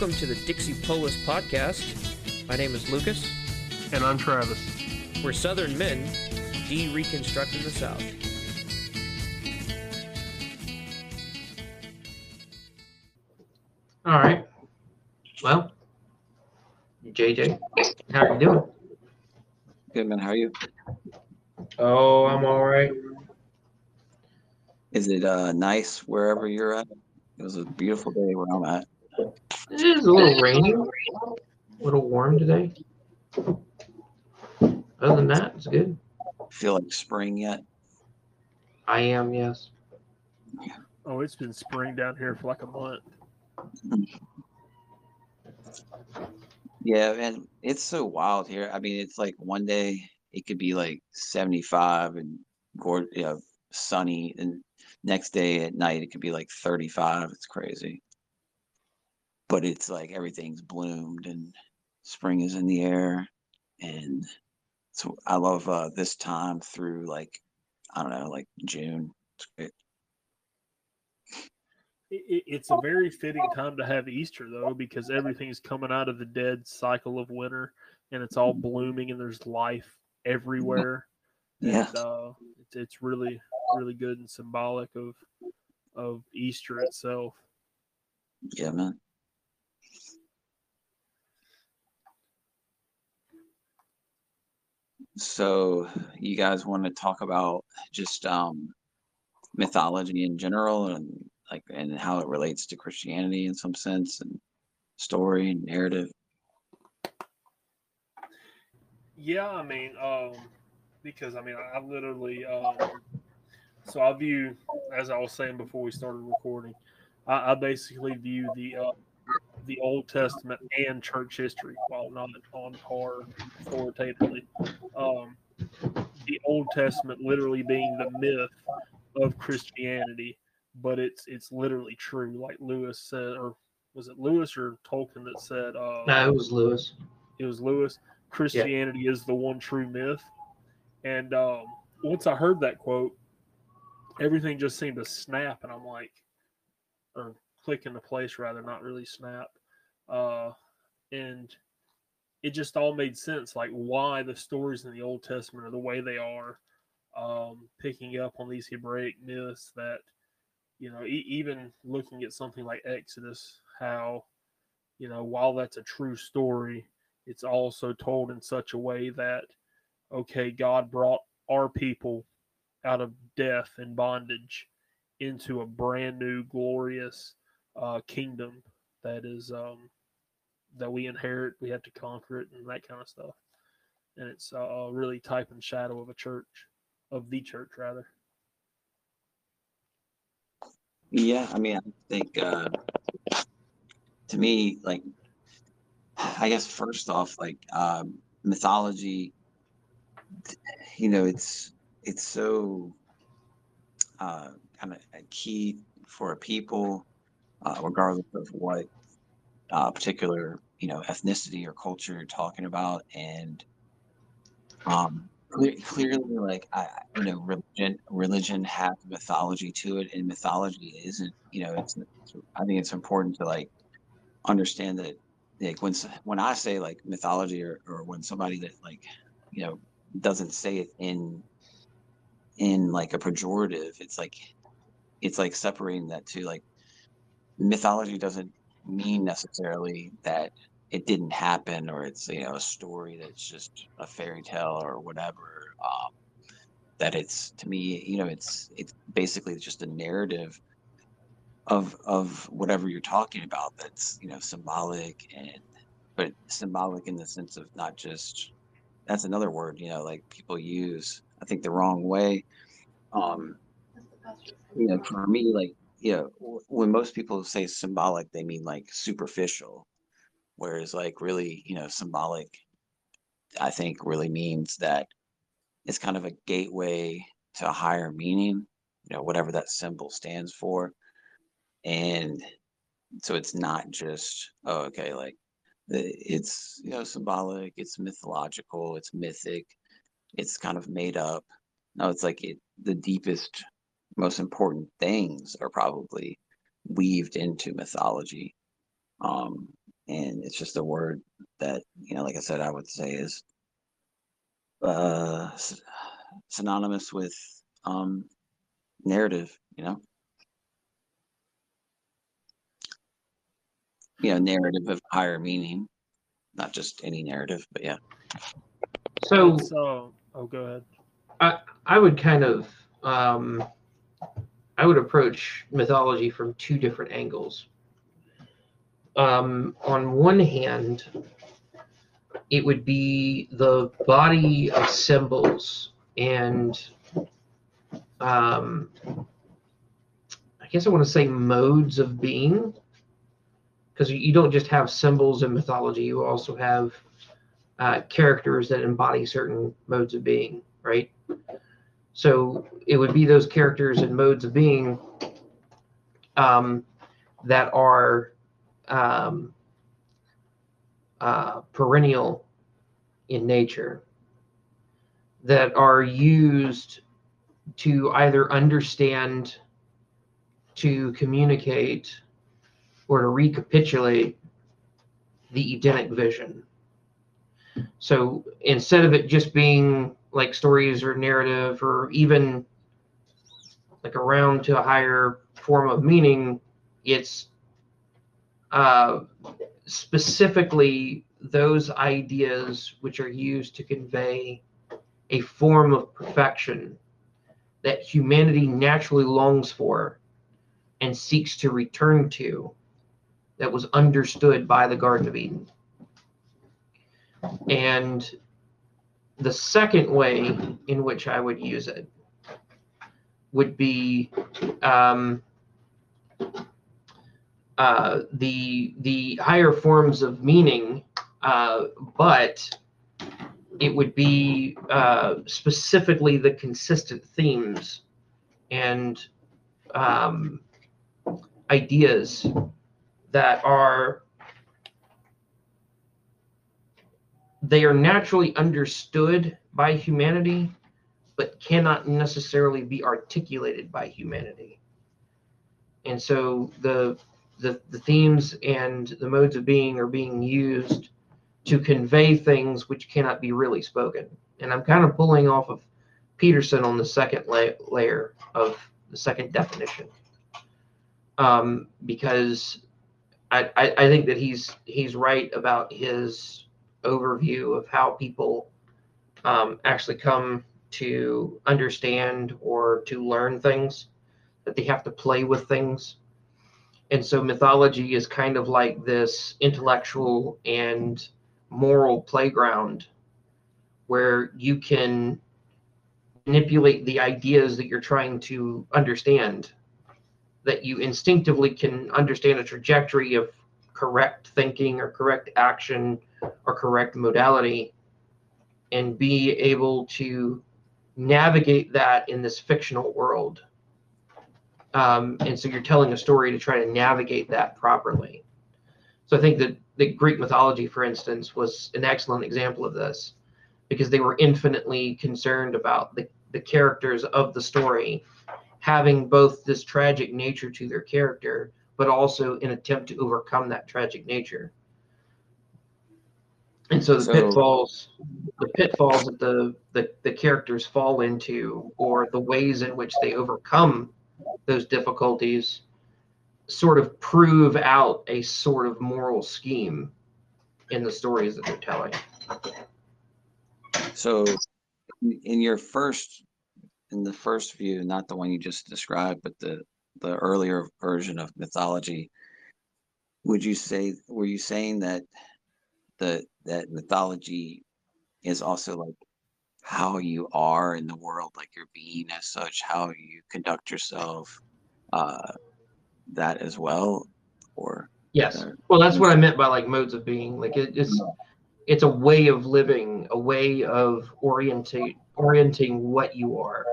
Welcome to the Dixie Polis podcast. My name is Lucas. And I'm Travis. We're Southern men de-reconstructing the South. All right. Well, JJ, how are you doing? Good man, how are you? Oh, I'm all right. Is it uh nice wherever you're at? It was a beautiful day where I'm at. It is a little rainy, a little warm today. Other than that, it's good. Feel like spring yet? I am, yes. Oh, it's been spring down here for like a month. Yeah, and it's so wild here. I mean, it's like one day it could be like 75 and gor you know, sunny, and next day at night it could be like 35. It's crazy. But it's like everything's bloomed and spring is in the air. And so I love uh, this time through like, I don't know, like June. It's great. It, it- it's a very fitting time to have Easter though, because everything's coming out of the dead cycle of winter, and it's all blooming, and there's life everywhere. Yeah. And, uh, it's, it's really, really good and symbolic of of Easter itself. Yeah, man. So, you guys want to talk about just um, mythology in general and like and how it relates to Christianity in some sense and story and narrative? Yeah, I mean, um, because I mean, I literally, um, so I view, as I was saying before we started recording, I, I basically view the uh, the Old Testament and church history, while not on par authoritatively. Um, the Old Testament literally being the myth of Christianity, but it's it's literally true, like Lewis said, or was it Lewis or Tolkien that said? Uh, No, it was Lewis. it was Lewis. Christianity is the one true myth. And um, once I heard that quote, everything just seemed to snap, and I'm like, or click into place rather, not really snap. Uh, and it just all made sense, like why the stories in the Old Testament are the way they are, um, picking up on these Hebraic myths that, you know, e- even looking at something like Exodus, how, you know, while that's a true story, it's also told in such a way that okay god brought our people out of death and bondage into a brand new glorious uh, kingdom that is um, that we inherit we have to conquer it and that kind of stuff. And it's uh, really type and shadow of a church of the church rather. Yeah, I mean, I think uh, to me, like, I guess first off, like um, mythology, you know, it's it's so uh, kind of a key for a people, uh, regardless of what uh, particular you know ethnicity or culture you're talking about, and um, cle- clearly, like I, you know, religion religion has mythology to it, and mythology isn't. You know, it's. I think it's important to like understand that like when when I say like mythology or, or when somebody that like you know doesn't say it in in like a pejorative it's like it's like separating that to like mythology doesn't mean necessarily that it didn't happen or it's you know a story that's just a fairy tale or whatever um that it's to me you know it's it's basically just a narrative of of whatever you're talking about that's you know symbolic and but symbolic in the sense of not just that's another word you know like people use i think the wrong way. Um you know for me like you know when most people say symbolic they mean like superficial whereas like really you know symbolic i think really means that it's kind of a gateway to a higher meaning you know whatever that symbol stands for. And so it's not just oh okay like it's you know symbolic it's mythological it's mythic it's kind of made up. No it's like it the deepest most important things are probably weaved into mythology Um, and it's just a word that, you know, like I said, I would say is uh, synonymous with um, narrative, you know? You know, narrative of higher meaning, not just any narrative, but yeah. So It's, uh, oh, go ahead. I, I would kind of um, I would approach mythology from two different angles. Um, on one hand, it would be the body of symbols and um, I guess I want to say modes of being because you don't just have symbols in mythology, you also have uh, characters that embody certain modes of being, right? So it would be those characters and modes of being um, that are um, uh, perennial in nature, that are used to either understand, to communicate, or to recapitulate the Edenic vision. So instead of it just being like stories or narrative or even like around to a higher form of meaning, it's uh, specifically those ideas which are used to convey a form of perfection that humanity naturally longs for and seeks to return to that was understood by the Garden of Eden. And the second way in which I would use it would be um, uh, the the higher forms of meaning, uh, but it would be uh, specifically the consistent themes and um, ideas that are they are naturally understood by humanity but cannot necessarily be articulated by humanity. And so the the, the themes and the modes of being are being used to convey things which cannot be really spoken. And i'm kind of pulling off of peterson on the second la- layer of the second definition. Um, because I, I, I think that he's he's right about his overview of how people um, actually come to understand or to learn things that they have to play with things. And so mythology is kind of like this intellectual and moral playground where you can manipulate the ideas that you're trying to understand that you instinctively can understand a trajectory of correct thinking or correct action or correct modality and be able to navigate that in this fictional world. Um, and so you're telling a story to try to navigate that properly. So I think that the Greek mythology, for instance, was an excellent example of this because they were infinitely concerned about the, the characters of the story having both this tragic nature to their character, but also an attempt to overcome that tragic nature. And so the So- pitfalls, the pitfalls that the, the the characters fall into, or the ways in which they overcome those difficulties, sort of prove out a sort of moral scheme in the stories that they're telling. So, in- in your first, in the first view, not the one you just described, but the the earlier version of mythology, would you say were you saying that the that mythology is also like how you are in the world, like your being as such, how you conduct yourself, uh, that as well, or Yes. uh, Well, that's what I meant by like modes of being. Like it, it's it's a way of living, a way of orientate orienting what you are,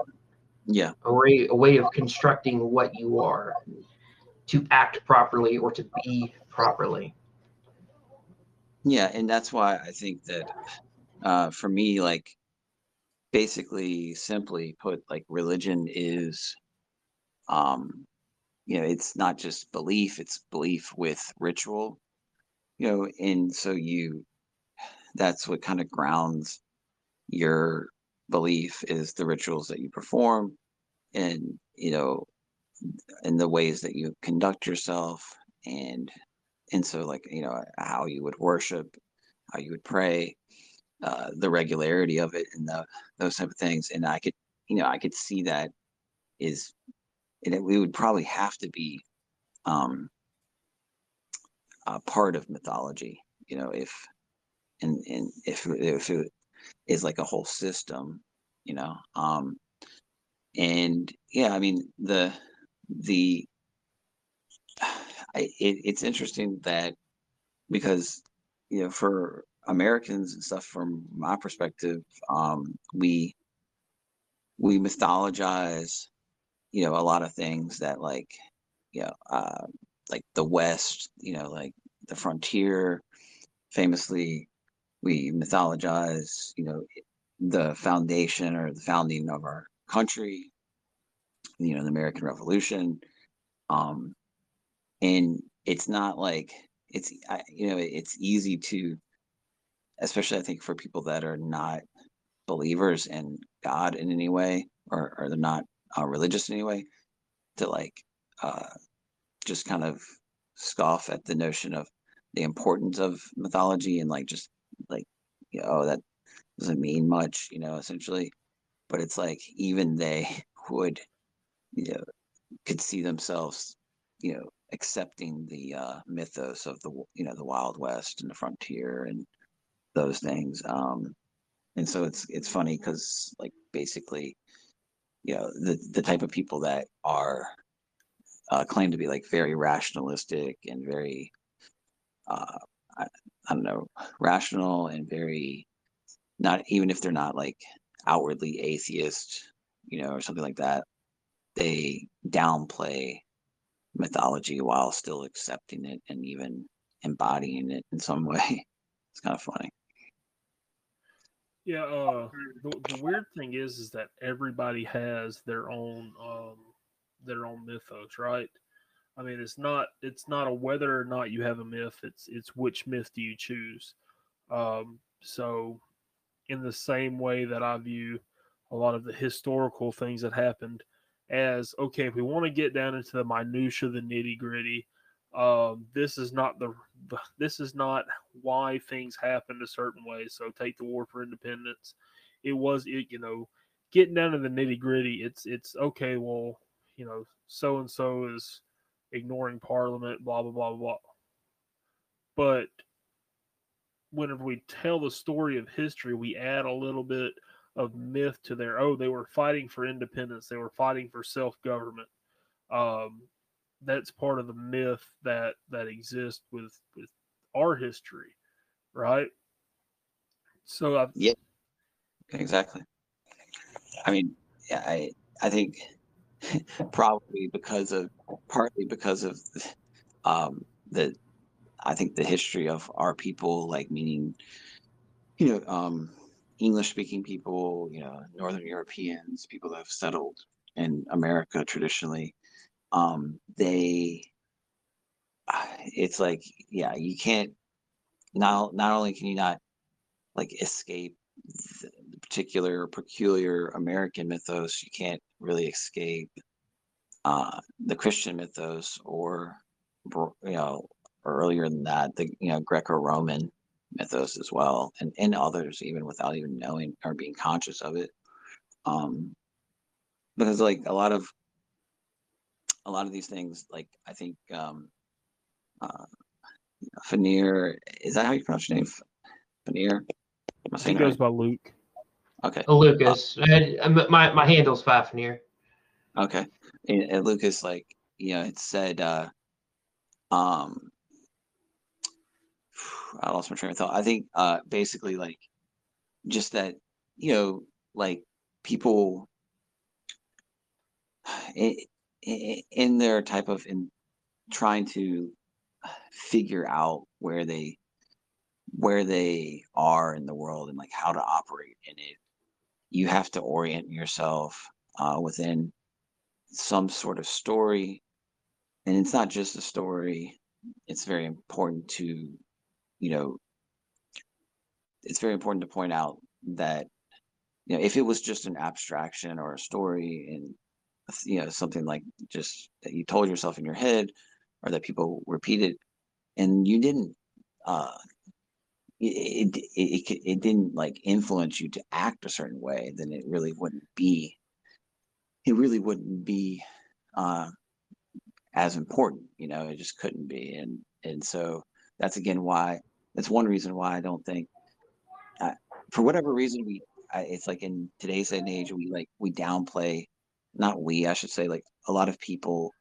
yeah, a way a way of constructing what you are to act properly or to be properly. Yeah, and that's why I think that uh, for me, like basically, simply put, like religion is, um, you know, it's not just belief; it's belief with ritual, you know, and so you, that's what kind of grounds your belief is the rituals that you perform and, you know, in the ways that you conduct yourself and, and so like, you know, how you would worship, how you would pray, uh, the regularity of it and the, those type of things. And I could, you know, I could see that is, and it, we would probably have to be, um, uh, part of mythology, you know, if, and, and if, if it is like a whole system, you know, um, and yeah, I mean, the, the, I, it, it's interesting that because, you know, for Americans and stuff, from my perspective, um, we, we mythologize, you know, a lot of things that like, you know, uh, like the West, you know, like the frontier. Famously, we mythologize, you know, the foundation or the founding of our country, you know, the American Revolution. Um, and it's not like it's, you know, it's easy to, especially I think for people that are not believers in God in any way, or, or they're not uh, religious in any way, to like uh, just kind of scoff at the notion of the importance of mythology and like just like you know oh, that doesn't mean much you know essentially. But it's like even they would you know could see themselves you know accepting the uh mythos of the you know the wild west and the frontier and those things. Um and so it's it's funny because like basically you know the the type of people that are uh, claim to be like very rationalistic and very uh, I, don't know rational and very not even if they're not like outwardly atheist you know or something like that they downplay mythology while still accepting it and even embodying it in some way it's kind of funny Yeah, uh, the, the weird thing is, is that everybody has their own, um, their own mythos, right? I mean, it's not, it's not a whether or not you have a myth. It's, it's which myth do you choose. Um, so, in the same way that I view a lot of the historical things that happened as okay, if we want to get down into the minutia, the nitty gritty, um, this is not the this is not why things happened a certain way. So take the war for independence. It was it you know getting down to the nitty gritty. It's it's okay. Well, you know, so and so is ignoring Parliament. Blah blah blah blah. But whenever we tell the story of history, we add a little bit of myth to there. Oh, they were fighting for independence. They were fighting for self government. Um, that's part of the myth that that exists with with our history, right? So I yeah exactly i mean yeah, i i think probably because of partly because of um the i think the history of our people like meaning you know um english speaking people you know northern europeans people that have settled in america traditionally um they it's like yeah you can't not not only can you not like escape the particular peculiar american mythos you can't really escape uh the christian mythos or you know earlier than that the you know greco-roman mythos as well and and others even without even knowing or being conscious of it um because like a lot of a lot of these things like i think um uh Fanir, is that how you pronounce your name? Fanir? I he saying goes by Luke. Okay. Lucas. I- my my handle's Fafnir. Okay. And, and Lucas, like, you know, it said, uh, um, I lost my train of thought. I think, uh, basically, like, just that, you know, like people in, in their type of in trying to figure out where they where they are in the world and like how to operate in it you have to orient yourself uh, within some sort of story. And it's not just a story it's very important to you know, it's very important to point out that you know if it was just an abstraction or a story and you know something like just that you told yourself in your head or that people repeated and you didn't uh it, it, it, didn't like influence you to act a certain way then it really wouldn't be it really wouldn't be uh as important you know it just couldn't be and and so that's again why that's one reason why i don't think uh, for whatever reason we I, it's like in today's age we like we downplay not we i should say like a lot of people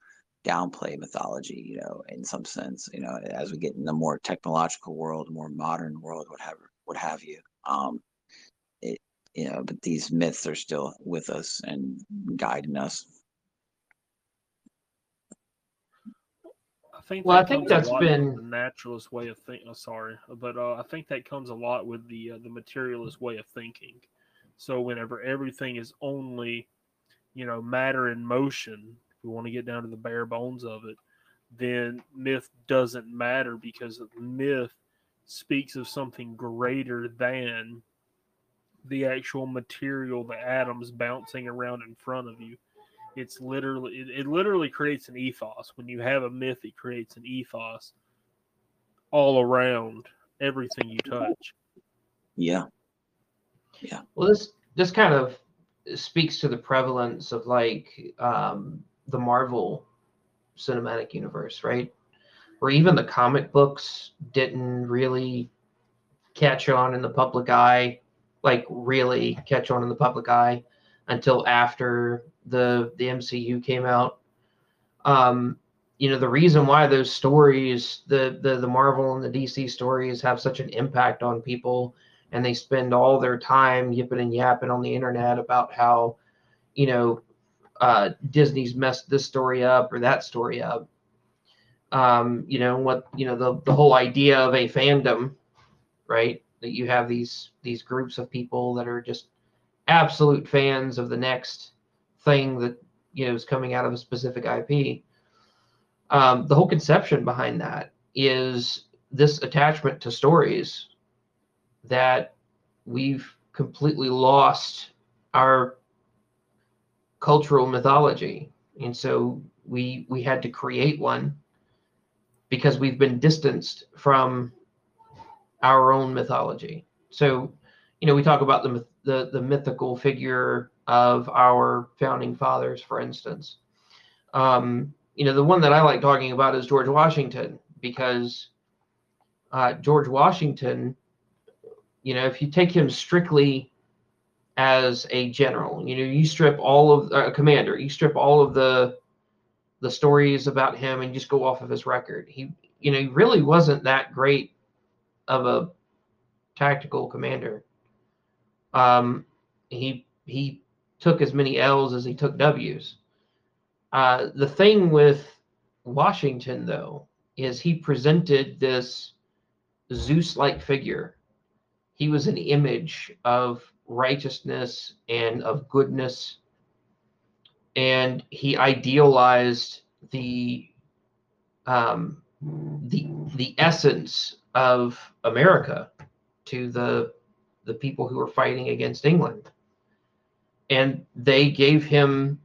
downplay mythology you know in some sense you know as we get in the more technological world more modern world whatever what have you um it you know but these myths are still with us and guiding us I think Well, I think comes a that's lot with been- the naturalist way of thinking. Oh, sorry, but uh, I think that comes a lot with the uh, the materialist way of thinking. So whenever everything is only, you know, matter in motion, if we want to get down to the bare bones of it, then myth doesn't matter because myth speaks of something greater than the actual material, the atoms bouncing around in front of you. It's literally it, it literally creates an ethos. When you have a myth it creates an ethos all around everything you touch. Yeah. Yeah. Well, this this kind of speaks to the prevalence of like um, the Marvel cinematic universe, right? Where even the comic books didn't really catch on in the public eye, like really catch on in the public eye until after the the MCU came out. Um, you know, the reason why those stories, the the the Marvel and the DC stories have such an impact on people and they spend all their time yipping and yapping on the internet about how, you know, uh, Disney's messed this story up or that story up. Um, you know what? You know the the whole idea of a fandom, right? That you have these these groups of people that are just absolute fans of the next thing that you know is coming out of a specific IP. Um, the whole conception behind that is this attachment to stories that we've completely lost our cultural mythology. And so we we had to create one because we've been distanced from our own mythology. So you know we talk about the the, the mythical figure of our founding fathers for instance. Um, you know the one that i like talking about is george washington because uh, george washington you know, if you take him strictly as a general, you know, you strip all of a uh, commander, you strip all of the the stories about him and just go off of his record. He, you know, he really wasn't that great of a tactical commander. Um, he he took as many L's as he took W's. Uh, the thing with Washington, though, is he presented this Zeus-like figure he was an image of righteousness and of goodness and he idealized the um, the the essence of America to the the people who were fighting against England and they gave him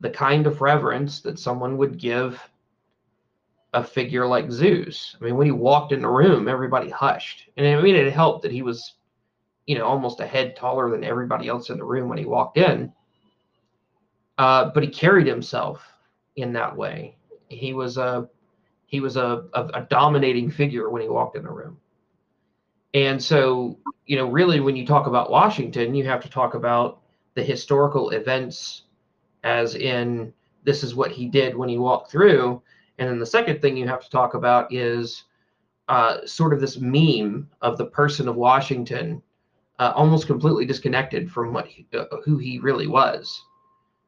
the kind of reverence that someone would give a figure like Zeus. I mean, when he walked in the room, everybody hushed. And I mean, it helped that he was, you know, almost a head taller than everybody else in the room when he walked in. Uh, but he carried himself in that way. He was a he was a, a, a dominating figure when he walked in the room. And so, you know, really, when you talk about Washington, you have to talk about the historical events, as in this is what he did when he walked through and then the second thing you have to talk about is uh, sort of this meme of the person of Washington, uh, almost completely disconnected from what he, uh, who he really was.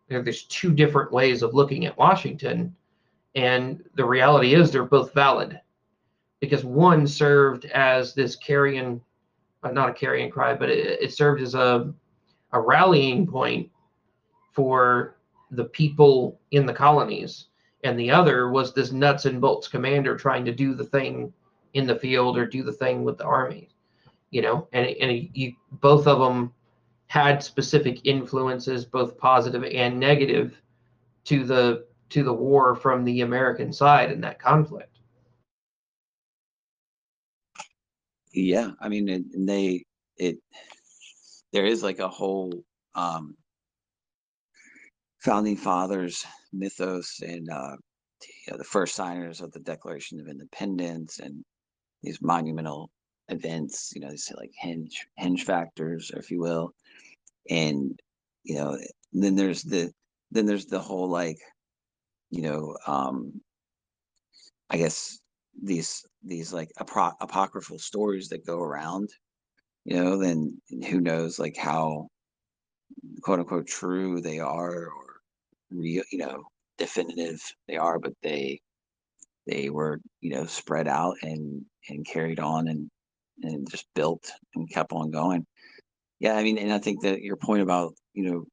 You know, there's two different ways of looking at Washington, and the reality is they're both valid, because one served as this carrying, uh, not a carrying cry, but it, it served as a a rallying point for the people in the colonies and the other was this nuts and bolts commander trying to do the thing in the field or do the thing with the army you know and and you both of them had specific influences both positive and negative to the to the war from the american side in that conflict. Yeah i mean it, they it there is like a whole um founding fathers mythos and uh you know, the first signers of the declaration of independence and these monumental events, you know, they say like hinge hinge factors, if you will. And, you know, then there's the then there's the whole like, you know, um I guess these these like apro- apocryphal stories that go around, you know, then who knows like how quote unquote true they are or real, you know, definitive they are, but they they were you know spread out and and carried on and and just built and kept on going. Yeah i mean and i think that your point about you know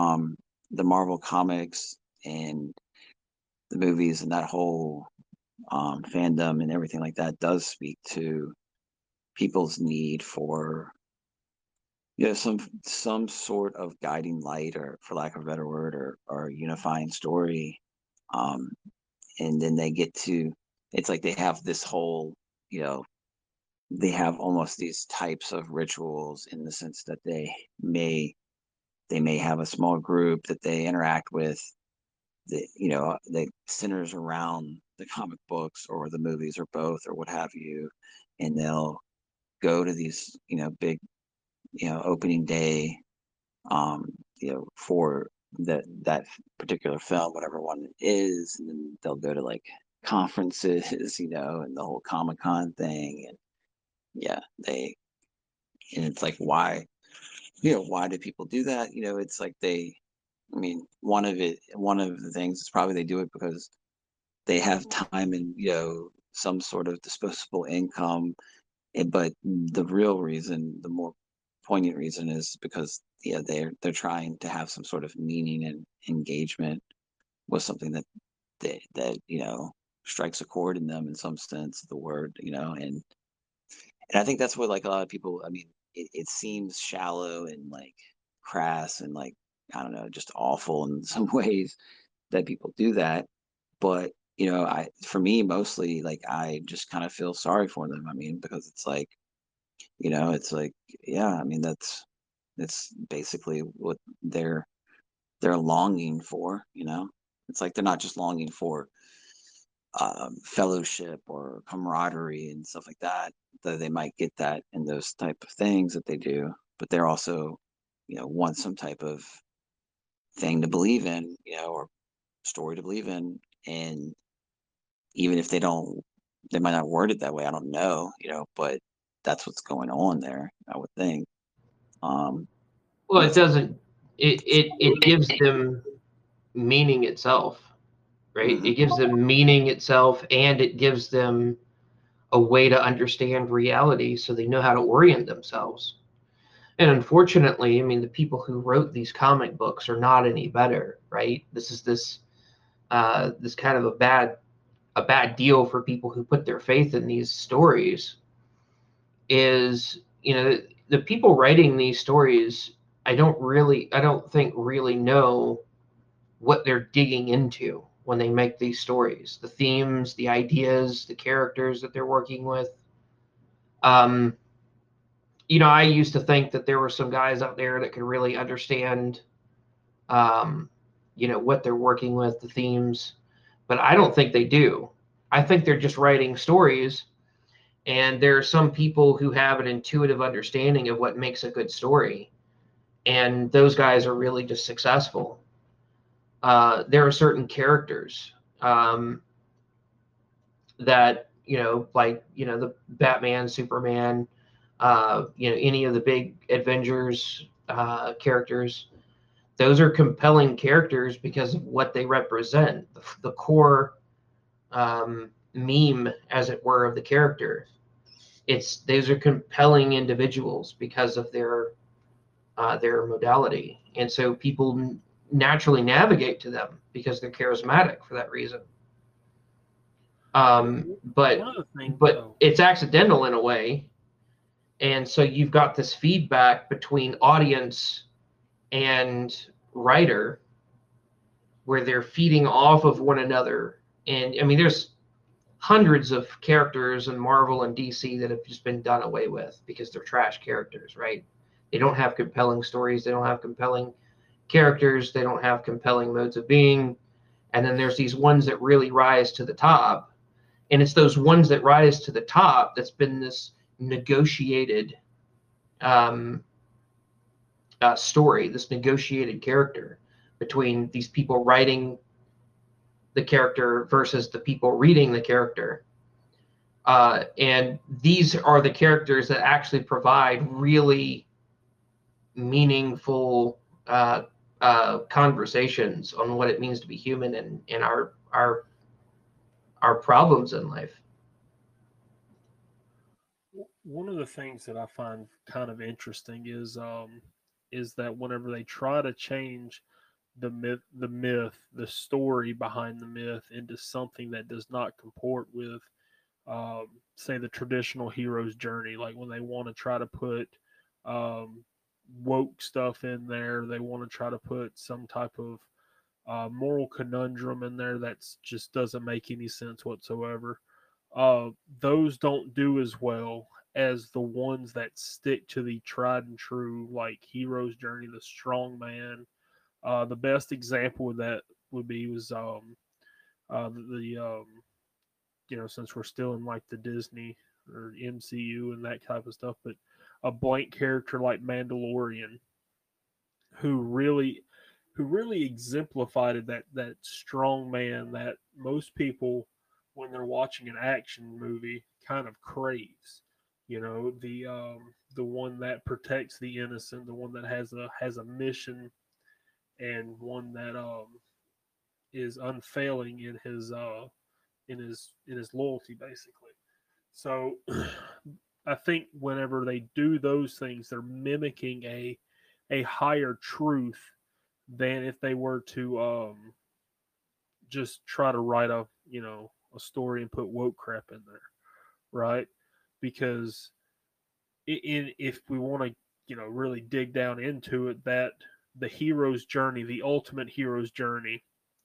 um the marvel comics and the movies and that whole um fandom and everything like that does speak to people's need for you know some some sort of guiding light or for lack of a better word or or unifying story um and then they get to it's like they have this whole you know they have almost these types of rituals in the sense that they may they may have a small group that they interact with that you know that centers around the comic books or the movies or both or what have you and they'll go to these you know big you know opening day um you know for that that particular film, whatever one it is, and then they'll go to like conferences, you know, and the whole Comic Con thing, and yeah, they, and it's like why, you know, why do people do that? You know, it's like they, I mean, one of it, one of the things is probably they do it because they have mm-hmm. time and you know some sort of disposable income, eh, but the real reason, the more poignant reason is because yeah they're they're trying to have some sort of meaning and engagement with something that they, that you know strikes a chord in them in some sense of the word you know and and i think that's what like a lot of people i mean it, it seems shallow and like crass and like i don't know just awful in some ways that people do that. But you know i for me mostly like i just kind of feel sorry for them i mean because it's like you know it's like yeah i mean that's it's basically what they're they're longing for you know? It's like they're not just longing for um, fellowship or camaraderie and stuff like that that they might get that in those type of things that they do but they're also you know want some type of thing to believe in you know or story to believe in and even if they don't they might not word it that way i don't know you know but that's what's going on there i would think um, well, it doesn't. It it it gives them meaning itself, right? Mm-hmm. It gives them meaning itself, and it gives them a way to understand reality, so they know how to orient themselves. And unfortunately, I mean, the people who wrote these comic books are not any better, right? This is this uh, this kind of a bad a bad deal for people who put their faith in these stories. Is you know the people writing these stories, I don't really, I don't think really know what they're digging into when they make these stories the themes, the ideas, the characters that they're working with. Um, you know, I used to think that there were some guys out there that could really understand, um, you know, what they're working with, the themes, but I don't think they do. I think they're just writing stories and there are some people who have an intuitive understanding of what makes a good story. And those guys are really just successful. Uh, there are certain characters um, that, you know, like, you know, the Batman, Superman, uh, you know, any of the big Avengers uh, characters. Those are compelling characters because of what they represent, the, the core um, meme, as it were, of the character it's those are compelling individuals because of their uh, their modality, and so people naturally navigate to them because they're charismatic for that reason. Um, but One of the things, but though- it's accidental in a way. And so you've got this feedback between audience and writer where they're feeding off of one another. And i mean there's hundreds of characters in marvel and dc that have just been done away with because they're trash characters right? They don't have compelling stories. They don't have compelling characters they don't have compelling modes of being and then there's these ones that really rise to the top and it's those ones that rise to the top that's been this negotiated um, uh, story, this negotiated character between these people writing the character versus the people reading the character. Uh, and these are the characters that actually provide really meaningful uh, uh, conversations on what it means to be human and, and our our our problems in life. one of the things that I find kind of interesting is um is that whenever they try to change the myth the myth, the story behind the myth into something that does not comport with um say the traditional hero's journey, like when they want to try to put um woke stuff in there, they want to try to put some type of uh, moral conundrum in there that just doesn't make any sense whatsoever. Uh, those don't do as well as the ones that stick to the tried and true, like Hero's Journey, the Strong Man. Uh, the best example of that would be was um, uh, the, the um, you know since we're still in like the Disney or MCU and that type of stuff, but a blank character like Mandalorian, who really who really exemplified that that strong man that most people when they're watching an action movie kind of craves. You know the um the one that protects the innocent the one that has a has a mission and one that um is unfailing in his uh in his in his loyalty basically. So i think whenever they do those things they're mimicking a a higher truth than if they were to um just try to write a you know a story and put woke crap in there right? Because in if we want to you know really dig down into it that the hero's journey the ultimate hero's journey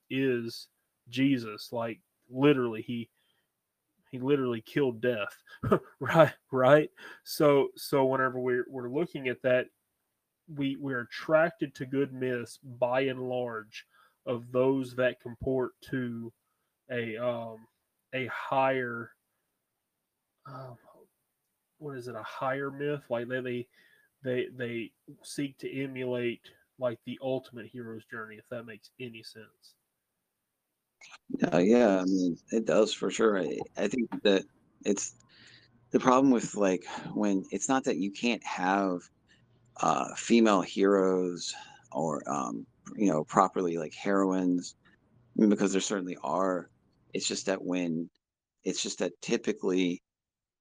is jesus. Like literally he he literally killed death right right? So so whenever we're, we're looking at that we we're attracted to good myths by and large of those that comport to a um a higher uh, what is it a higher myth? Like they they they they seek to emulate like the ultimate hero's journey if that makes any sense Uh, yeah, I mean, it does for sure. I, I think that it's the problem with like when it's not that you can't have uh, female heroes or um, you know properly like heroines, because there certainly are. It's just that when it's just that typically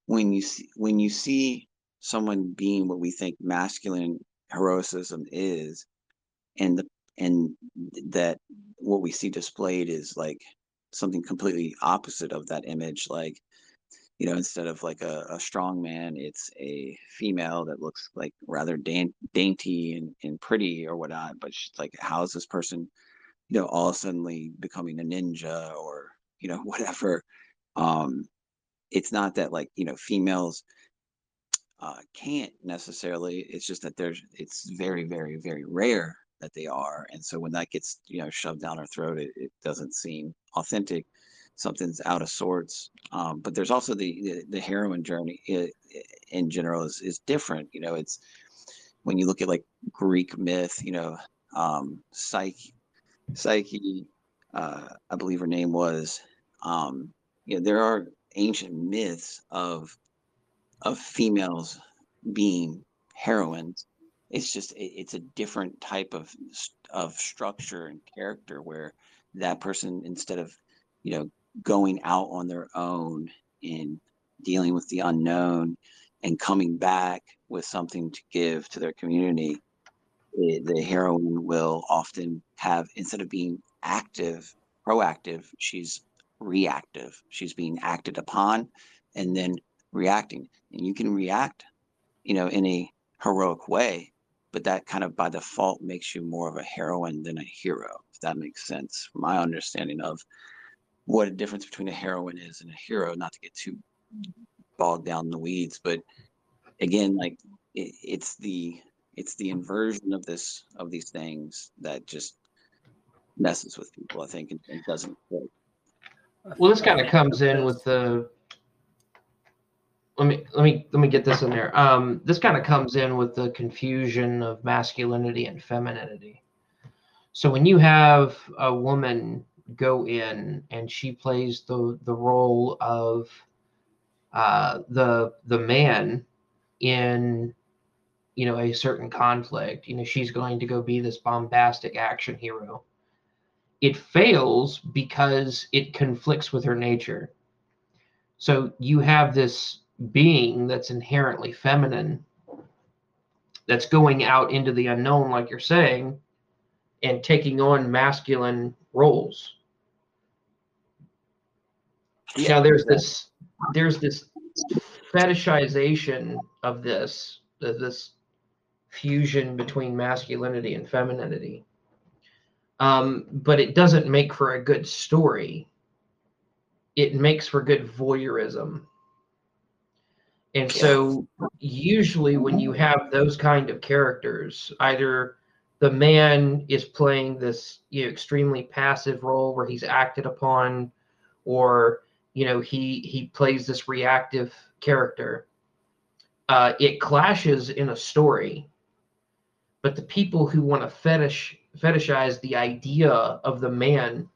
when you see when you see someone being what we think masculine heroicism is, and the and that what we see displayed is like something completely opposite of that image like you know instead of like a, a strong man it's a female that looks like rather dainty and, and pretty or whatnot but she's like how is this person you know all suddenly becoming a ninja or you know whatever? Um it's not that like you know females uh, can't necessarily it's just that there's it's very very very rare that they are and so when that gets you know shoved down our throat it, it doesn't seem authentic. Something's out of sorts um, but there's also the, the the heroine journey i in general is, is different you know it's when you look at like greek myth you know um psyche psyche uh i believe her name was um you know there are ancient myths of of females being heroines it's just it, it's a different type of of structure and character where that person instead of you know going out on their own and dealing with the unknown and coming back with something to give to their community it, the heroine will often have instead of being active proactive she's reactive. She's being acted upon and then reacting. And you can react, you know, in a heroic way, but that kind of by default makes you more of a heroine than a hero, if that makes sense. My understanding of what a difference between a heroine is and a hero, not to get too bogged down in the weeds, but again, like it, it's the it's the inversion of this of these things that just messes with people, I think, and, and doesn't fit. Well, this kind of comes in with the. Let me let me let me get this in there. Um, this kind of comes in with the confusion of masculinity and femininity. So when you have a woman go in and she plays the the role of uh, the the man in you know a certain conflict, you know she's going to go be this bombastic action hero it fails because it conflicts with her nature. So you have this being that's inherently feminine that's going out into the unknown, like you're saying, and taking on masculine roles. Yeah, now there's this there's this fetishization of this this fusion between masculinity and femininity um, but it doesn't make for a good story. It makes for good voyeurism. And so, usually, when you have those kind of characters, either the man is playing this you know, extremely passive role where he's acted upon, or you know he he plays this reactive character. Uh, it clashes in a story, but the people who want to fetish fetishize the idea of the man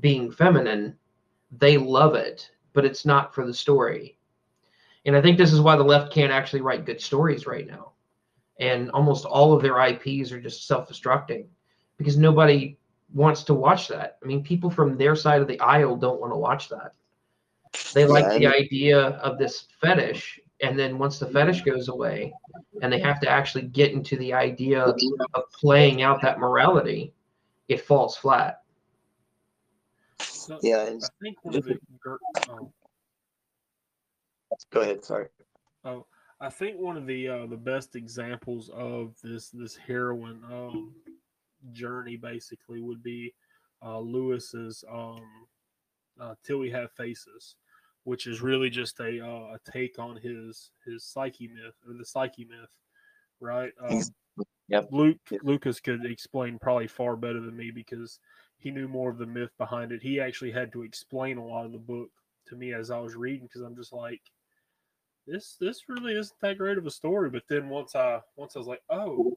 being feminine, they love it, but it's not for the story. And I think this is why the left can't actually write good stories right now. And almost all of their IPs are just self destructing because nobody wants to watch that. I mean, people from their side of the aisle don't want to watch that. They like yeah, the idea of this fetish and then once the fetish goes away and they have to actually get into the idea of playing out that morality it falls flat so yeah i think one of the oh. Go ahead sorry oh i think one of the uh, the best examples of this this heroine um, journey basically would be uh, lewis's um, uh, till we have faces which is really just a uh, a take on his his psyche myth or the psyche myth, right? Um, yep. Luke Lucas could explain probably far better than me because he knew more of the myth behind it. He actually had to explain a lot of the book to me as I was reading because I'm just like, this this really isn't that great of a story. But then once I once I was like, oh,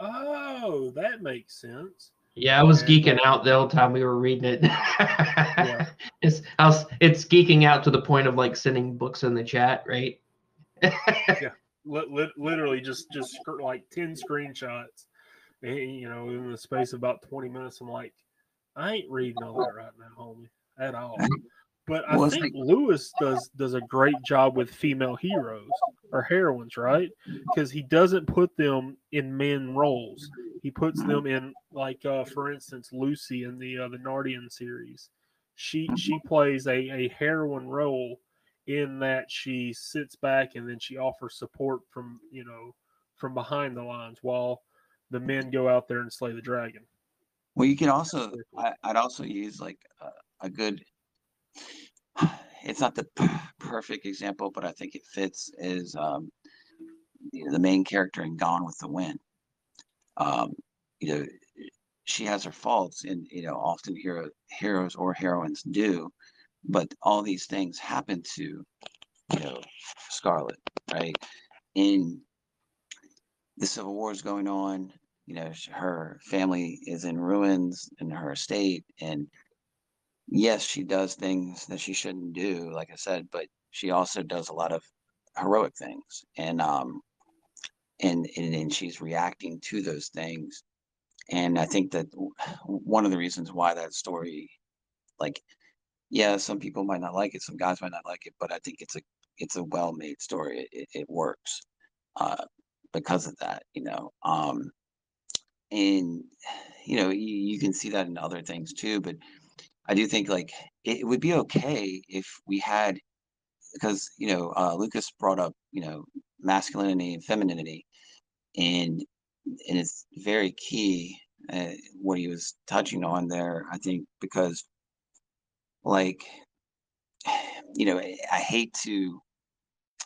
oh, that makes sense. Yeah, I was geeking uh, out the whole time we were reading it. yeah. It's I was, it's geeking out to the point of like sending books in the chat, right? yeah, literally just just like ten screenshots. And, you know, in the space of about twenty minutes, I'm like, I ain't reading all that right now, homie, at all. But I well, think like- Lewis does does a great job with female heroes or heroines, right? Because he doesn't put them in men roles. He puts them in like, uh, for instance, Lucy in the uh, the Narnian series. She she plays a a heroine role in that she sits back and then she offers support from you know from behind the lines while the men go out there and slay the dragon. Well, you can also I, would also use like a, a good it's not the perfect example, but I think it fits. Is um, you know, the main character in Gone with the Wind? Um, you know, she has her faults, and you know, often hero heroes or heroines do, but all these things happen to you know Scarlett, right? In the Civil War is going on. You know, her family is in ruins in her estate, and yes, she does things that she shouldn't do, like I said, but she also does a lot of heroic things, and um, and and, and she's reacting to those things, and I think that one of the reasons why that story, like, yeah, some people might not like it, some guys might not like it, but I think it's a it's a well made story. It, it works uh, because of that, you know. Um, and you know you, you can see that in other things too, but I do think like it, would be okay if we had because you know uh, Lucas brought up you know masculinity and femininity, and and it's very key uh, what he was touching on there. I think because like you know I hate to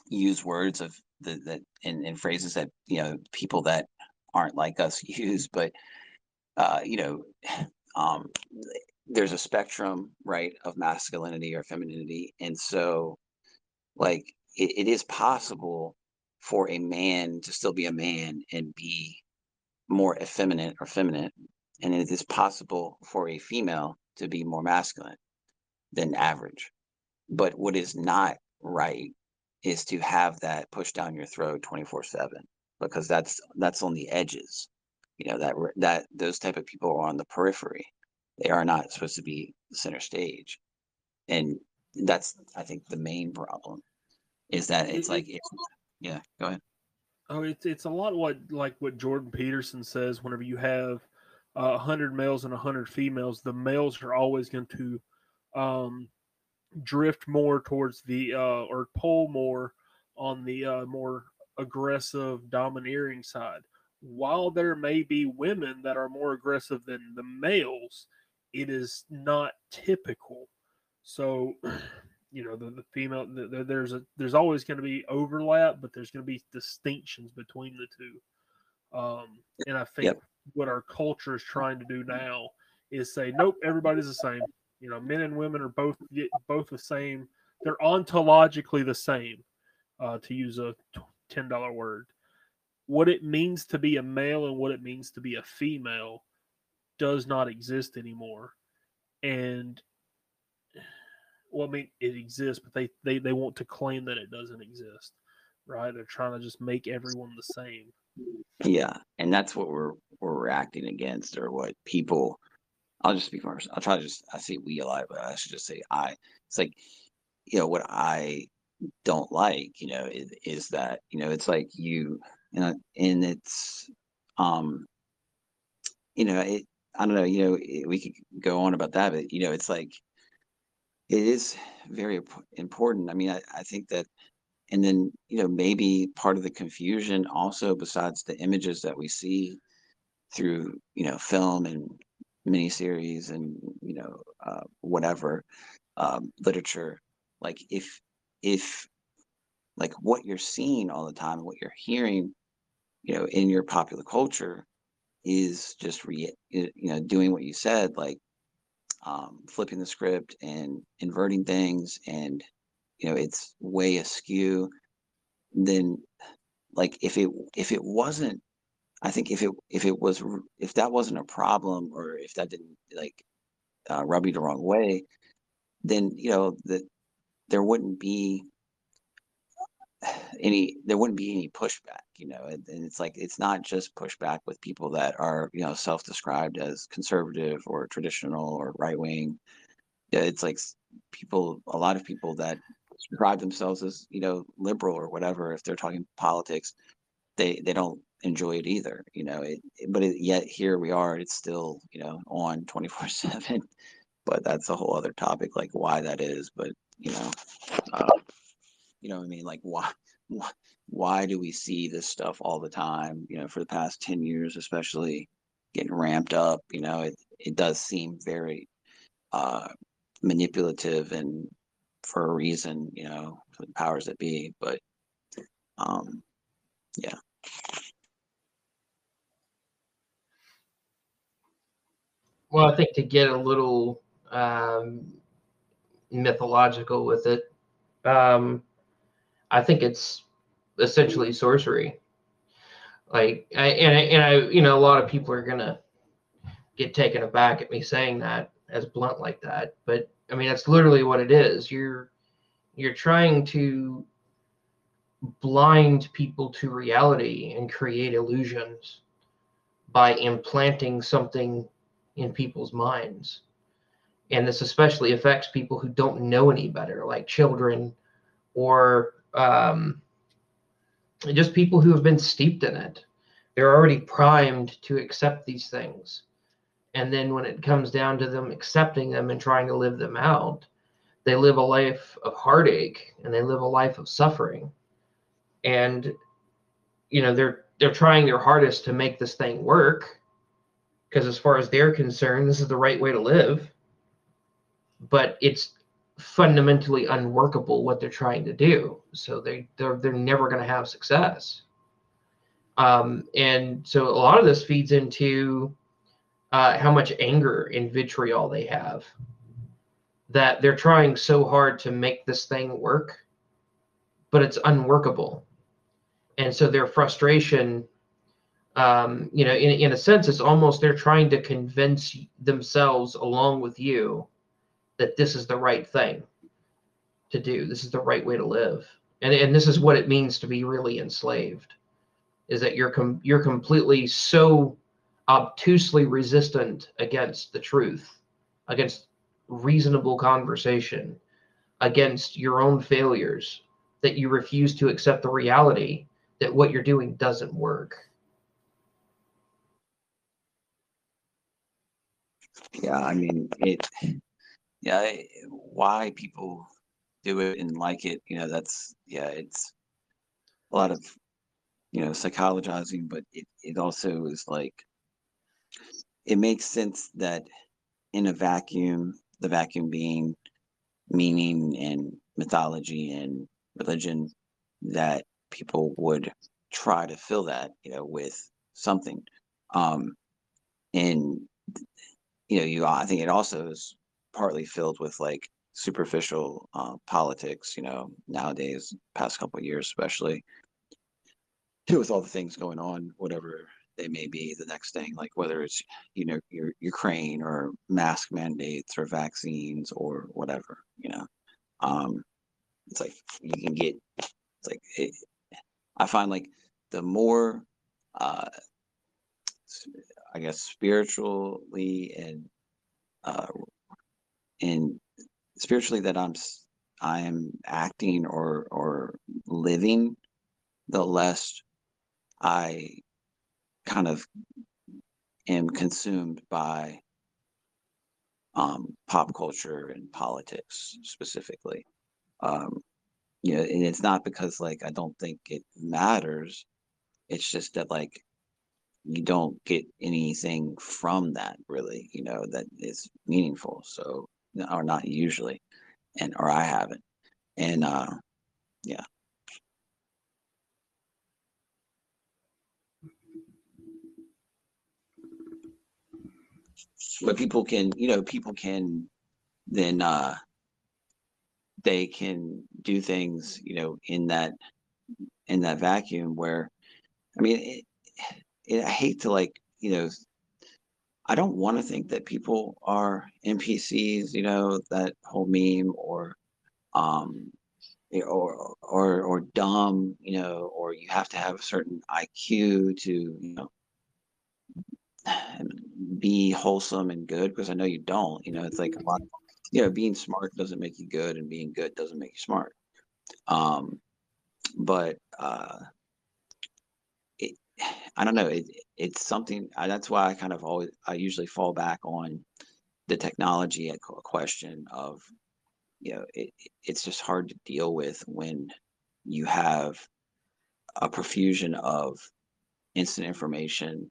use words of the that in phrases that you know people that aren't like us use, but uh, you know um, there's a spectrum right of masculinity or femininity and so like it, it is possible for a man to still be a man and be more effeminate or feminine and it is possible for a female to be more masculine than average. But what is not right is to have that pushed down your throat 24 7 because that's that's on the edges. You know that that those type of people are on the periphery they are not supposed to be center stage. And that's i think the main problem is that it's like yeah go ahead. Oh it's, it's a lot what like what jordan peterson says whenever you have uh, 100 males and 100 females the males are always going to um, drift more towards the uh, or pull more on the uh, more aggressive domineering side. While there may be women that are more aggressive than the males it is not typical. So, you know, the, the female, the, there's a, there's always going to be overlap, but there's going to be distinctions between the two. Um, and I think yep. what our culture is trying to do now is say, nope, everybody's the same. You know, men and women are both both the same. They're ontologically the same, uh, to use a ten dollar word. What it means to be a male and what it means to be a female does not exist anymore. And well, I mean, it exists, but they, they, they want to claim that it doesn't exist, right? They're trying to just make everyone the same. Yeah, and that's what we're we're reacting against, or what people. I'll just speak first. I'll try to just I say we a lot, but I should just say I. It's like, you know, what I don't like, you know, is, is that you know it's like you, you know, and it's, um, you know, it I don't know, you know, eh, we could go on about that, but you know, it's like it is very important. I mean, I, I think that, and then you know, maybe part of the confusion also, besides the images that we see through you know film and miniseries and you know uh, whatever um, literature, like if if like what you're seeing all the time, what you're hearing, you know, in your popular culture is just re you know doing what you said like um, flipping the script and inverting things and you know it's way askew then like if it if it wasn't i think if it if it was if that wasn't a problem or if that didn't like uh, rub you the wrong way then you know that there wouldn't be any there wouldn't be any pushback you know and, and, it's like it's not just pushback with people that are you know self-described as conservative or traditional or right-wing yeah, it's like people a lot of people that describe themselves as you know liberal or whatever if they're talking politics they they don't enjoy it either you know it, but it, yet here we are it's still you know on 24 7 but that's a whole other topic like why that is but you know uh, you know what I mean? Like why, why, do we see this stuff all the time? You know, for the past 10 years, especially getting ramped up, you know, it, it does seem very uh, manipulative and for a reason, you know, for the powers that be. But um, yeah. Well, I think to get a little um, mythological with it, um, I think it's essentially sorcery. Like, I, and I, and I, you know, a lot of people are gonna get taken aback at me saying that as blunt like that, but I mean, that's literally what it is. You're you're trying to blind people to reality and create illusions by implanting something in people's minds. And this especially affects people who don't know any better, like children or um, just people who have been steeped in it. They're already primed to accept these things. And then when it comes down to them accepting them and trying to live them out, they live a life of heartache and they live a life of suffering. And you know, they're they're trying their hardest to make this thing work because as far as they're concerned, this is the right way to live. But it's fundamentally unworkable what they're trying to do. So they they're they're never going to have success. Um, and so a lot of this feeds into uh, how much anger and vitriol they have. That they're trying so hard to make this thing work, but it's unworkable. And so their frustration, um, you know, in, in a sense, it's almost they're trying to convince themselves along with you that this is the right thing to do. This is the right way to live. And, and this is what it means to be really enslaved is that you're com- you're completely so obtusely resistant against the truth, against reasonable conversation, against your own failures that you refuse to accept the reality that what you're doing doesn't work. Yeah, I mean it. Yeah, why people do it and like it, you know, that's yeah, it's a lot of you know psychologizing, but it it also is like it makes sense that in a vacuum, the vacuum being meaning and mythology and religion, that people would try to fill that, you know, with something. Um, and you know, you I think it also is partly filled with like superficial uh, politics. You know, nowadays, past couple years, especially, with all the things going on, whatever they may be, the next thing, like whether it's you know your Ukraine or mask mandates or vaccines or whatever, you know, um, it's like you can get. It's like it, I find like the more, uh, I guess, spiritually and uh, and spiritually that I'm I am acting or or living, the less I kind of am consumed by um, pop culture and politics specifically. Um, you know, and it's not because like I don't think it matters. It's just that like you don't get anything from that really, you know, that is meaningful. So or not usually, and or I haven't, and uh, yeah. But people can, you know, people can then uh they can do things, you know, in that in that vacuum where I mean it, it, I hate to like, you know, I don't want to think that people are NPCs, you know, that whole meme or um or or or dumb, you know, or you have to have a certain IQ to, you know, be wholesome and good because I know you don't. You know, it's like a lot, you know, being smart doesn't make you good, and being good doesn't make you smart. Um, but uh, I don't know. It, it's something. I, that's why I kind of always I usually fall back on the technology question of you know it, it's just hard to deal with when you have a profusion of instant information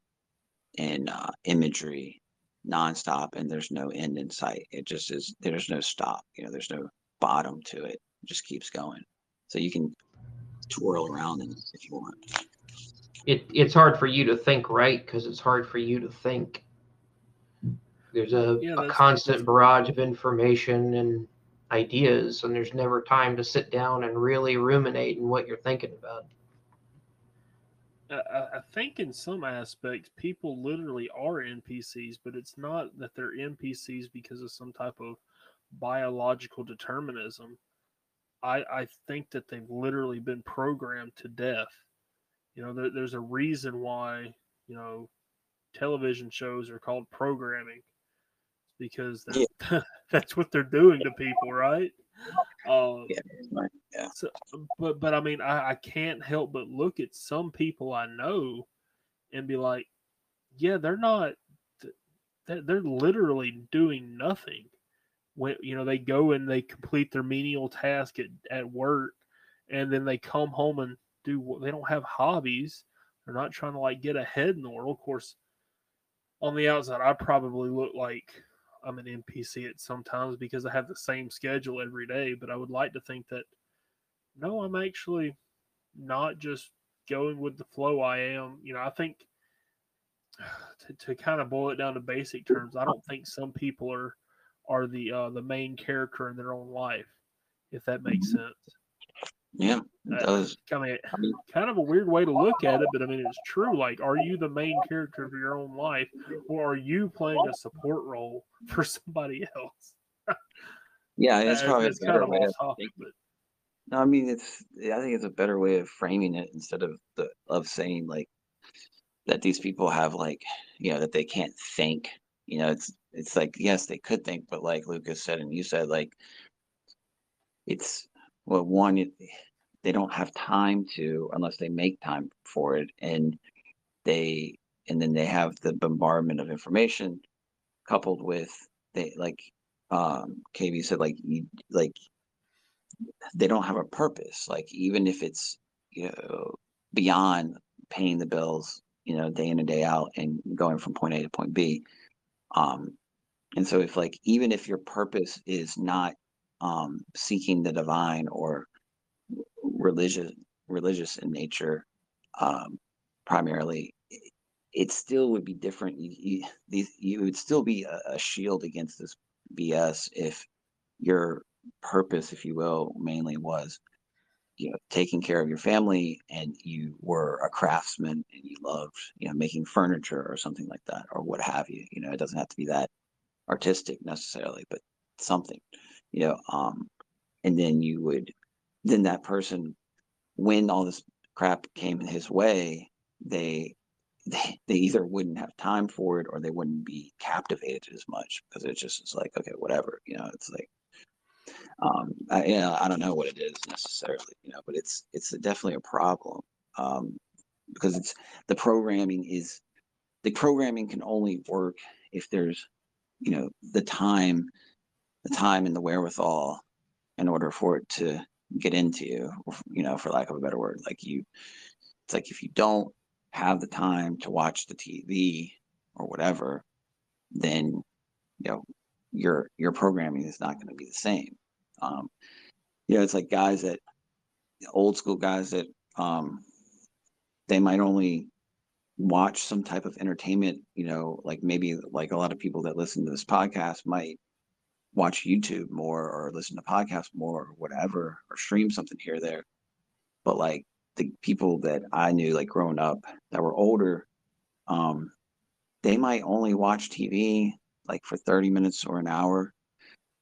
and uh, imagery nonstop and there's no end in sight it just is there's no stop you know there's no bottom to it it just keeps going so you can twirl around if you want it it's hard for you to think right because it's hard for you to think. There's a, yeah, a constant barrage of information and ideas, and there's never time to sit down and really ruminate in what you're thinking about. I, I think in some aspects, people literally are NPCs, but it's not that they're NPCs because of some type of biological determinism. I, I think that they've literally been programmed to death you know, there, there's a reason why you know television shows are called programming because that's, yeah. that's what they're doing to people, right? Um, yeah, yeah. So, but but I mean, I, I can't help but look at some people I know and be like, yeah, they're not they're, they're literally doing nothing. When you know they go and they complete their menial task at, at work, and then they come home and do. what They don't have hobbies. They're not trying to like get ahead in the world. Of course, on the outside, I probably look like I'm an NPC at sometimes because I have the same schedule every day. But I would like to think that no, I'm actually not just going with the flow. I am, you know, I think to, to kind of boil it down to basic terms, I don't think some people are are the uh, the main character in their own life, if that makes mm-hmm. sense. Yeah, it does. I mean, kind of a weird way to look at it, but I mean, it's true. Like, are you the main character of your own life, or are you playing a support role for somebody else? yeah, it's probably it's kind of off topic, but no, I mean it's. I think it's a better way of framing it instead of the of saying like that these people have like you know that they can't think. You know, it's it's like yes they could think, but like Lucas said and you said like it's well one they don't have time to unless they make time for it and they and then they have the bombardment of information coupled with they like um KB said like you like they don't have a purpose. Like even if it's you know beyond paying the bills you know day in and day out and going from point a to point b um and so if like even if your purpose is not um seeking the divine or religious religious in nature um primarily it still would be different. You, you, you would still be a, a shield against this bs if your purpose, if you will, mainly was you know taking care of your family and you were a craftsman and you loved you know making furniture or something like that or what have you. You know it doesn't have to be that artistic necessarily but something you know um and then you would then that person when all this crap came in his way they they, they either wouldn't have time for it or they wouldn't be captivated as much because it just like okay whatever you know it's like um, I, you know, I don't know what it is necessarily, you know, but it's it's definitely a problem um, because it's the programming is the programming can only work if there's you know the time the time and the wherewithal in order for it to get into you you know for lack of a better word like you it's like if you don't have the time to watch the tv or whatever then you know your your programming is not going to be the same um, you know, it's like guys that old school guys that um, they might only watch some type of entertainment. You know, like maybe like a lot of people that listen to this podcast might watch YouTube more or listen to podcasts more or whatever or stream something here there. But like the people that I knew like growing up that were older, um, they might only watch TV like for 30 minutes or an hour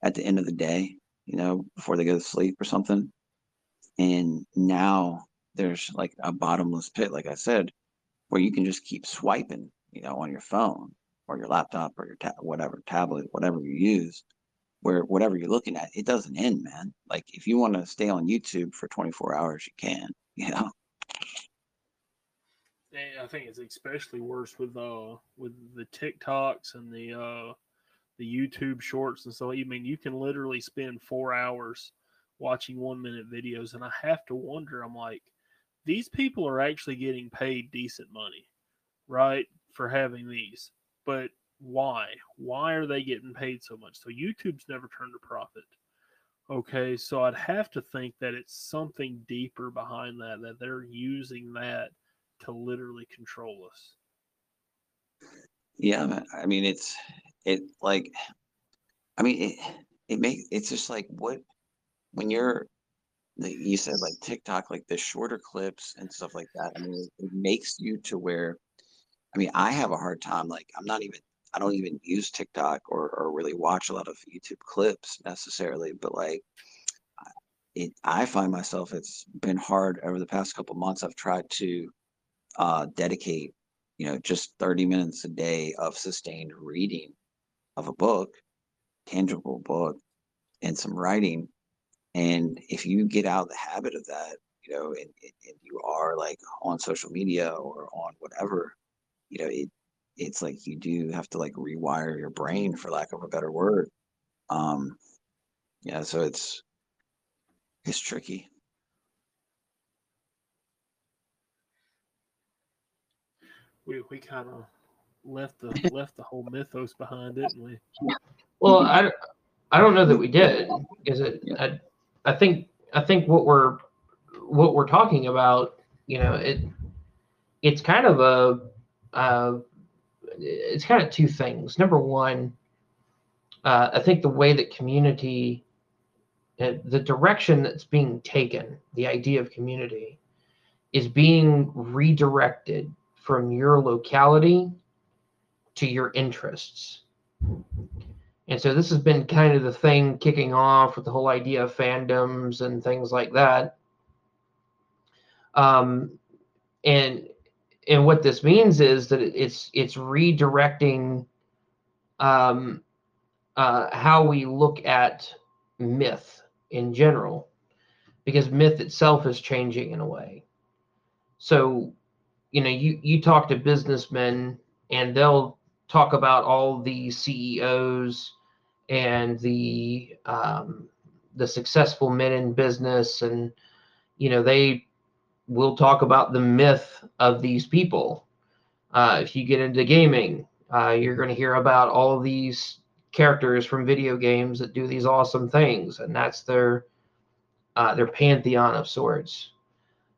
at the end of the day you know, before they go to sleep or something. And now there's like a bottomless pit, like I said, where you can just keep swiping, you know, on your phone or your laptop or your ta- whatever tablet, whatever you use, where whatever you're looking at, it doesn't end, man. Like if you want to stay on YouTube for 24 hours, you can, you know. I think it's especially worse with uh with the TikToks and the uh the YouTube shorts and so I mean you can literally spend four hours watching one minute videos and I have to wonder, I'm like, these people are actually getting paid decent money, right? For having these. But why? Why are they getting paid so much? So YouTube's never turned a profit. Okay, so I'd have to think that it's something deeper behind that, that they're using that to literally control us. Yeah, I mean it's it like i mean it it makes it's just like what when you're you said like tiktok like the shorter clips and stuff like that i mean it, it makes you to where i mean i have a hard time like i'm not even i don't even use tiktok or, or really watch a lot of youtube clips necessarily but like it i find myself it's been hard over the past couple months i've tried to uh dedicate you know just 30 minutes a day of sustained reading of a book, tangible book, and some writing. And if you get out of the habit of that, you know, and, and you are like on social media or on whatever, you know, it it's like you do have to like rewire your brain for lack of a better word. Um, yeah, so it's it's tricky. We we kind of left the left the whole mythos behind, didn't we? Well, I, I don't know that we did. Is it? I, I think I think what we're what we're talking about, you know, it it's kind of a uh, it's kind of two things. Number one, uh, I think the way that community, uh, the direction that's being taken, the idea of community, is being redirected from your locality to your interests. And so this has been kind of the thing kicking off with the whole idea of fandoms and things like that. Um, and and what this means is that it's it's redirecting um, uh, how we look at myth in general, because myth itself is changing in a way. So, you know, you you talk to businessmen and they'll talk about all the CEOs and the um, the successful men in business, and you know they will talk about the myth of these people. Uh, if you get into gaming, uh, you're going to hear about all of these characters from video games that do these awesome things, and that's their uh, their pantheon of sorts.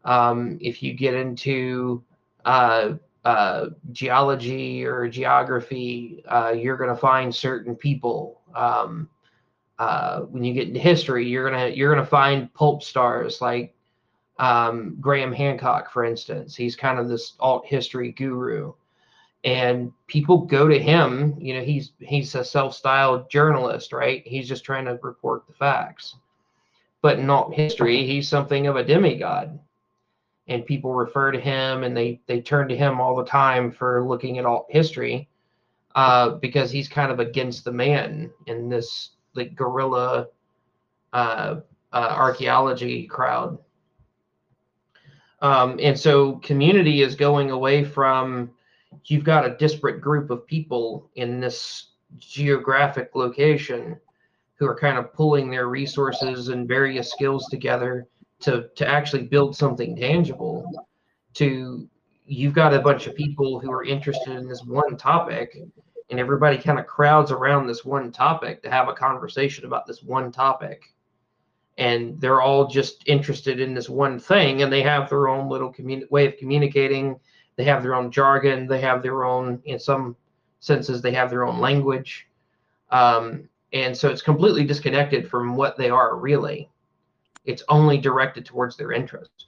Um, if you get into uh, uh, geology or geography, uh, you're going to find certain people. Um, when you get into history, you're gonna you're gonna find pulp stars like um, Graham Hancock, for instance. He's kind of this alt history guru, and people go to him. You know, he's he's a self-styled journalist, right? He's just trying to report the facts. But in alt history, he's something of a demigod and people refer to him and they they turn to him all the time for looking at alt history uh, because he's kind of against the man in this like guerrilla uh, uh, archaeology crowd. Um, and so community is going away from you've got a disparate group of people in this geographic location who are kind of pulling their resources and various skills together to to actually build something tangible to you've got a bunch of people who are interested in this one topic and everybody kind of crowds around this one topic to have a conversation about this one topic and they're all just interested in this one thing and they have their own little communi- way of communicating. They have their own jargon. They have their own in some senses they have their own language. Um, and so it's completely disconnected from what they are really. It's only directed towards their interest.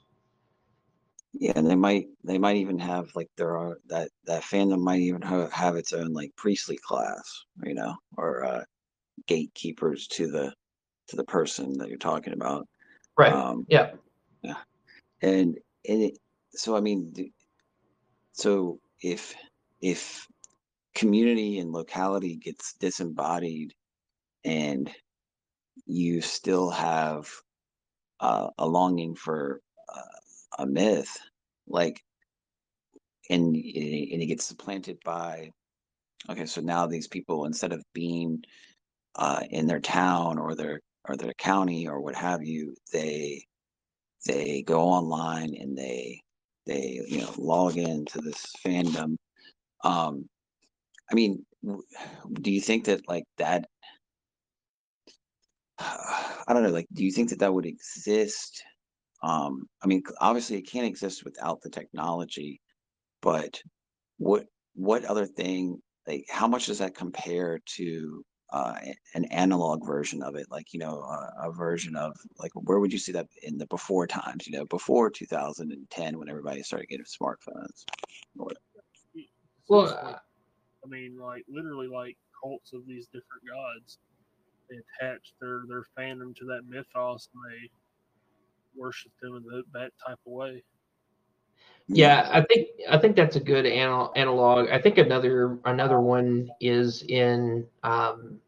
Yeah, and they might they might even have like there are that that fandom might even have, have its own like priestly class, you know, or uh, gatekeepers to the to the person that you're talking about. Right. Um, yeah. Yeah. And and it, so I mean, so if if community and locality gets disembodied, and you still have uh, a longing for uh, a myth, like, and and it gets supplanted by, okay, so now these people instead of being uh, in their town or their or their county or what have you, they they go online and they they you know log into this fandom. Um, I mean, do you think that like that I don't know, like, do you think that that would exist? Um, I mean, obviously it can't exist without the technology, but what what other thing, like, how much does that compare to uh, an analog version of it? Like, you know, a, a version of like, where would you see that in the before times? You know, before 2010 when everybody started getting smartphones. Well, I mean, like literally, like cults of these different gods they attach their their fandom to that mythos and they worship them in the, that type of way. Yeah, I think I think that's a good anal- analog. I think another another one is in um,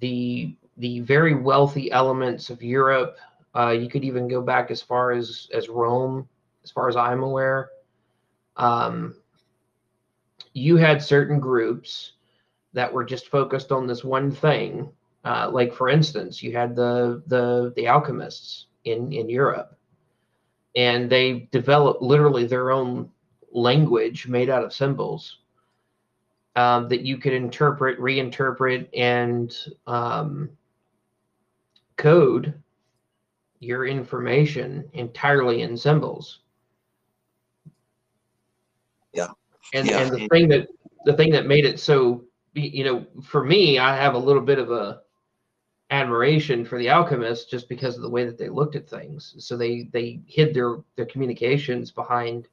the the very wealthy elements of Europe. Uh, you could even go back as far as as Rome, as far as I'm aware. Um, you had certain groups that were just focused on this one thing. Uh, like for instance, you had the the the alchemists in in Europe, and they developed literally their own language made out of symbols um, that you could interpret, reinterpret, and um, code your information entirely in symbols. Yeah. And yeah. and the thing that the thing that made it so you know for me I have a little bit of a admiration for the alchemists just because of the way that they looked at things. So they they hid their their communications behind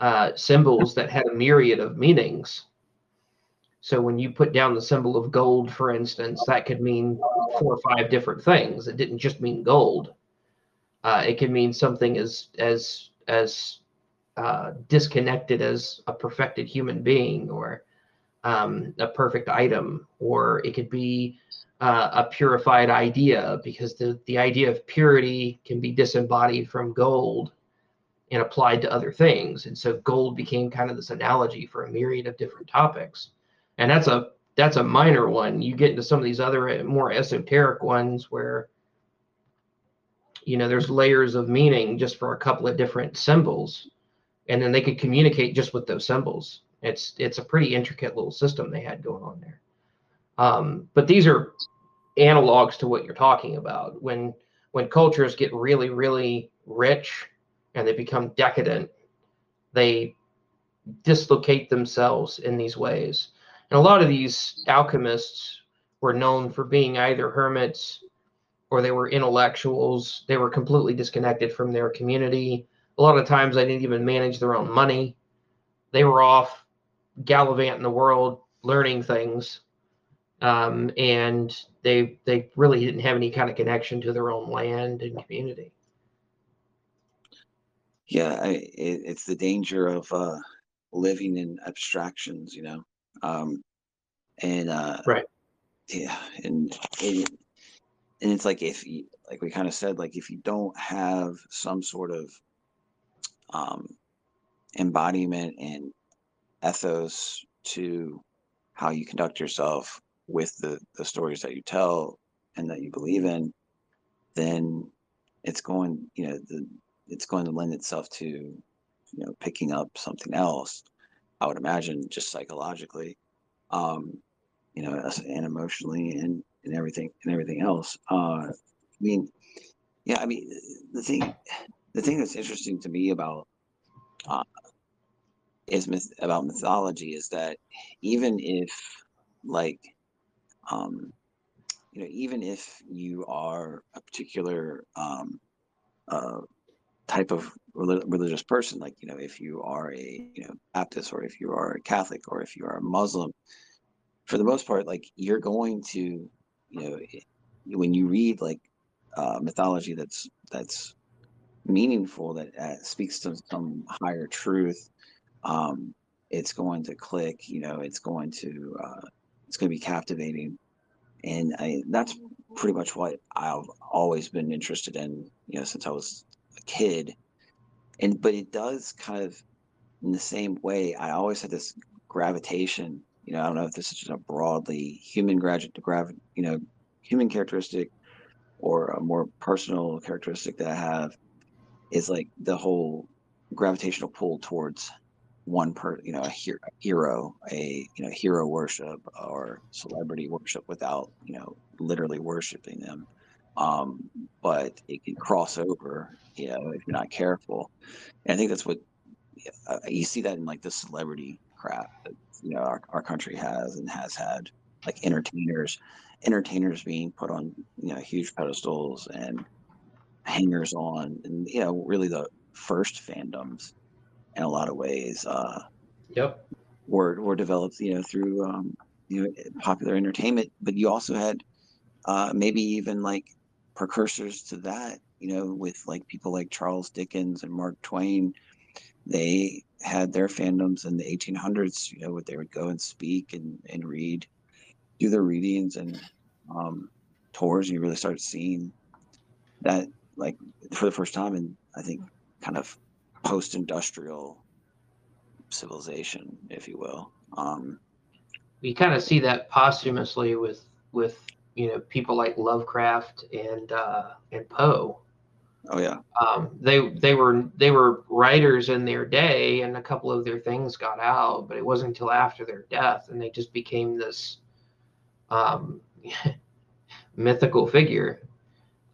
uh, symbols that had a myriad of meanings. So when you put down the symbol of gold, for instance, that could mean four or five different things. It didn't just mean gold. Uh, it could mean something as as as uh, disconnected as a perfected human being or um, a perfect item, or it could be uh, a purified idea because the, the idea of purity can be disembodied from gold and applied to other things. And so gold became kind of this analogy for a myriad of different topics. And that's a that's a minor one. You get into some of these other more esoteric ones where you know there's layers of meaning just for a couple of different symbols. And then they could communicate just with those symbols. It's it's a pretty intricate little system they had going on there. Um, but these are analogs to what you're talking about. When when cultures get really really rich and they become decadent they dislocate themselves in these ways and a lot of these alchemists were known for being either hermits or they were intellectuals. They were completely disconnected from their community. A lot of times they didn't even manage their own money. They were off gallivanting the world, learning things. Um, and they they really didn't have any kind of connection to their own land and community. Yeah, I, it, it's the danger of uh, living in abstractions, you know. Um, and uh, right, yeah, and it, and it's like if you, like we kind of said, like if you don't have some sort of um, embodiment and ethos to how you conduct yourself with the the stories that you tell and that you believe in, then it's going, you know, the it's going to lend itself to, you know, picking up something else. I would imagine just psychologically, um, you know, and emotionally and and everything and everything else. Uh, I mean, yeah, I mean the thing the thing that's interesting to me about uh, is myth about mythology is that even if like um you know even if you are a particular um uh type of religious person like you know if you are a you know baptist or if you are a catholic or if you are a muslim for the most part like you're going to you know when you read like uh, mythology that's that's meaningful that uh, speaks to some higher truth um, it's going to click you know it's going to uh, it's going to be captivating. And I, that's pretty much what i've always been interested in you know since i was a kid and but it does kind of in the same way i always had this gravitation you know, I don't know if this is just a broadly human graduate, grav, you know, human characteristic or a more personal characteristic that I have is like the whole gravitational pull towards one per, you know, a, a hero, a you know, hero worship or celebrity worship without, you know, literally worshiping them. Um, but it can cross over, you know, if you're not careful. And I think that's what uh, you see that in like the celebrity crap that you know our, our country has and has had like entertainers entertainers being put on you know huge pedestals and hangers on and you know really the first fandoms in a lot of ways uh yep were were developed you know through um you know popular entertainment but you also had uh maybe even like precursors to that you know with like people like charles dickens and mark twain they had their fandoms in the 1800s, you know, where they would go and speak and, and read, do their readings and um, tours. And you really start seeing that, like, for the first time in, I think, kind of post industrial civilization, if you will. Um, you kind of see that posthumously with with you know people like Lovecraft and uh, and Poe. Oh yeah. Um, they they were they were writers in their day, and a couple of their things got out, but it wasn't until after their death, and they just became this um, mythical figure.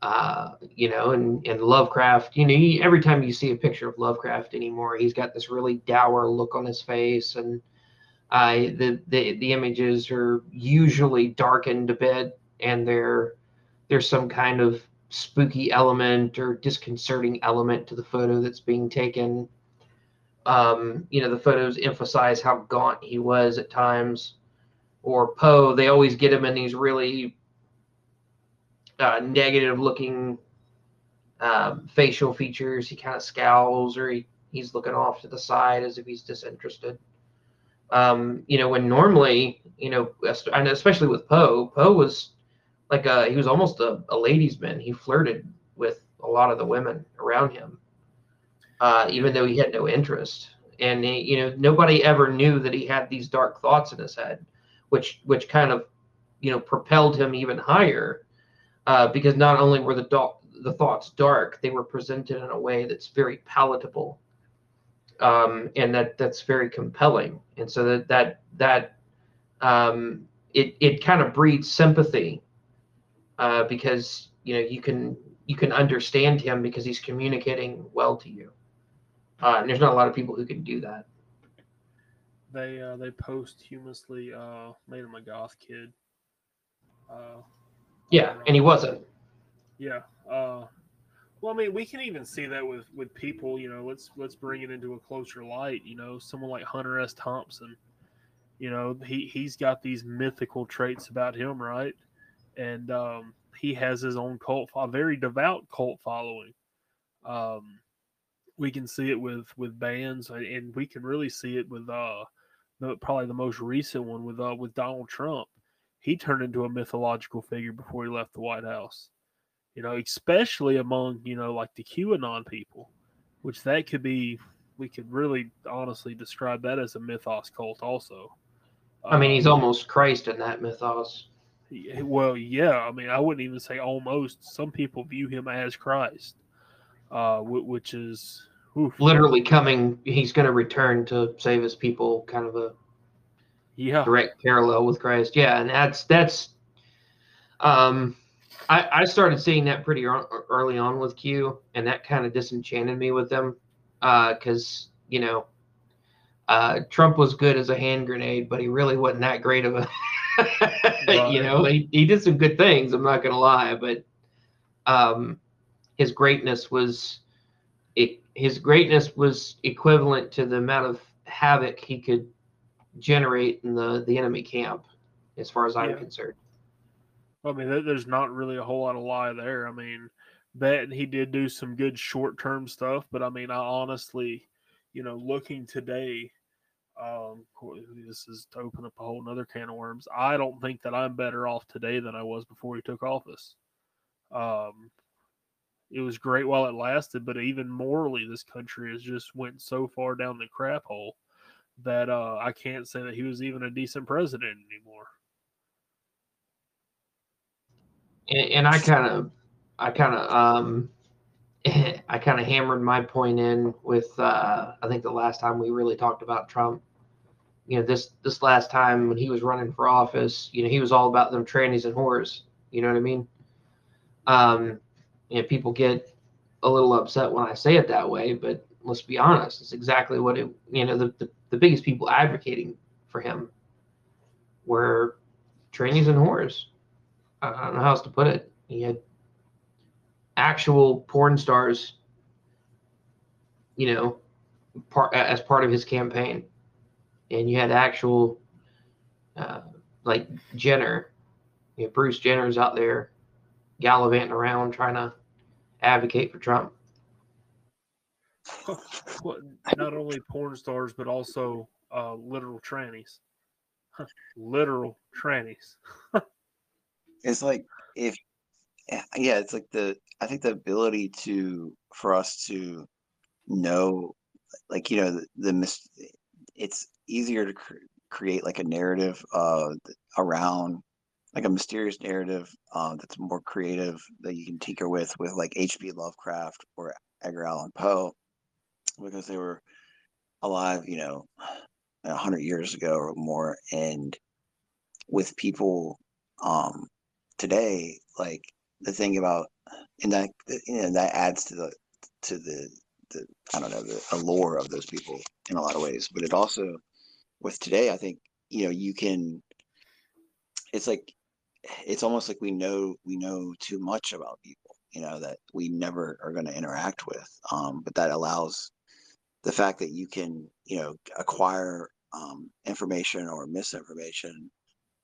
Uh, you know, and and Lovecraft, you know, he, every time you see a picture of Lovecraft anymore, he's got this really dour look on his face, and uh, the the the images are usually darkened a bit, and there there's some kind of spooky element or disconcerting element to the photo that's being taken. Um, you know, the photos emphasize how gaunt he was at times. Or Poe, they always get him in these really uh, negative looking um, facial features. He kind of scowls or he, he's looking off to the side as if he's disinterested. Um, you know, when normally, you know, and especially with Poe, Poe was like a, he was almost a, a ladies' man. He flirted with a lot of the women around him, uh, even though he had no interest. And he, you know, nobody ever knew that he had these dark thoughts in his head, which which kind of, you know, propelled him even higher, uh, because not only were the do- the thoughts dark, they were presented in a way that's very palatable, um, and that that's very compelling. And so that that that um, it it kind of breeds sympathy uh, because you know you can you can understand him because he's communicating well to you. Uh, and there's not a lot of people who can do that. They uh, they posthumously uh, made him a goth kid. Uh, yeah, and he wasn't. Yeah. Uh, well, I mean, we can even see that with with people. You know, let's let's bring it into a closer light. You know, someone like Hunter S. Thompson. You know, he he's got these mythical traits about him, right? And um, he has his own cult, a very devout cult following. Um, we can see it with with bands, and we can really see it with uh, the, probably the most recent one with uh, with Donald Trump. He turned into a mythological figure before he left the White House. You know, especially among you know like the QAnon people, which that could be. We could really honestly describe that as a mythos cult, also. I mean, he's um, almost Christ in that mythos. Well, yeah. I mean, I wouldn't even say almost. Some people view him as Christ, uh, which is oof. literally coming. He's going to return to save his people. Kind of a yeah direct parallel with Christ. Yeah, and that's that's. Um, I I started seeing that pretty early on with Q, and that kind of disenchanted me with them, because uh, you know, uh, Trump was good as a hand grenade, but he really wasn't that great of a you know, he, he did some good things. I'm not gonna lie, but um, his greatness was it, his greatness was equivalent to the amount of havoc he could generate in the the enemy camp, as far as I'm yeah. concerned. I mean, there's not really a whole lot of lie there. I mean, that he did do some good short term stuff, but I mean, I honestly, you know, looking today, um, this is to open up a whole other can of worms. I don't think that I'm better off today than I was before he took office. Um, it was great while it lasted, but even morally, this country has just went so far down the crap hole that uh, I can't say that he was even a decent president anymore. And, and I kind of, I kind of, um, I kind of hammered my point in with uh, I think the last time we really talked about Trump. You know, this this last time when he was running for office, you know, he was all about them trannies and whores. You know what I mean? Um, you know, people get a little upset when I say it that way, but let's be honest, it's exactly what it. You know, the the, the biggest people advocating for him were trannies and whores. I don't know how else to put it. He had actual porn stars, you know, part as part of his campaign, and you had actual, uh, like Jenner, you know, Bruce Jenner's out there gallivanting around trying to advocate for Trump. Well, not only porn stars, but also uh, literal trannies. literal trannies. it's like if yeah, it's like the I think the ability to for us to know, like you know, the, the mis- it's easier to cr- create like a narrative uh, around like a mysterious narrative uh, that's more creative that you can tinker with with like H.P. Lovecraft or Edgar Allan Poe because they were alive, you know, a hundred years ago or more, and with people um, today, like the thing about and that you know that adds to the to the the I don't know the allure of those people in a lot of ways, but it also with today, I think you know you can. It's like it's almost like we know we know too much about people, you know, that we never are going to interact with. Um, but that allows the fact that you can, you know, acquire um, information or misinformation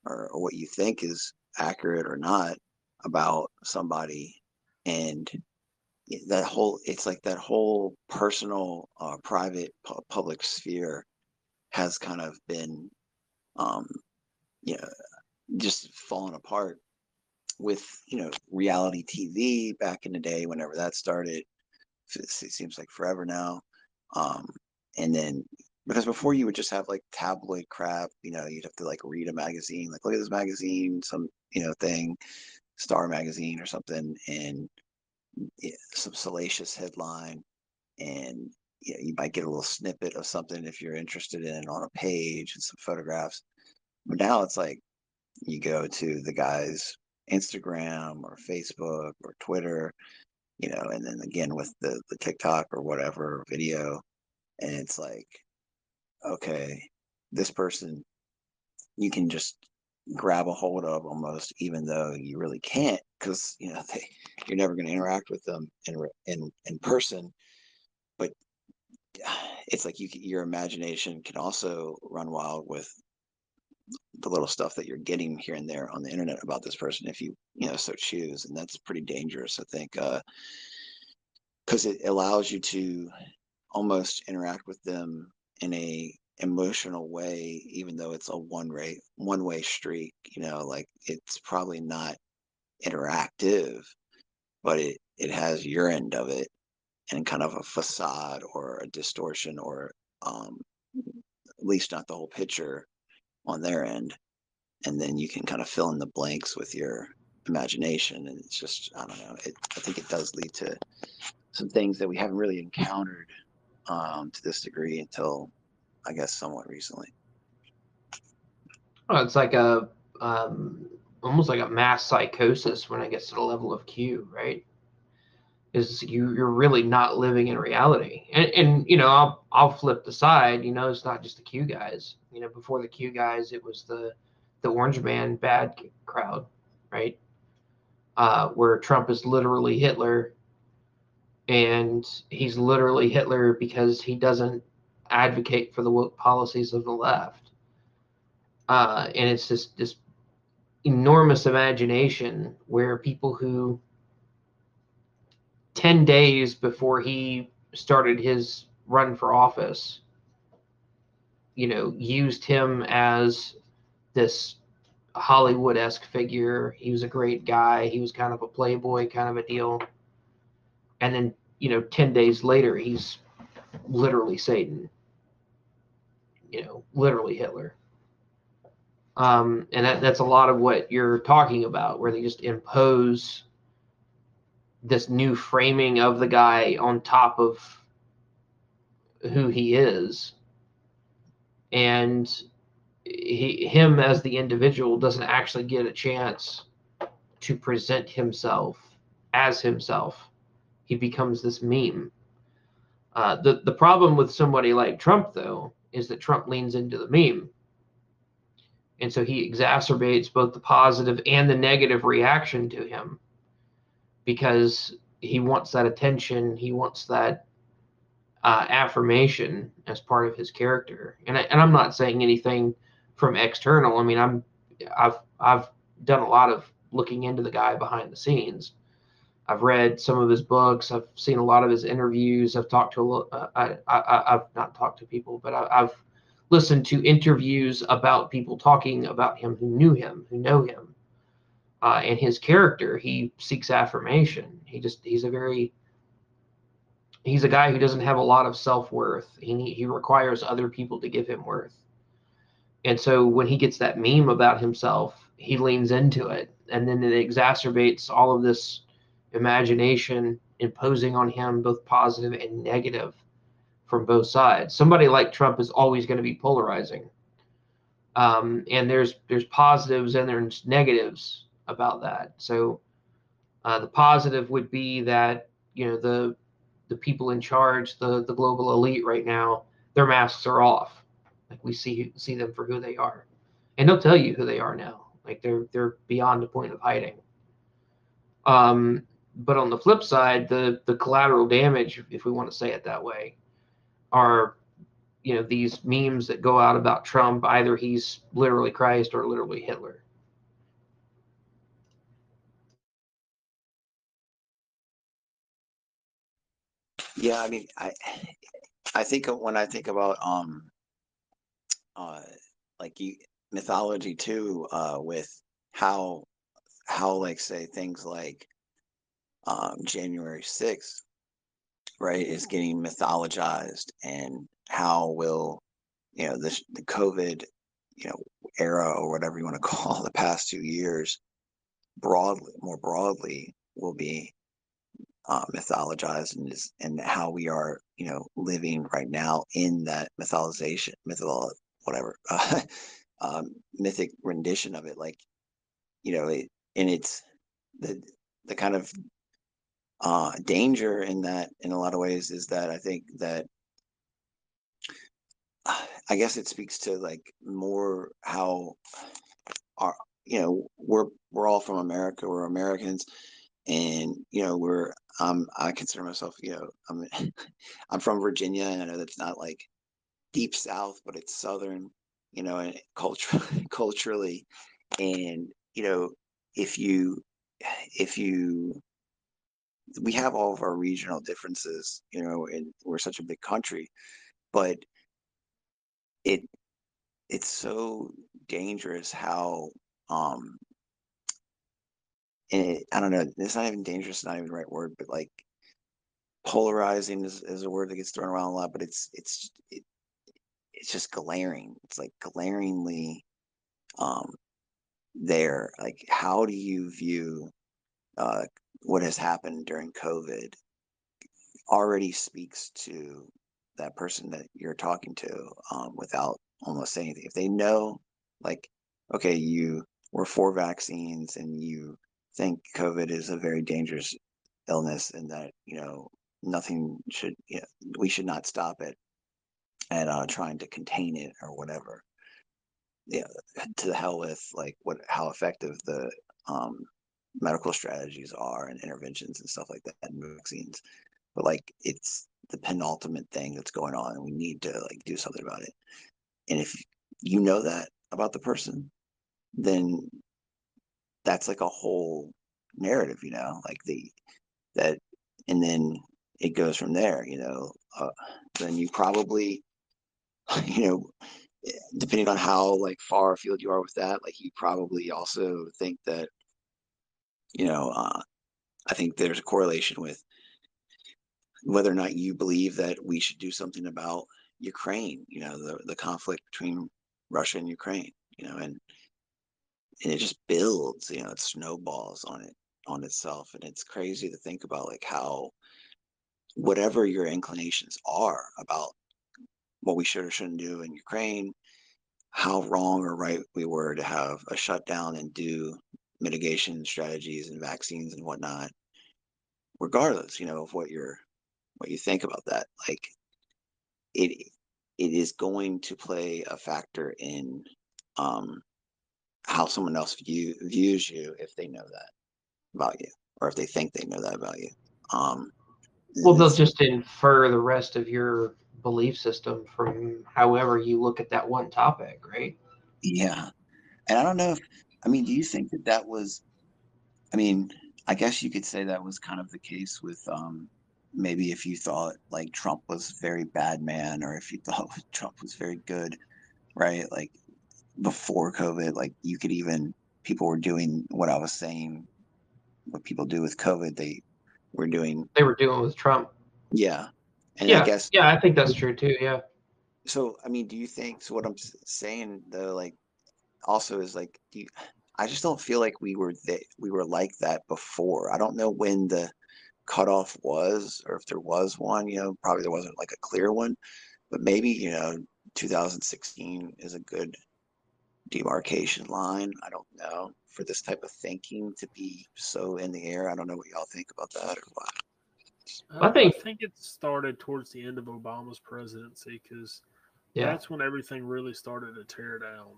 or, or what you think is accurate or not about somebody and that whole it's like that whole personal uh, private pu- public sphere has kind of been um you know just fallen apart with you know reality tv back in the day whenever that started. It seems like forever now. Um and then because before you would just have like tabloid crap you know you'd have to like read a magazine like look at this magazine some you know thing star magazine or something and some salacious headline and you, you might get a little snippet of something if you're interested in on a page and some photographs. But now it's like you go to the guy's instagram or facebook or twitter you know and then again with the the tiktok or whatever video and it's like okay this person you can just grab a hold of almost even though you really can't because you know they you're never going to interact with them in in in person. But it's like you your imagination can also run wild with the little stuff that you're getting here and there on the internet about this person if you you know so choose and that's pretty dangerous i think uh because it allows you to almost interact with them in a emotional way even though it's a one way one way street you know like it's probably not interactive but it it has your end of it and kind of a facade or a distortion or um at least not the whole picture on their end and then you can kind of fill in the blanks with your imagination and it's just i don't know it, i think it does lead to some things that we haven't really encountered um, to this degree until I guess somewhat recently. Well, it's like a um, almost like a mass psychosis when it gets to the level of Q, right? Is you you're really not living in reality, and and you know I'll I'll flip the side. You know, it's not just the Q guys. You know, before the Q guys, it was the the Orange Man bad crowd, right? Uh, where Trump is literally Hitler, and he's literally Hitler because he doesn't advocate for the woke policies of the left. Uh, and it's just this enormous imagination where people who 10 days before he started his run for office, you know, used him as this Hollywood esque figure. He was a great guy. He was kind of a playboy kind of a deal. And then, you know, 10 days later, he's literally Satan you know, literally Hitler. Um, and that, that's a lot of what you're talking about, where they just impose this new framing of the guy on top of who he is. And he, him as the individual doesn't actually get a chance to present himself as himself. He becomes this meme. Uh, the the problem with somebody like Trump, though, is that Trump leans into the meme. And so he exacerbates both the positive and the negative reaction to him because he wants that attention. He wants that uh, affirmation as part of his character. And, I, and I'm not saying anything from external. I mean, I'm I've I've done a lot of looking into the guy behind the scenes. I've read some of his books. I've seen a lot of his interviews. I've talked to a. Uh, I, I, have not talked to people, but I, have listened to interviews about people talking about him who knew him, who know him, uh, and his character. He seeks affirmation. He just he's a very he's a guy who doesn't have a lot of self worth. He he requires other people to give him worth, And so when he gets that meme about himself, he leans into it. And then it exacerbates all of this imagination imposing on him, both positive and negative from both sides. Somebody like Trump is always going to be polarizing. Um, and there's there's positives and there's negatives about that. So uh, the positive would be that you know the the people in charge, the the global elite right now, their masks are off. Like we see see them for who they are, and they'll tell you who they are now. Like they're they're beyond the point of hiding. Um, but on the flip side, the the collateral damage, if we want to say it that way, are you know these memes that go out about Trump. Either he's literally Christ or literally Hitler. Yeah, I mean, I I think when I think about um uh like you mythology too, uh with how how like say things like um January 6th, right, is getting mythologized and how will you know this the COVID, you know, era or whatever you want to call the past two years broadly more broadly will be uh, mythologized and is and how we are you know living right now in that mythologization mytholo whatever uh, um, mythic rendition of it like you know it, and it's the the kind of uh, danger in that in a lot of ways is that I think that I guess it speaks to like more how our you know we're we're all from America we're Americans and you know we're um i consider myself you know i'm i'm from virginia and i know that's not like deep south but it's southern you know and culturally culturally. And you know if you if you we have all of our regional differences you know and we're such a big country but it it's so dangerous how um it, I don't know, it's not even dangerous, not even the right word, but like polarizing is, is a word that gets thrown around a lot, but it's it's it, it's just glaring. It's like glaringly um there. Like how do you view uh what has happened during COVID already speaks to that person that you're talking to um without almost saying anything. If they know like okay, you were for vaccines and you think COVID is a very dangerous illness and that, you know, nothing should, you know, we should not stop it and uh, trying to contain it or whatever. Yeah, to the hell with like what how effective the um, medical strategies are and interventions and stuff like that and vaccines. But like it's the penultimate thing that's going on and we need to like do something about it. And if you know that about the person, then that's like a whole narrative, you know, like the that, and then it goes from there, you know. Uh, then you probably, you know, depending on how like far afield you are with that, like you probably also think that, you know, uh, I think there's a correlation with whether or not you believe that we should do something about Ukraine, you know, the the conflict between Russia and Ukraine, you know, and and it just builds you know it snowballs on it on itself and it's crazy to think about like how whatever your inclinations are about what we should or shouldn't do in ukraine how wrong or right we were to have a shutdown and do mitigation strategies and vaccines and whatnot regardless you know of what you're what you think about that like it it is going to play a factor in um how someone else view, views you if they know that about you or if they think they know that about you. Um, well, they'll just infer the rest of your belief system from however you look at that one topic, right? Yeah. And I don't know if, I mean, do you think that that was, I mean, I guess you could say that was kind of the case with um, maybe if you thought like Trump was a very bad man or if you thought Trump was very good, right? Like before COVID, like you could even people were doing what I was saying, what people do with COVID. They were doing. They were doing with Trump. Yeah, and yeah, I guess yeah, I think that's true too. Yeah. so I mean, do you think? So what I'm saying though, like, also is like, do you? I just don't feel like we were that we were like that before. I don't know when the cutoff was, or if there was one. You know, probably there wasn't like a clear one, but maybe you know, 2016 is a good demarcation line. I don't know for this type of thinking to be so in the air. I don't know what y'all think about that or what. I uh, think I think it started towards the end of Obama's presidency because yeah. that's when everything really started to tear down.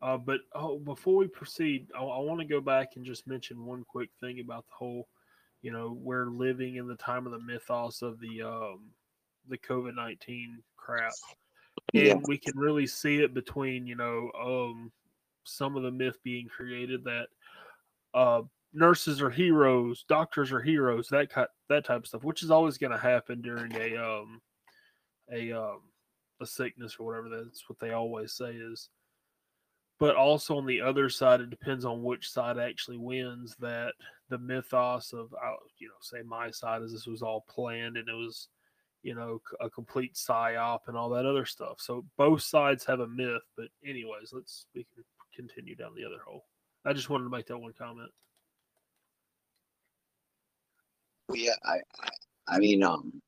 Uh, but oh, before we proceed, I, I want to go back and just mention one quick thing about the whole, you know, we're living in the time of the mythos of the um, the COVID nineteen crap, and yeah. we can really see it between you know um, some of the myth being created that uh, nurses are heroes, doctors are heroes, that that type of stuff, which is always going to happen during a um a um a sickness or whatever. That's what they always say is. But also on the other side, it depends on which side actually wins. That the mythos of, uh, you know, say my side is this was all planned and it was, you know, a complete psyop and all that other stuff. So both sides have a myth. But anyways, let's we can continue down the other hole. I just wanted to make that one comment. Yeah, I, I mean, um,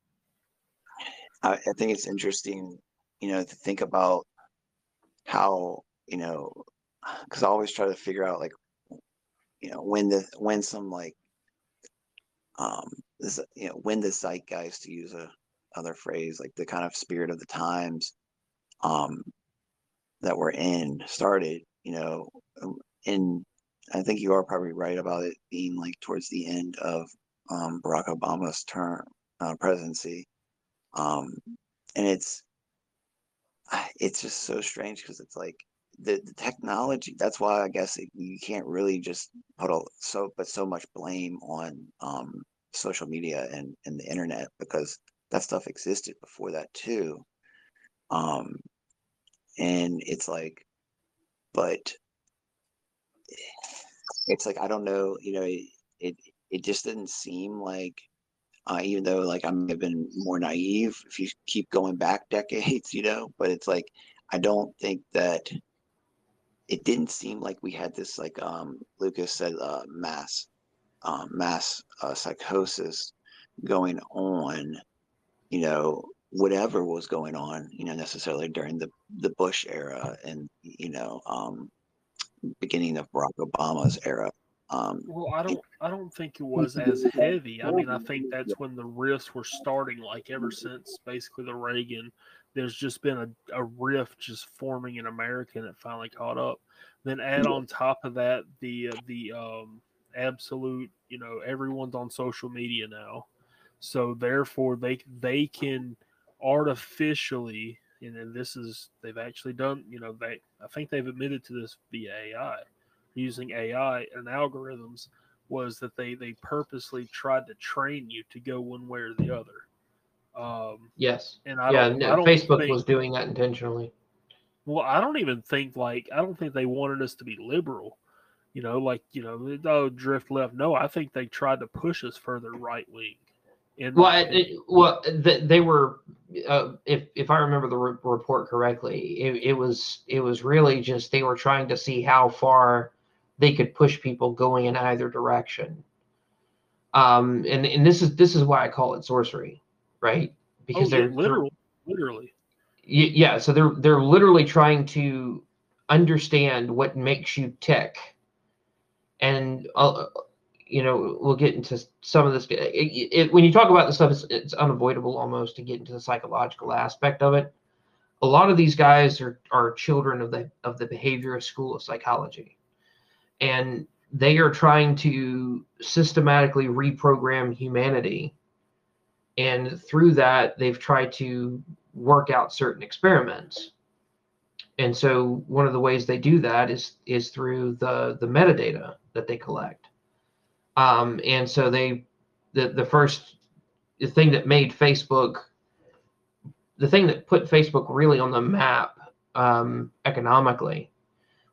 I, I think it's interesting, you know, to think about how, you know, because I always try to figure out like, you know, when the when some like, um, this, you know, when the zeitgeist to use a other phrase, like the kind of spirit of the times, um, that we're in started, you know, and I think you are probably right about it being like towards the end of um, Barack Obama's term uh, presidency, um, and it's it's just so strange because it's like the, the technology. That's why I guess it, you can't really just put a so but so much blame on um, social media and and the internet because that stuff existed before that too. Um, and it's like, but it's like I don't know, you know, it, it it just didn't seem like uh, even though like I may have been more naive if you keep going back decades, you know, but it's like I don't think that it didn't seem like we had this like um Lucas said uh mass um mass uh, psychosis going on, you know, whatever was going on, you know, necessarily during the the Bush era and you know, um beginning of Barack Obama's era. Um, well, I don't, I don't think it was as heavy. I mean, I think that's when the rifts were starting. Like ever since basically the Reagan, there's just been a, a rift just forming in America, and it finally caught up. Then add on top of that the uh, the um, absolute, you know, everyone's on social media now, so therefore they they can artificially, and then this is they've actually done, you know, they I think they've admitted to this via AI using AI and algorithms was that they they purposely tried to train you to go one way or the other. Um, yes. And I yeah, no, I Facebook think, was doing that intentionally. Well, I don't even think like I don't think they wanted us to be liberal. You know, like you know, oh, drift left. No, I think they tried to push us further right wing. Well, it, well, they were, uh, if if I remember the re- report correctly, it, it was it was really just they were trying to see how far they could push people going in either direction. Um, and and this is this is why I call it sorcery, right? Because oh, they're literal, literally. Yeah, so they're they're literally trying to understand what makes you tick, and uh, you know we'll get into some of this. It, it, when you talk about this stuff, it's, it's unavoidable almost to get into the psychological aspect of it. A lot of these guys are are children of the of the behaviorist school of psychology and they are trying to systematically reprogram humanity and through that they've tried to work out certain experiments and so one of the ways they do that is is through the the metadata that they collect um, and so they the the first the thing that made facebook the thing that put facebook really on the map um, economically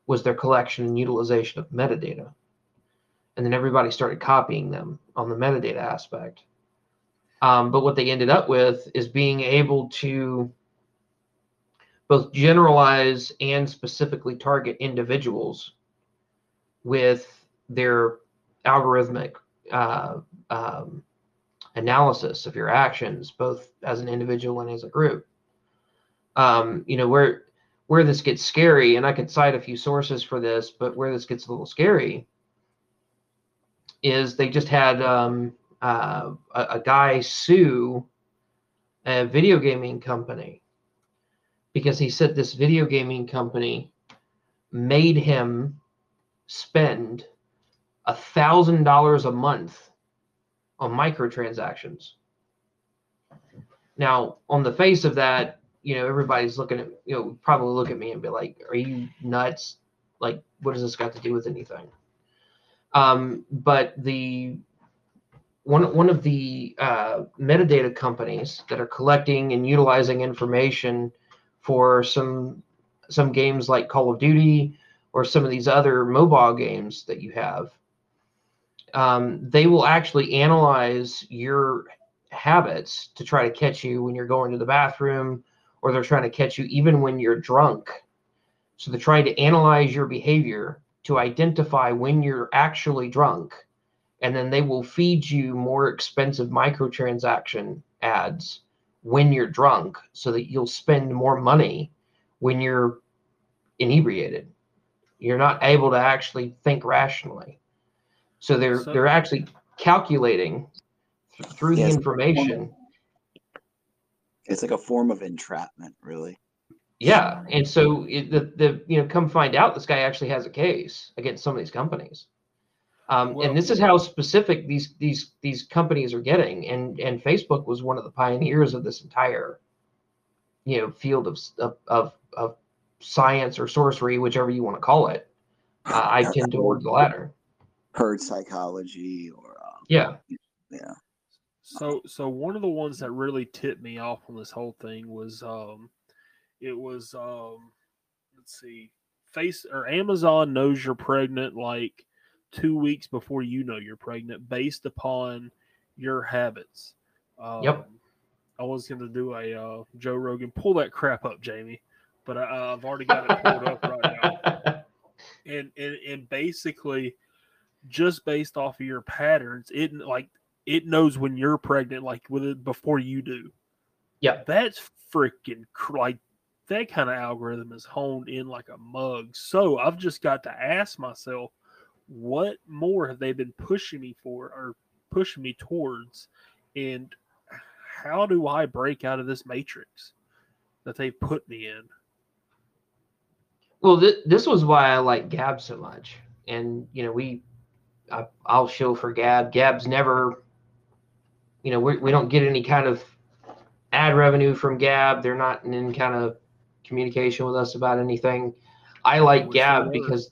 was their collection and utilization of metadata. And then everybody started copying them on the metadata aspect. Um, but what they ended up with is being able to both generalize and specifically target individuals with their algorithmic uh, um, analysis of your actions, both as an individual and as a group. Um, you know, where where this gets scary, and I could cite a few sources for this, but where this gets a little scary is they just had um, uh, a, a guy sue a video gaming company because he said this video gaming company made him spend a thousand dollars a month on microtransactions. Now, on the face of that, you know, everybody's looking at, you know, probably look at me and be like, are you nuts? Like, what does this got to do with anything? Um, but the one one of the uh, metadata companies that are collecting and utilizing information for some some games like Call of Duty or some of these other mobile games that you have, um, they will actually analyze your habits to try to catch you when you're going to the bathroom, or they're trying to catch you even when you're drunk. So they're trying to analyze your behavior to identify when you're actually drunk, and then they will feed you more expensive microtransaction ads when you're drunk so that you'll spend more money when you're inebriated. You're not able to actually think rationally. So they're so, they're actually calculating through the information. It's like a form of entrapment, really. Yeah, and so it, the the you know come find out this guy actually has a case against some of these companies. Um, well, and this is how specific these these these companies are getting. And and Facebook was one of the pioneers of this entire, you know, field of of of science or sorcery, whichever you want to call it. Uh, I tend toward the latter. Herd psychology, or um, yeah, yeah. So so one of the ones that really tipped me off on this whole thing was um, it was um, let's see, face or Amazon knows you're pregnant like two weeks before you know you're pregnant based upon your habits. Um, yep. I was going to do a uh, Joe Rogan. Pull that crap up, Jamie. But I, have already got it pulled up right now. And, and and basically, just based off of your patterns, it like it knows when you're pregnant, like with it before you do. Yeah, that's freaking like that kind of algorithm is honed in like a mug. So I've just got to ask myself, what more have they been pushing me for or pushing me towards? And how do i break out of this matrix that they put me in? Well th- this was why i like gab so much. And you know we I, will show for gab. Gab's never you know we, we don't get any kind of ad revenue from gab. They're not in any kind of communication with us about anything. I like gab because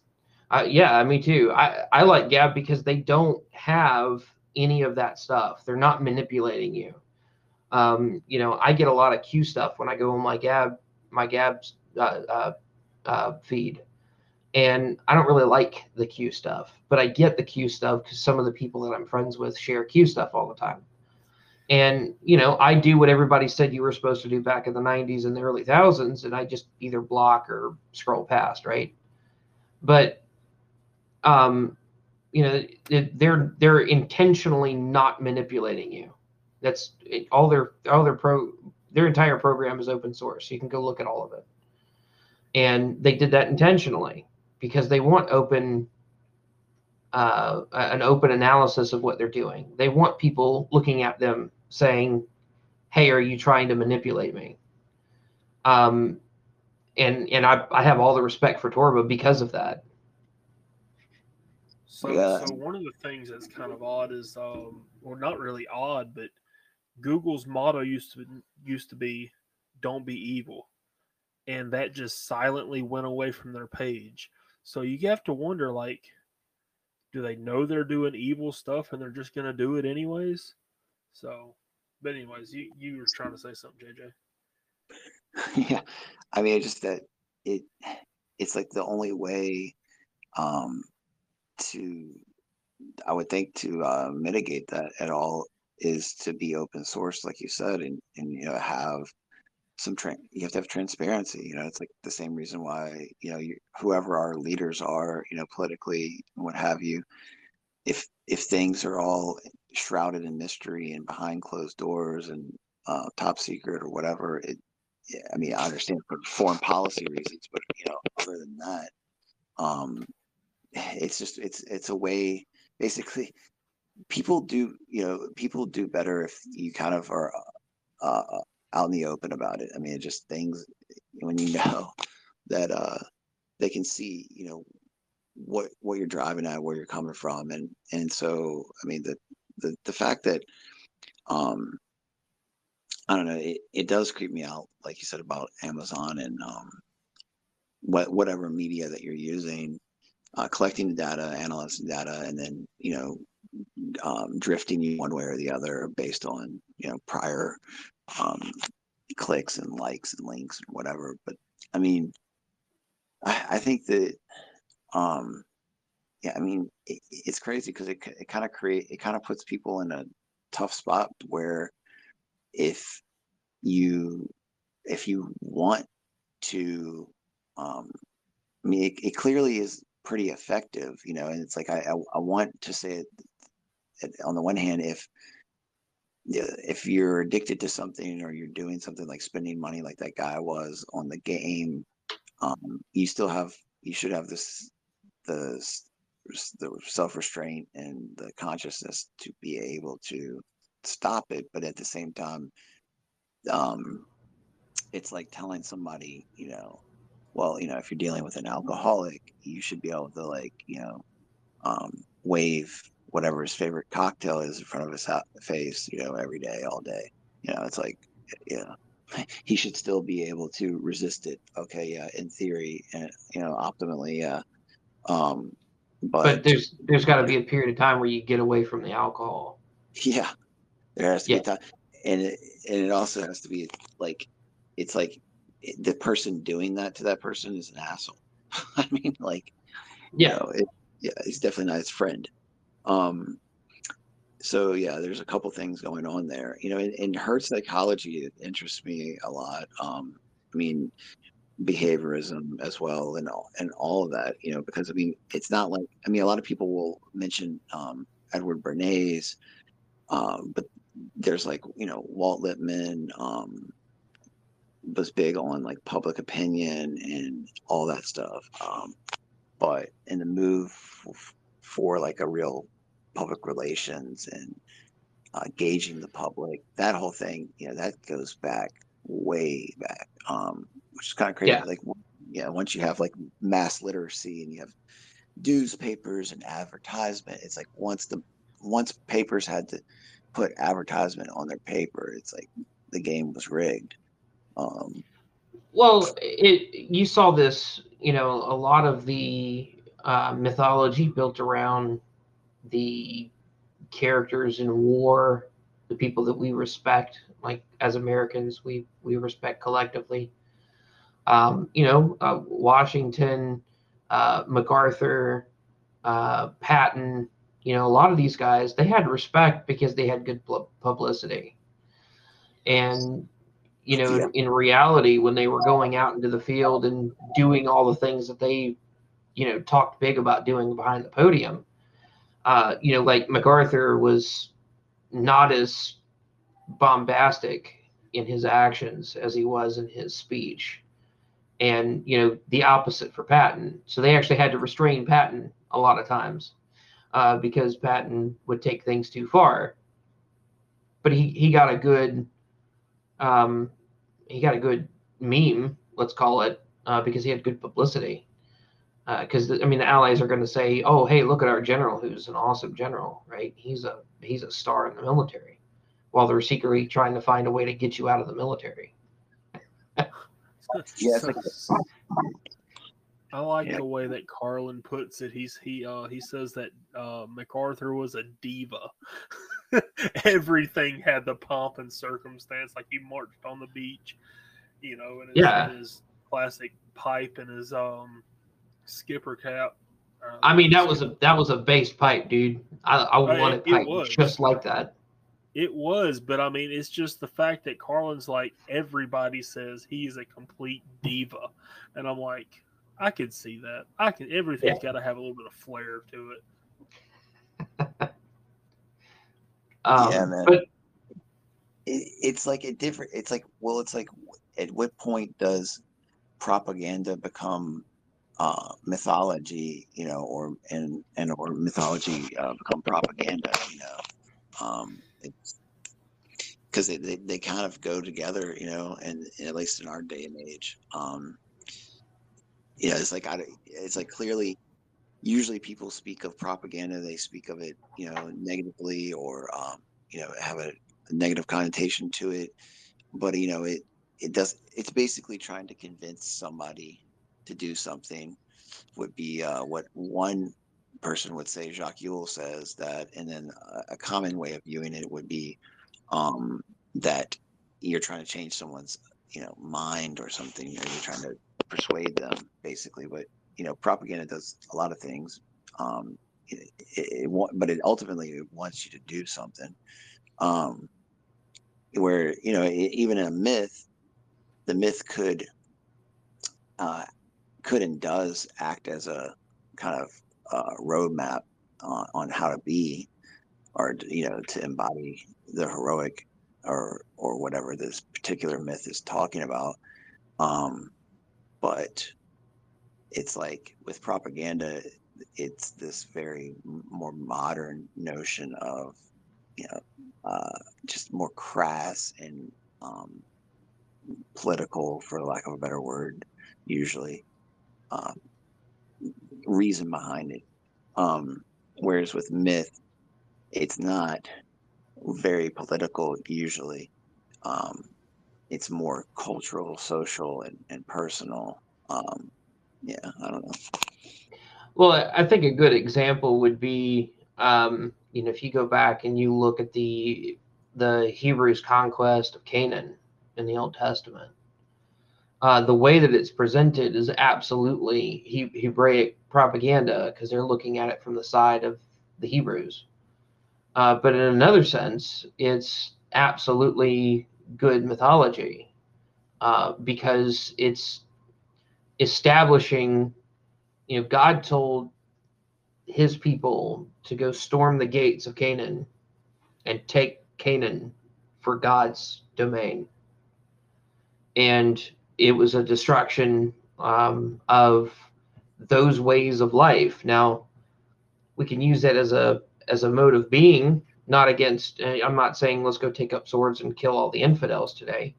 uh, yeah, me too. I, I like Gab because they don't have any of that stuff. They're not manipulating you. Um, you know, I get a lot of Q stuff when I go on my Gab my Gab uh, uh, uh, feed, and I don't really like the Q stuff, but I get the Q stuff because some of the people that I'm friends with share Q stuff all the time. And you know, I do what everybody said you were supposed to do back in the '90s and the early thousands, and I just either block or scroll past, right? But um, you know, they're they're intentionally not manipulating you. That's all their all their pro their entire program is open source. You can go look at all of it. And they did that intentionally because they want open uh, an open analysis of what they're doing. They want people looking at them saying, "Hey, are you trying to manipulate me?" Um, and and I, I have all the respect for Torba because of that. So, yeah. so one of the things that's kind of odd is, um, or not really odd, but Google's motto used to used to be "Don't be evil," and that just silently went away from their page. So you have to wonder, like, do they know they're doing evil stuff and they're just going to do it anyways? So, but anyways, you you were trying to say something, JJ. Yeah, I mean, just that it it's like the only way um to I would think to uh, mitigate that at all is to be open source, like you said, and and you know have some tra- you have to have transparency you know it's like the same reason why you know you, whoever our leaders are you know politically what have you if if things are all shrouded in mystery and behind closed doors and uh, top secret or whatever it i mean i understand for foreign policy reasons but you know other than that um it's just it's it's a way basically people do you know people do better if you kind of are uh, out in the open about it. I mean just things when you know that uh they can see you know what what you're driving at where you're coming from. And and so i mean the the, the fact that um i don't know it, it does creep me out like you said about amazon and um what whatever media that you're using uh, collecting the data, analyzing the data, and then you know um, drifting you one way or the other based on you know prior um, clicks and likes and links and whatever. But I mean, I, I think that um, yeah, I mean it, it's crazy because it it kind of create it kind of puts people in a tough spot where if you if you want to um, I mean, it, it, clearly is pretty effective, you know. And it's like I I, I want to say it, on the one hand, if if you're addicted to something or you're doing something like spending money like that guy was on the game, um, you still have you should have this the the self restraint and the consciousness to be able to stop it. But at the same time, um, it's like telling somebody, you know, well, you know, if you're dealing with an alcoholic, you should be able to like, you know, um, wave whatever his favorite cocktail is in front of his face, you know, every day, all day. You know, it's like, yeah, he should still be able to resist it. Okay, yeah, in theory, and you know, optimally, yeah. Um, but, but there's there's got to be a period of time where you get away from the alcohol. Yeah, there has to yeah. be time, and it, and it also has to be like, it's like the person doing that to that person is an asshole. I mean, like, yeah, you know, it, yeah, he's definitely not his friend. Um, so yeah, there's a couple things going on there. You know, in, in herd psychology, it interests me a lot. Um, I mean, behaviorism as well, and all and all of that. You know, because I mean, it's not like I mean, a lot of people will mention um, Edward Bernays, um, but there's like you know Walt Lippmann, um, was big on like public opinion and all that stuff. Um, but in the move f- for like a real public relations and uh, gauging the public, that whole thing, you know, that goes back way back, um, which is kind of crazy. Yeah. Like, yeah, once you have like mass literacy and you have newspapers and advertisement, it's like once the once papers had to put advertisement on their paper, it's like the game was rigged. Um, well, it you saw this, you know, a lot of the uh, mythology built around the characters in war, the people that we respect, like as Americans, we we respect collectively. Um, you know, uh, Washington, uh, MacArthur, uh, Patton. You know, a lot of these guys they had respect because they had good publicity, and you know, yeah. in reality, when they were going out into the field and doing all the things that they, you know, talked big about doing behind the podium, uh, you know, like MacArthur was not as bombastic in his actions as he was in his speech. And, you know, the opposite for Patton. So they actually had to restrain Patton a lot of times uh, because Patton would take things too far. But he, he got a good um, he got a good meme, let's call it, uh, because he had good publicity. Because uh, I mean, the allies are going to say, "Oh, hey, look at our general, who's an awesome general, right? He's a he's a star in the military," while they're secretly trying to find a way to get you out of the military. yeah, I like yeah. the way that Carlin puts it. He's he uh he says that uh MacArthur was a diva. Everything had the pomp and circumstance, like he marched on the beach, you know, and his, yeah. his classic pipe and his um skipper cap. Uh, I mean, that was a that was a bass pipe, dude. I I uh, wanted pipe just like that. It was, but I mean, it's just the fact that Carlin's like everybody says he's a complete diva, and I'm like, I could see that. I can. Everything's yeah. got to have a little bit of flair to it. Um, yeah, man. But it, it's like a different. It's like well, it's like at what point does propaganda become uh, mythology, you know, or and and or mythology uh, become propaganda, you know. Um, it's because they, they, they kind of go together, you know, and, and, at least in our day and age. Um, yeah, it's like I, it's like clearly, usually people speak of propaganda, they speak of it, you know, negatively or um, you know have a, a negative connotation to it, but you know it it does it's basically trying to convince somebody to do something would be uh, what one person would say. Jacques Ellul says that, and then a, common way of viewing it would be um, that you're trying to change someone's you know mind or something. You're, you're trying to persuade them, basically. But you know, propaganda does a lot of things. Um, it, it, it, but it ultimately wants you to do something. Um, where you know, even in a myth, the myth could uh, could and does act as a kind of uh, roadmap on, on how to be or you know to embody the heroic or or whatever this particular myth is talking about um but it's like with propaganda it's this very more modern notion of you know uh, just more crass and um, political for lack of a better word usually um, reason behind it. Um, whereas with myth, it's not very political usually. Um, it's more cultural, social, and, and personal. Um, yeah, I don't know. Well, I think a good example would be, um, you know, if you go back and you look at the the Hebrews' conquest of Canaan in the Old Testament, uh, the way that it's presented is absolutely he- Hebraic propaganda because they're looking at it from the side of the Hebrews. Uh, but in another sense, it's absolutely good mythology uh, because it's establishing, you know, God told his people to go storm the gates of Canaan and take Canaan for God's domain. And it was a destruction um, of those ways of life. Now, we can use that as a as a mode of being, not against. I'm not saying let's go take up swords and kill all the infidels today.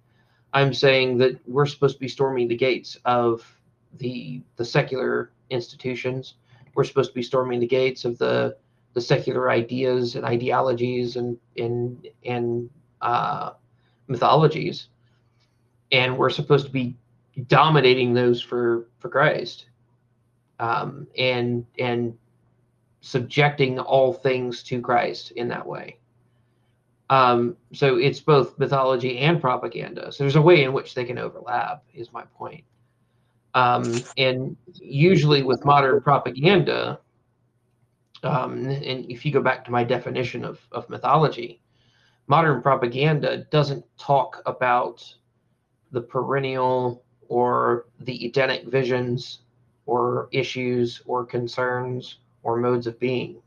I'm saying that we're supposed to be storming the gates of the the secular institutions. We're supposed to be storming the gates of the the secular ideas and ideologies and and and uh, mythologies and we're supposed to be dominating those for for Christ, um, and and subjecting all things to Christ in that way. Um, so it's both mythology and propaganda. So there's a way in which they can overlap. Is my point. Um, and usually with modern propaganda, um, and if you go back to my definition of, of mythology, modern propaganda doesn't talk about the perennial or the Edenic visions or issues or concerns or modes of being.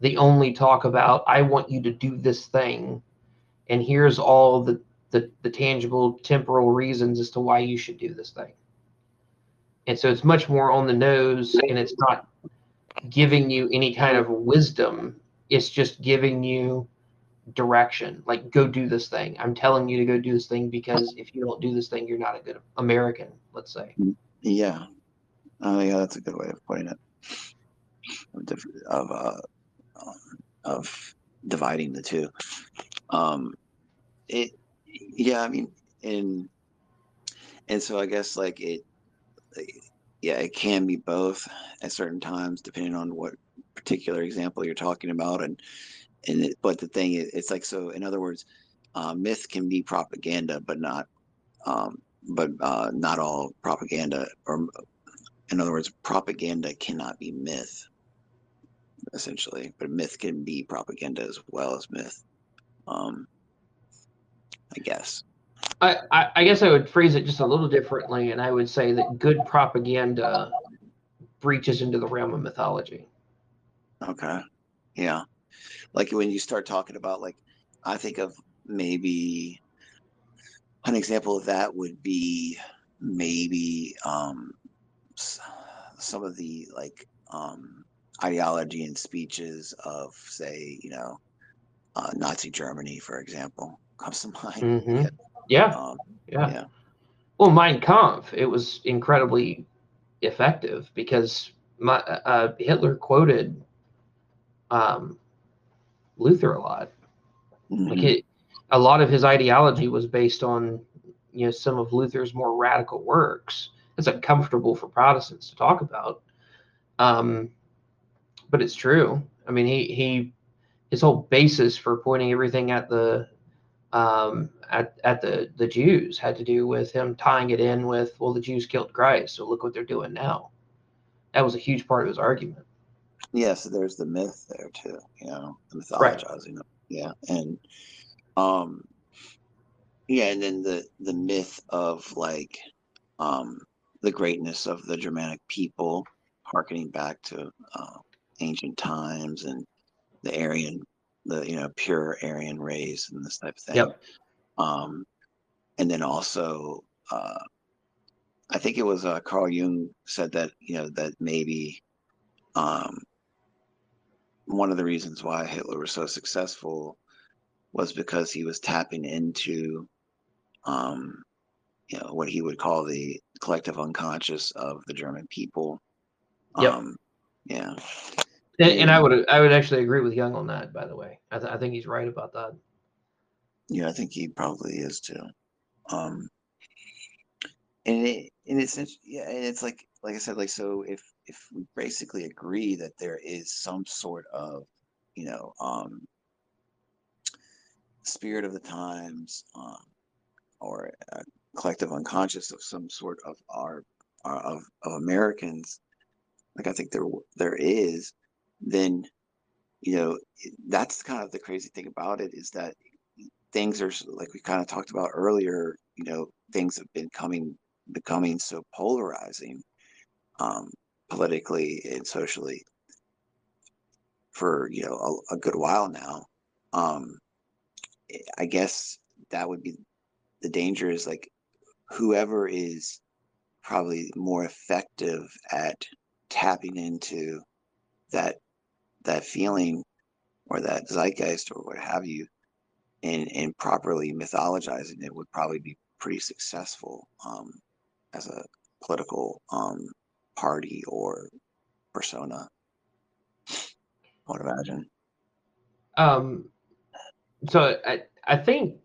They only talk about, I want you to do this thing, and here's all the, the, the tangible temporal reasons as to why you should do this thing. And so it's much more on the nose, and it's not giving you any kind of wisdom. It's just giving you direction like go do this thing. I'm telling you to go do this thing because if you don't do this thing you're not a good american let's say. Yeah. Oh yeah that's a good way of putting it. Of uh of dividing the two. Um it yeah i mean and and so i guess like it yeah it can be both at certain times depending on what particular example you're talking about and and it, but the thing is, it's like so. In other words, uh, myth can be propaganda, but not, um, but uh, not all propaganda. Or, in other words, propaganda cannot be myth, essentially. But myth can be propaganda as well as myth. Um, I guess. I, I, I guess I would phrase it just a little differently, and I would say that good propaganda breaches into the realm of mythology. Okay. Yeah. Like when you start talking about like I think of maybe an example of that would be maybe um some of the like um ideology and speeches of say, you know, uh, Nazi Germany, for example, comes to mind. Mm-hmm. Yeah. Yeah. Um, yeah. yeah. Well, Mein Kampf, it was incredibly effective because my, uh, Hitler quoted um, Luther a lot. Mm-hmm. Like it, a lot of his ideology was based on you know some of Luther's more radical works. It's uncomfortable for Protestants to talk about, um, but it's true. I mean, he he his whole basis for pointing everything at the um, at, at the the Jews had to do with him tying it in with well the Jews killed Christ so look what they're doing now. That was a huge part of his argument. Yeah, so there's the myth there too, you know, the mythologizing. Right. Yeah, and um, yeah, and then the the myth of like um the greatness of the Germanic people, harkening back to uh, ancient times and the Aryan, the you know pure Aryan race and this type of thing. Yep. Um, and then also, uh, I think it was uh, Carl Jung said that you know that maybe um, one of the reasons why Hitler was so successful was because he was tapping into um, you know what he would call the collective unconscious of the German people. Yep. Um, yeah. And, and, I would I would actually agree with Jung on that. By the way, I, th- I think he's right about that. Yeah, I think he probably is too. Um, and it, and it's yeah, and it's like like I said, like so if if we basically agree that there is some sort of you know um spirit of the times um or a collective unconscious of some sort of our, our of, of Americans like I think there there is then you know that's kind of the crazy thing about it is that things are like we kind of talked about earlier you know things have been coming becoming so polarizing um, politically and socially for you know a, a good while now. Um, i guess that would be the danger is like whoever is probably more effective at tapping into that that feeling or that zeitgeist or what have you and and properly mythologizing it would probably be pretty successful um, as a political um, party or persona. I would imagine. Um, so I I think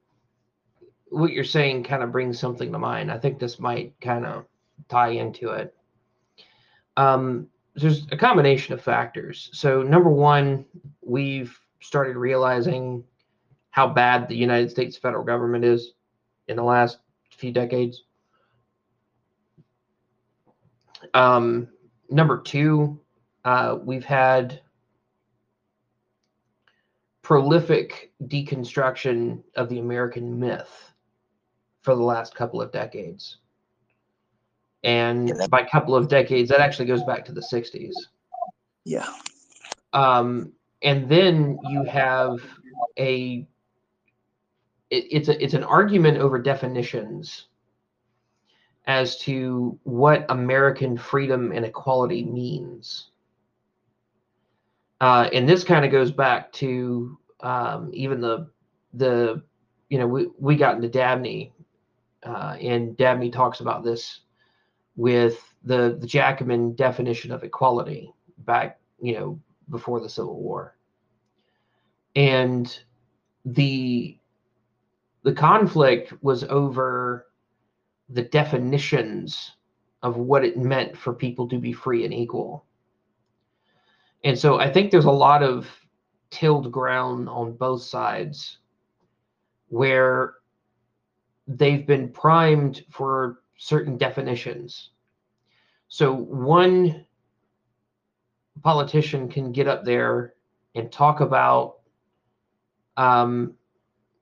what you're saying kind of brings something to mind. I think this might kind of tie into it. Um, there's a combination of factors. So number one, we've started realizing how bad the United States federal government is in the last few decades. Um, number two, uh, we've had prolific deconstruction of the American myth for the last couple of decades. And by a couple of decades, that actually goes back to the 60s. Yeah. Um, and then you have a it, it's a it's an argument over definitions as to what American freedom and equality means. Uh, and this kind of goes back to um, even the the you know we, we got into Dabney uh, and Dabney talks about this with the the Jackman definition of equality back you know before the Civil War and the the conflict was over the definitions of what it meant for people to be free and equal. And so I think there's a lot of tilled ground on both sides where they've been primed for certain definitions. So one politician can get up there and talk about um,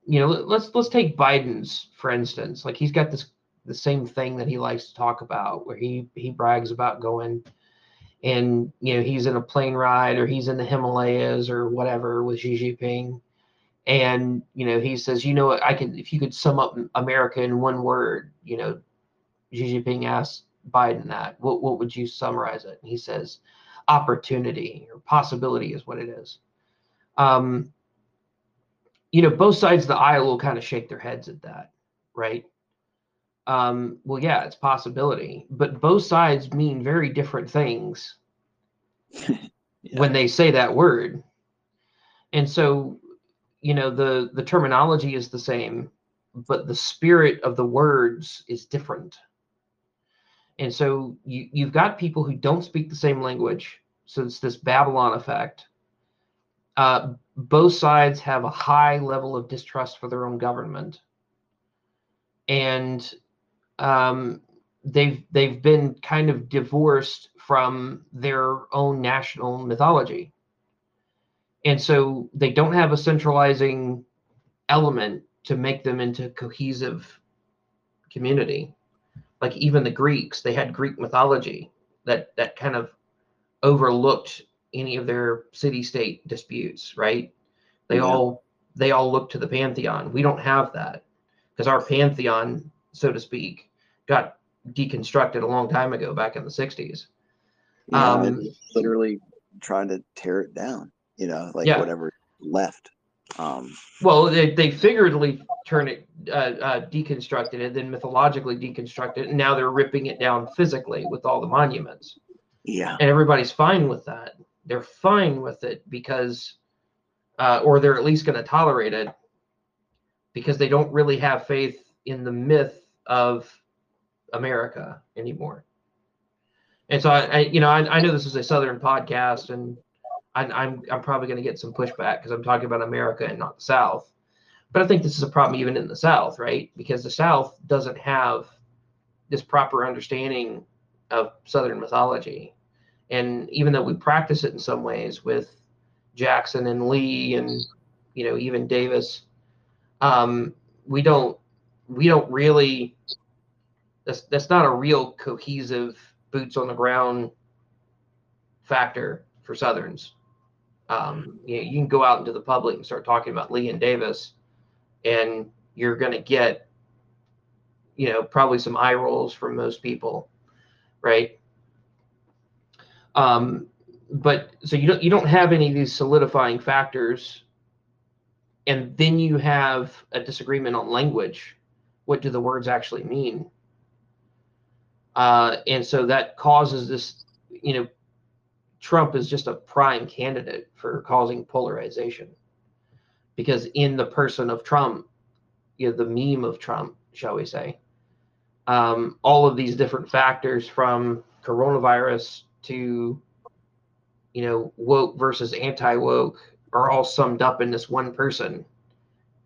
you know, let's let's take Biden's for instance. Like he's got this the same thing that he likes to talk about, where he he brags about going and you know he's in a plane ride or he's in the Himalayas or whatever with Xi Jinping, and you know he says, you know, I can if you could sum up America in one word, you know, Xi Jinping asked Biden that, what what would you summarize it? And he says, opportunity or possibility is what it is. Um, you know, both sides of the aisle will kind of shake their heads at that, right? Um, well, yeah, it's possibility, but both sides mean very different things yeah. when they say that word. And so, you know, the the terminology is the same, but the spirit of the words is different. And so you you've got people who don't speak the same language, so it's this Babylon effect. Uh, both sides have a high level of distrust for their own government, and um, they've they've been kind of divorced from their own national mythology. And so they don't have a centralizing element to make them into cohesive community like even the greeks they had greek mythology that that kind of overlooked any of their city state disputes right they yeah. all they all look to the pantheon we don't have that because our pantheon so to speak, got deconstructed a long time ago, back in the '60s. Yeah, um, literally trying to tear it down. You know, like yeah. whatever left. Um, well, they, they figuratively turn it, uh, uh, deconstructed it, then mythologically deconstructed it, and now they're ripping it down physically with all the monuments. Yeah, and everybody's fine with that. They're fine with it because, uh, or they're at least going to tolerate it because they don't really have faith in the myth of America anymore. And so I, I you know, I, I, know this is a Southern podcast, and I, am I'm, I'm probably going to get some pushback because I'm talking about America and not the South. But I think this is a problem even in the South, right? Because the South doesn't have this proper understanding of Southern mythology, and even though we practice it in some ways with Jackson and Lee, and you know even Davis, um, we don't we don't really that's that's not a real cohesive boots on the ground factor for Southerns. Um, you, know, you can go out into the public and start talking about Lee and Davis, and you're going to get, you know, probably some eye rolls from most people, right? Um, but so you don't you don't have any of these solidifying factors, and then you have a disagreement on language what do the words actually mean? Uh, and so that causes this, you know, Trump is just a prime candidate for causing polarization because in the person of Trump, you know, the meme of Trump, shall we say, um, all of these different factors from coronavirus to, you know, woke versus anti woke are all summed up in this one person.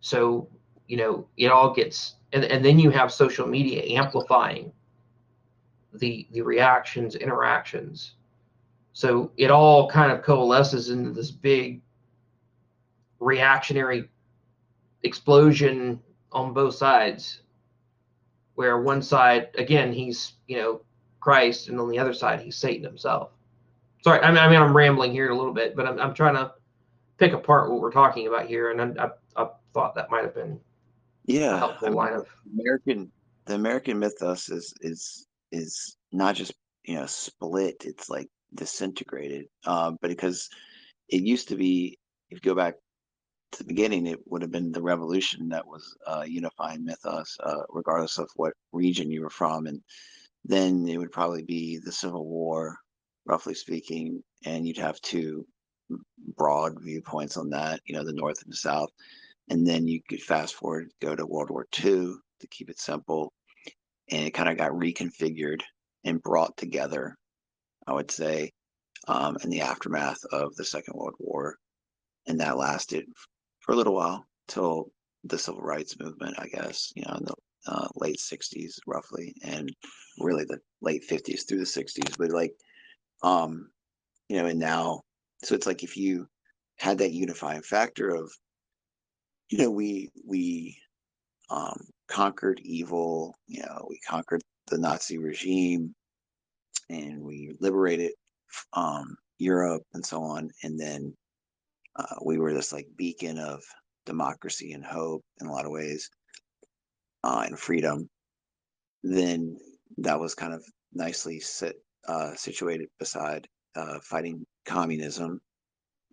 So, you know, it all gets and, and then you have social media amplifying the the reactions interactions so it all kind of coalesces into this big reactionary explosion on both sides where one side again he's you know christ and on the other side he's satan himself. Sorry i mean, I mean i'm rambling here a little bit but i'm, I'm trying to pick apart what we're talking about here and I, I, I thought that might have been yeah helpful I mean, line of American the American mythos is is is not just you know split. It's like disintegrated uh, but because it used to be if you go back to the beginning it would have been the revolution that was uh, unifying mythos uh, regardless of what region you were from and then it would probably be the civil war roughly speaking and you'd have two broad viewpoints on that you know the north and the south and then you could fast forward, go to World War II to keep it simple. And it kind of got reconfigured and brought together, I would say, um, in the aftermath of the Second World War. And that lasted for a little while till the civil rights movement, I guess, you know, in the uh, late 60s, roughly, and really the late 50s through the 60s. But like, um, you know, and now, so it's like if you had that unifying factor of you know, we we um, conquered evil. You know, we conquered the Nazi regime, and we liberated um, Europe and so on. And then uh, we were this like beacon of democracy and hope in a lot of ways, uh, and freedom. Then that was kind of nicely sit, uh, situated beside uh, fighting communism,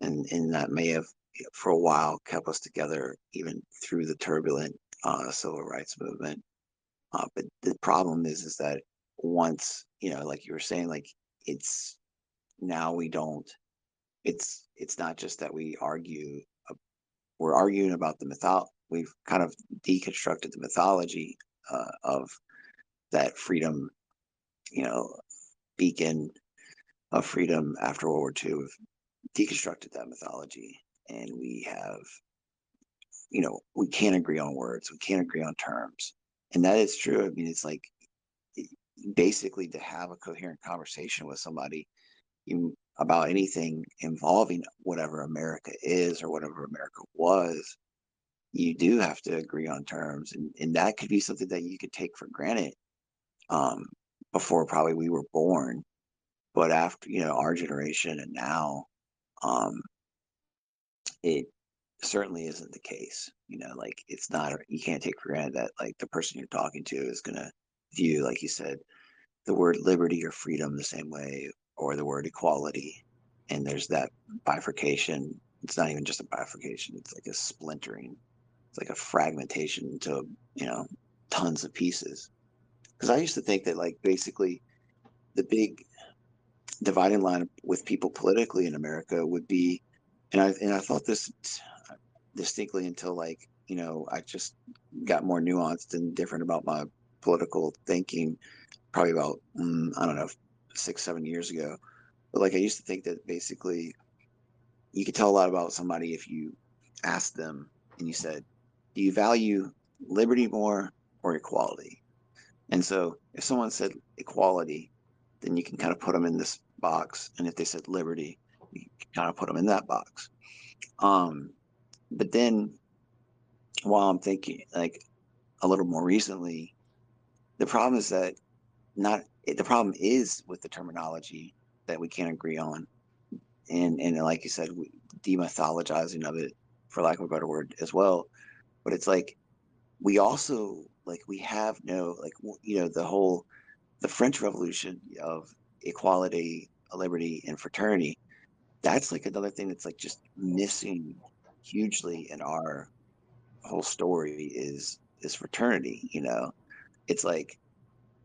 and and that may have for a while kept us together even through the turbulent uh, civil rights movement. Uh, but the problem is, is that once you know, like you were saying, like it's now we don't. It's it's not just that we argue. We're arguing about the mythology. We've kind of deconstructed the mythology uh, of that freedom, you know, beacon of freedom after World War II. We've deconstructed that mythology, and we have, you know, we can't agree on words. We can't agree on terms, and that is true. I mean, it's like basically to have a coherent conversation with somebody about anything involving whatever America is or whatever America was, you do have to agree on terms. And, and that could be something that you could take for granted um, before probably we were born. But after, you know, our generation and now, um, it certainly isn't the case. You know, like it's not, you can't take for granted that like the person you're talking to is going to view, like you said, the word liberty or freedom the same way, or the word equality. And there's that bifurcation. It's not even just a bifurcation, it's like a splintering, it's like a fragmentation into, you know, tons of pieces. Because I used to think that, like, basically the big dividing line with people politically in America would be, and I and I thought this distinctly until like you know I just got more nuanced and different about my political thinking probably about mm, I don't know six seven years ago. But like I used to think that basically you could tell a lot about somebody if you asked them and you said, "Do you value liberty more or equality?" And so if someone said equality, then you can kind of put them in this box, and if they said liberty, you can kind of put them in that box. Um, but then while I'm thinking like a little more recently, the problem is that not eh, the problem is with the terminology that we can't agree on, and and like you said, demythologizing of it, for lack of a better word, as well. But it's like we also like we have no like you know the whole the French Revolution of equality, liberty, and fraternity. That's like another thing that's like just missing hugely in our whole story is is fraternity. You know, it's like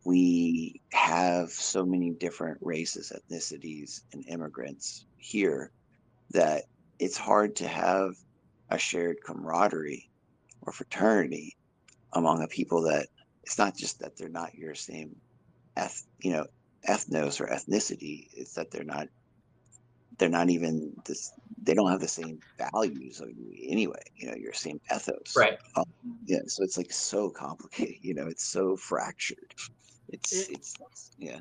we have so many different races, ethnicities, and immigrants here that it's hard to have a shared camaraderie or fraternity among a people that it's not just that they're not your same eth you know ethnos or ethnicity it's that they're not they're not even this they don't have the same values anyway you know your same ethos right um, yeah so it's like so complicated you know it's so fractured it's it, it's yeah.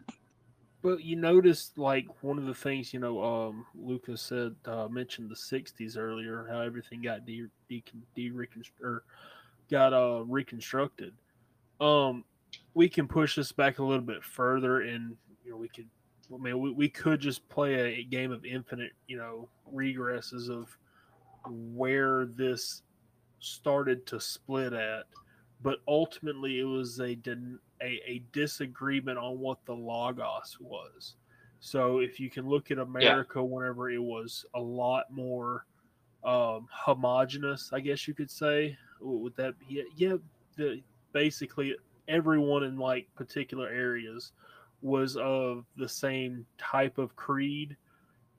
But you noticed like one of the things you know, um, Lucas said uh, mentioned the '60s earlier, how everything got de, de, de or got uh, reconstructed. Um, we can push this back a little bit further, and you know, we could. I mean, we, we could just play a, game of infinite, you know, regresses of where this started to split at, but ultimately it was a a, a disagreement on what the logos was. So if you can look at America, yeah. whenever it was a lot more um, homogenous, I guess you could say, would that be? Yeah, the, basically everyone in like particular areas was of the same type of creed,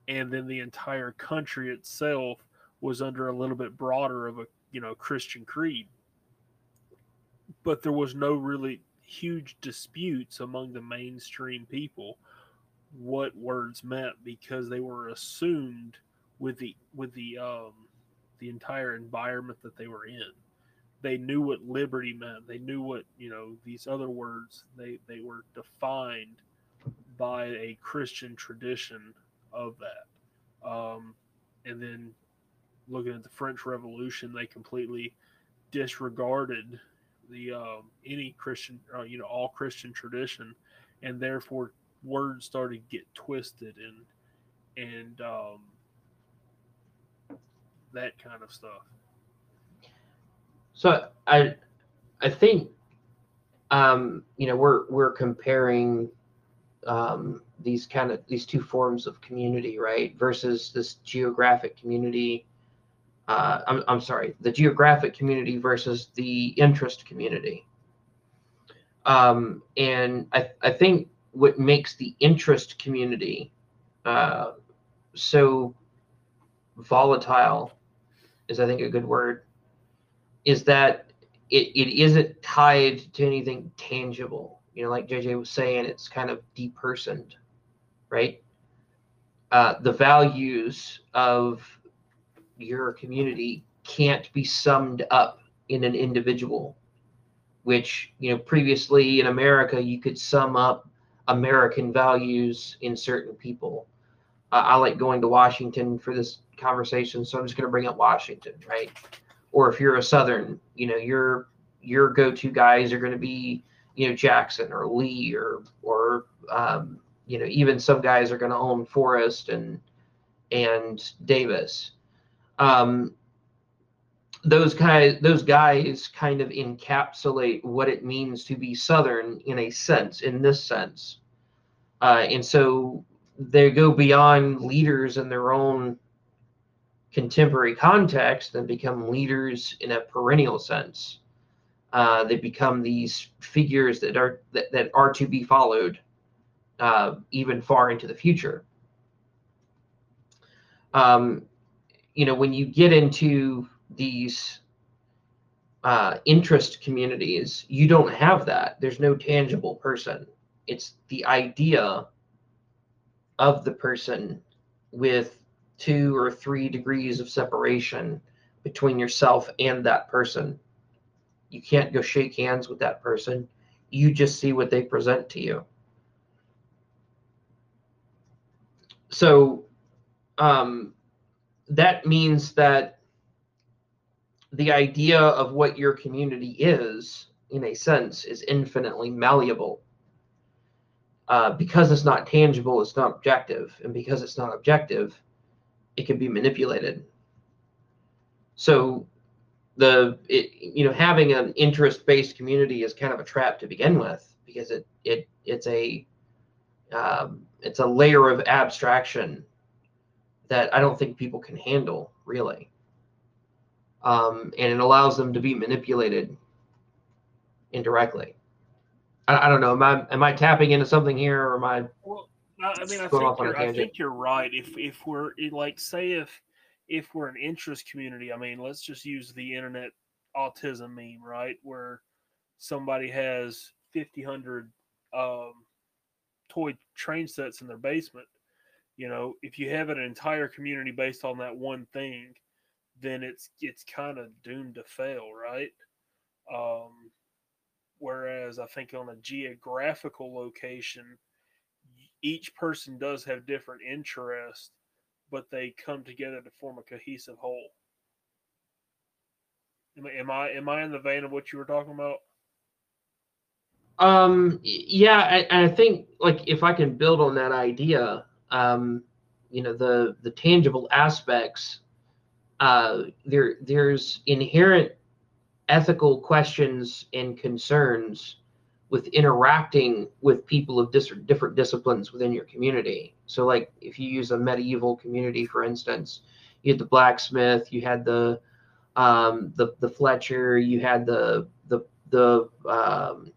and then the entire country itself was under a little bit broader of a you know Christian creed. But there was no really huge disputes among the mainstream people what words meant because they were assumed with the with the um, the entire environment that they were in. They knew what liberty meant. They knew what you know these other words. They they were defined by a Christian tradition of that. Um, and then looking at the French Revolution, they completely disregarded the um, any Christian, uh, you know, all Christian tradition, and therefore words started to get twisted and and um, that kind of stuff. So I I think um, you know we're we're comparing um, these kind of these two forms of community, right? Versus this geographic community. Uh, I'm, I'm sorry, the geographic community versus the interest community. Um, and I, I think what makes the interest community uh, so volatile is, I think, a good word, is that it, it isn't tied to anything tangible. You know, like JJ was saying, it's kind of depersoned right? Uh, the values of your community can't be summed up in an individual, which, you know, previously in America, you could sum up American values in certain people. Uh, I like going to Washington for this conversation, so I'm just going to bring up Washington, right? Or if you're a Southern, you know, your your go-to guys are going to be, you know, Jackson or Lee or or um, you know, even some guys are going to own Forrest and and Davis. Um, those guys, those guys, kind of encapsulate what it means to be Southern in a sense, in this sense, uh, and so they go beyond leaders in their own contemporary context and become leaders in a perennial sense. Uh, they become these figures that are that, that are to be followed uh, even far into the future. Um, you know, when you get into these uh, interest communities, you don't have that. There's no tangible person. It's the idea of the person with two or three degrees of separation between yourself and that person. You can't go shake hands with that person. You just see what they present to you. so um, that means that the idea of what your community is, in a sense, is infinitely malleable. Uh, because it's not tangible, it's not objective. And because it's not objective, it can be manipulated. So the it, you know having an interest-based community is kind of a trap to begin with because it it it's a um, it's a layer of abstraction that I don't think people can handle really. Um, and it allows them to be manipulated indirectly. I, I, don't know. Am I am I tapping into something here, or am I? Well, I mean, I think, you're, I think you're right. If if we're like, say, if if we're an interest community, I mean, let's just use the internet autism meme, right? Where somebody has 50, 100 um, toy train sets in their basement. You know, if you have an entire community based on that one thing, then it's it's kind of doomed to fail, right? Um, whereas I think on a geographical location, each person does have different interests, but they come together to form a cohesive whole. Am, am I am I in the vein of what you were talking about? Um, yeah, I, I think like if I can build on that idea, um, you know, the the tangible aspects, uh, there there's inherent ethical questions and concerns with interacting with people of dis- different disciplines within your community. So, like if you use a medieval community, for instance, you had the blacksmith, you had the um, the the Fletcher, you had the the the um,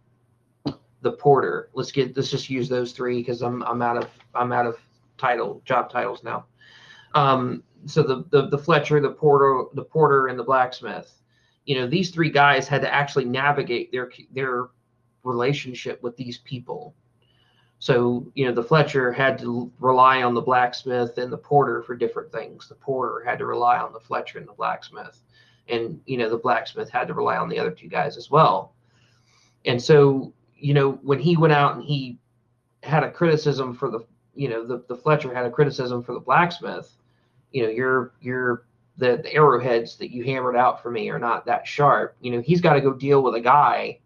the porter. Let's get let's just use those three because I'm I'm out of I'm out of title job titles now. Um, so the, the the Fletcher, the porter, the porter, and the blacksmith. You know, these three guys had to actually navigate their their relationship with these people. So, you know, the Fletcher had to rely on the blacksmith and the porter for different things. The porter had to rely on the Fletcher and the blacksmith. And, you know, the blacksmith had to rely on the other two guys as well. And so you know, when he went out and he had a criticism for the, you know, the, the Fletcher had a criticism for the blacksmith, you know, your your the, the arrowheads that you hammered out for me are not that sharp. You know, he's got to go deal with a guy.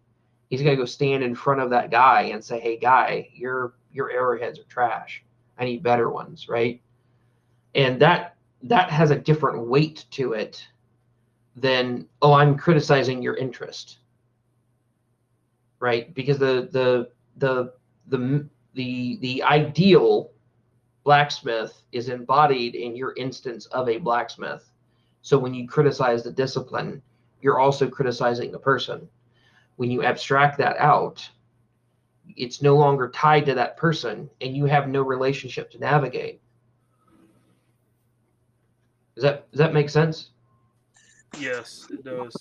He's got to go stand in front of that guy and say, "Hey, guy, your your arrowheads are trash. I need better ones." Right? And that that has a different weight to it than, "Oh, I'm criticizing your interest." Right? Because the the the the the the ideal blacksmith is embodied in your instance of a blacksmith. So when you criticize the discipline, you're also criticizing the person. When you abstract that out, it's no longer tied to that person and you have no relationship to navigate. Does that does that make sense? Yes, it does.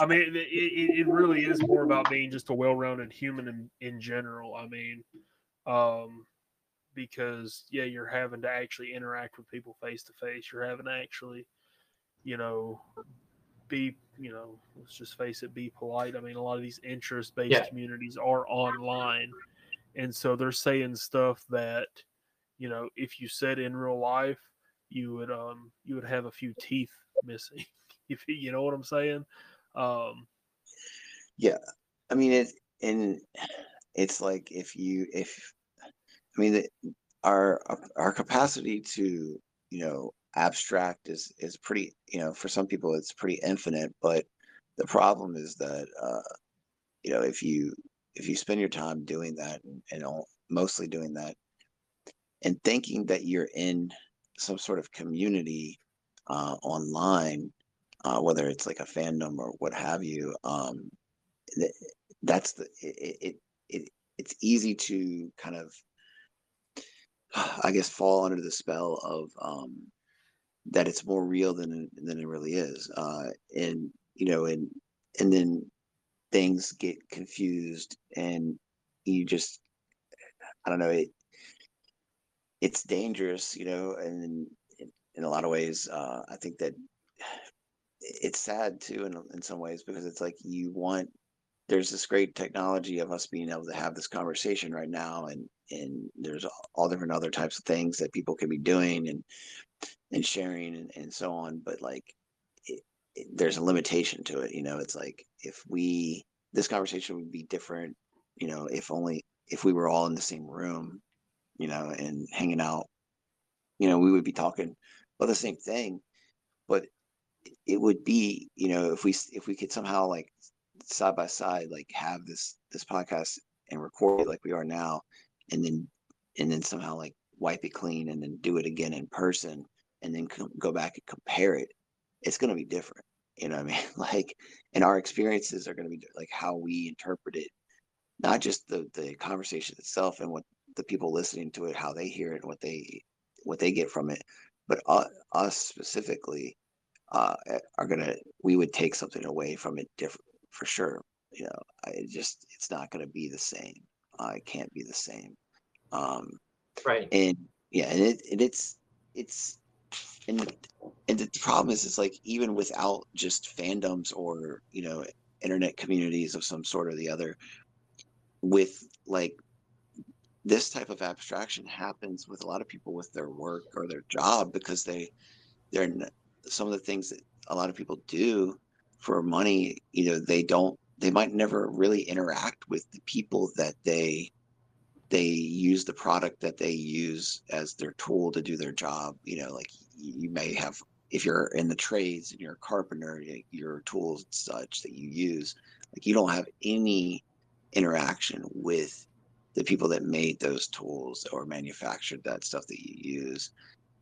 I mean, it, it, it really is more about being just a well-rounded human in, in general. I mean, um, because yeah, you're having to actually interact with people face to face. You're having to actually, you know, be you know, let's just face it, be polite. I mean, a lot of these interest-based yeah. communities are online, and so they're saying stuff that, you know, if you said in real life, you would um you would have a few teeth missing. if you know what I'm saying. Um, yeah, I mean it, and it's like if you if I mean, our our capacity to you know abstract is is pretty you know for some people it's pretty infinite, but the problem is that uh, you know if you if you spend your time doing that and, and mostly doing that and thinking that you're in some sort of community uh, online, uh, whether it's like a fandom or what have you, um, that's the it, it, it it's easy to kind of I guess fall under the spell of um, that it's more real than than it really is, uh, and you know, and and then things get confused, and you just I don't know it. It's dangerous, you know, and in, in a lot of ways, uh, I think that it's sad too, in in some ways, because it's like you want there's this great technology of us being able to have this conversation right now and and there's all different other types of things that people can be doing and and sharing and, and so on but like it, it, there's a limitation to it you know? It's like if we this conversation would be different you know if only if we were all in the same room you know and hanging out you know we would be talking about the same thing but it would be you know if we if we could somehow like side by side like have this this podcast and record it like we are now and then and then somehow like wipe it clean and then do it again in person and then go back and compare it it's going to be different you know what i mean like and our experiences are going to be like how we interpret it not just the the conversation itself and what the people listening to it how they hear it what they what they get from it but uh, us specifically uh, are gonna we would take something away from it different for sure. You know, I just it's not going to be the same. Uh, it can't be the same. Um, right. And yeah, and it and it's it's and and the problem is it's like even without just fandoms or you know internet communities of some sort or the other, with like this type of abstraction happens with a lot of people with their work or their job because they they're some of the things that a lot of people do for money, you know, they don't they might never really interact with the people that they they use the product that they use as their tool to do their job. You know, like you may have if you're in the trades and you're a carpenter, your tools such that you use, like you don't have any interaction with the people that made those tools or manufactured that stuff that you use.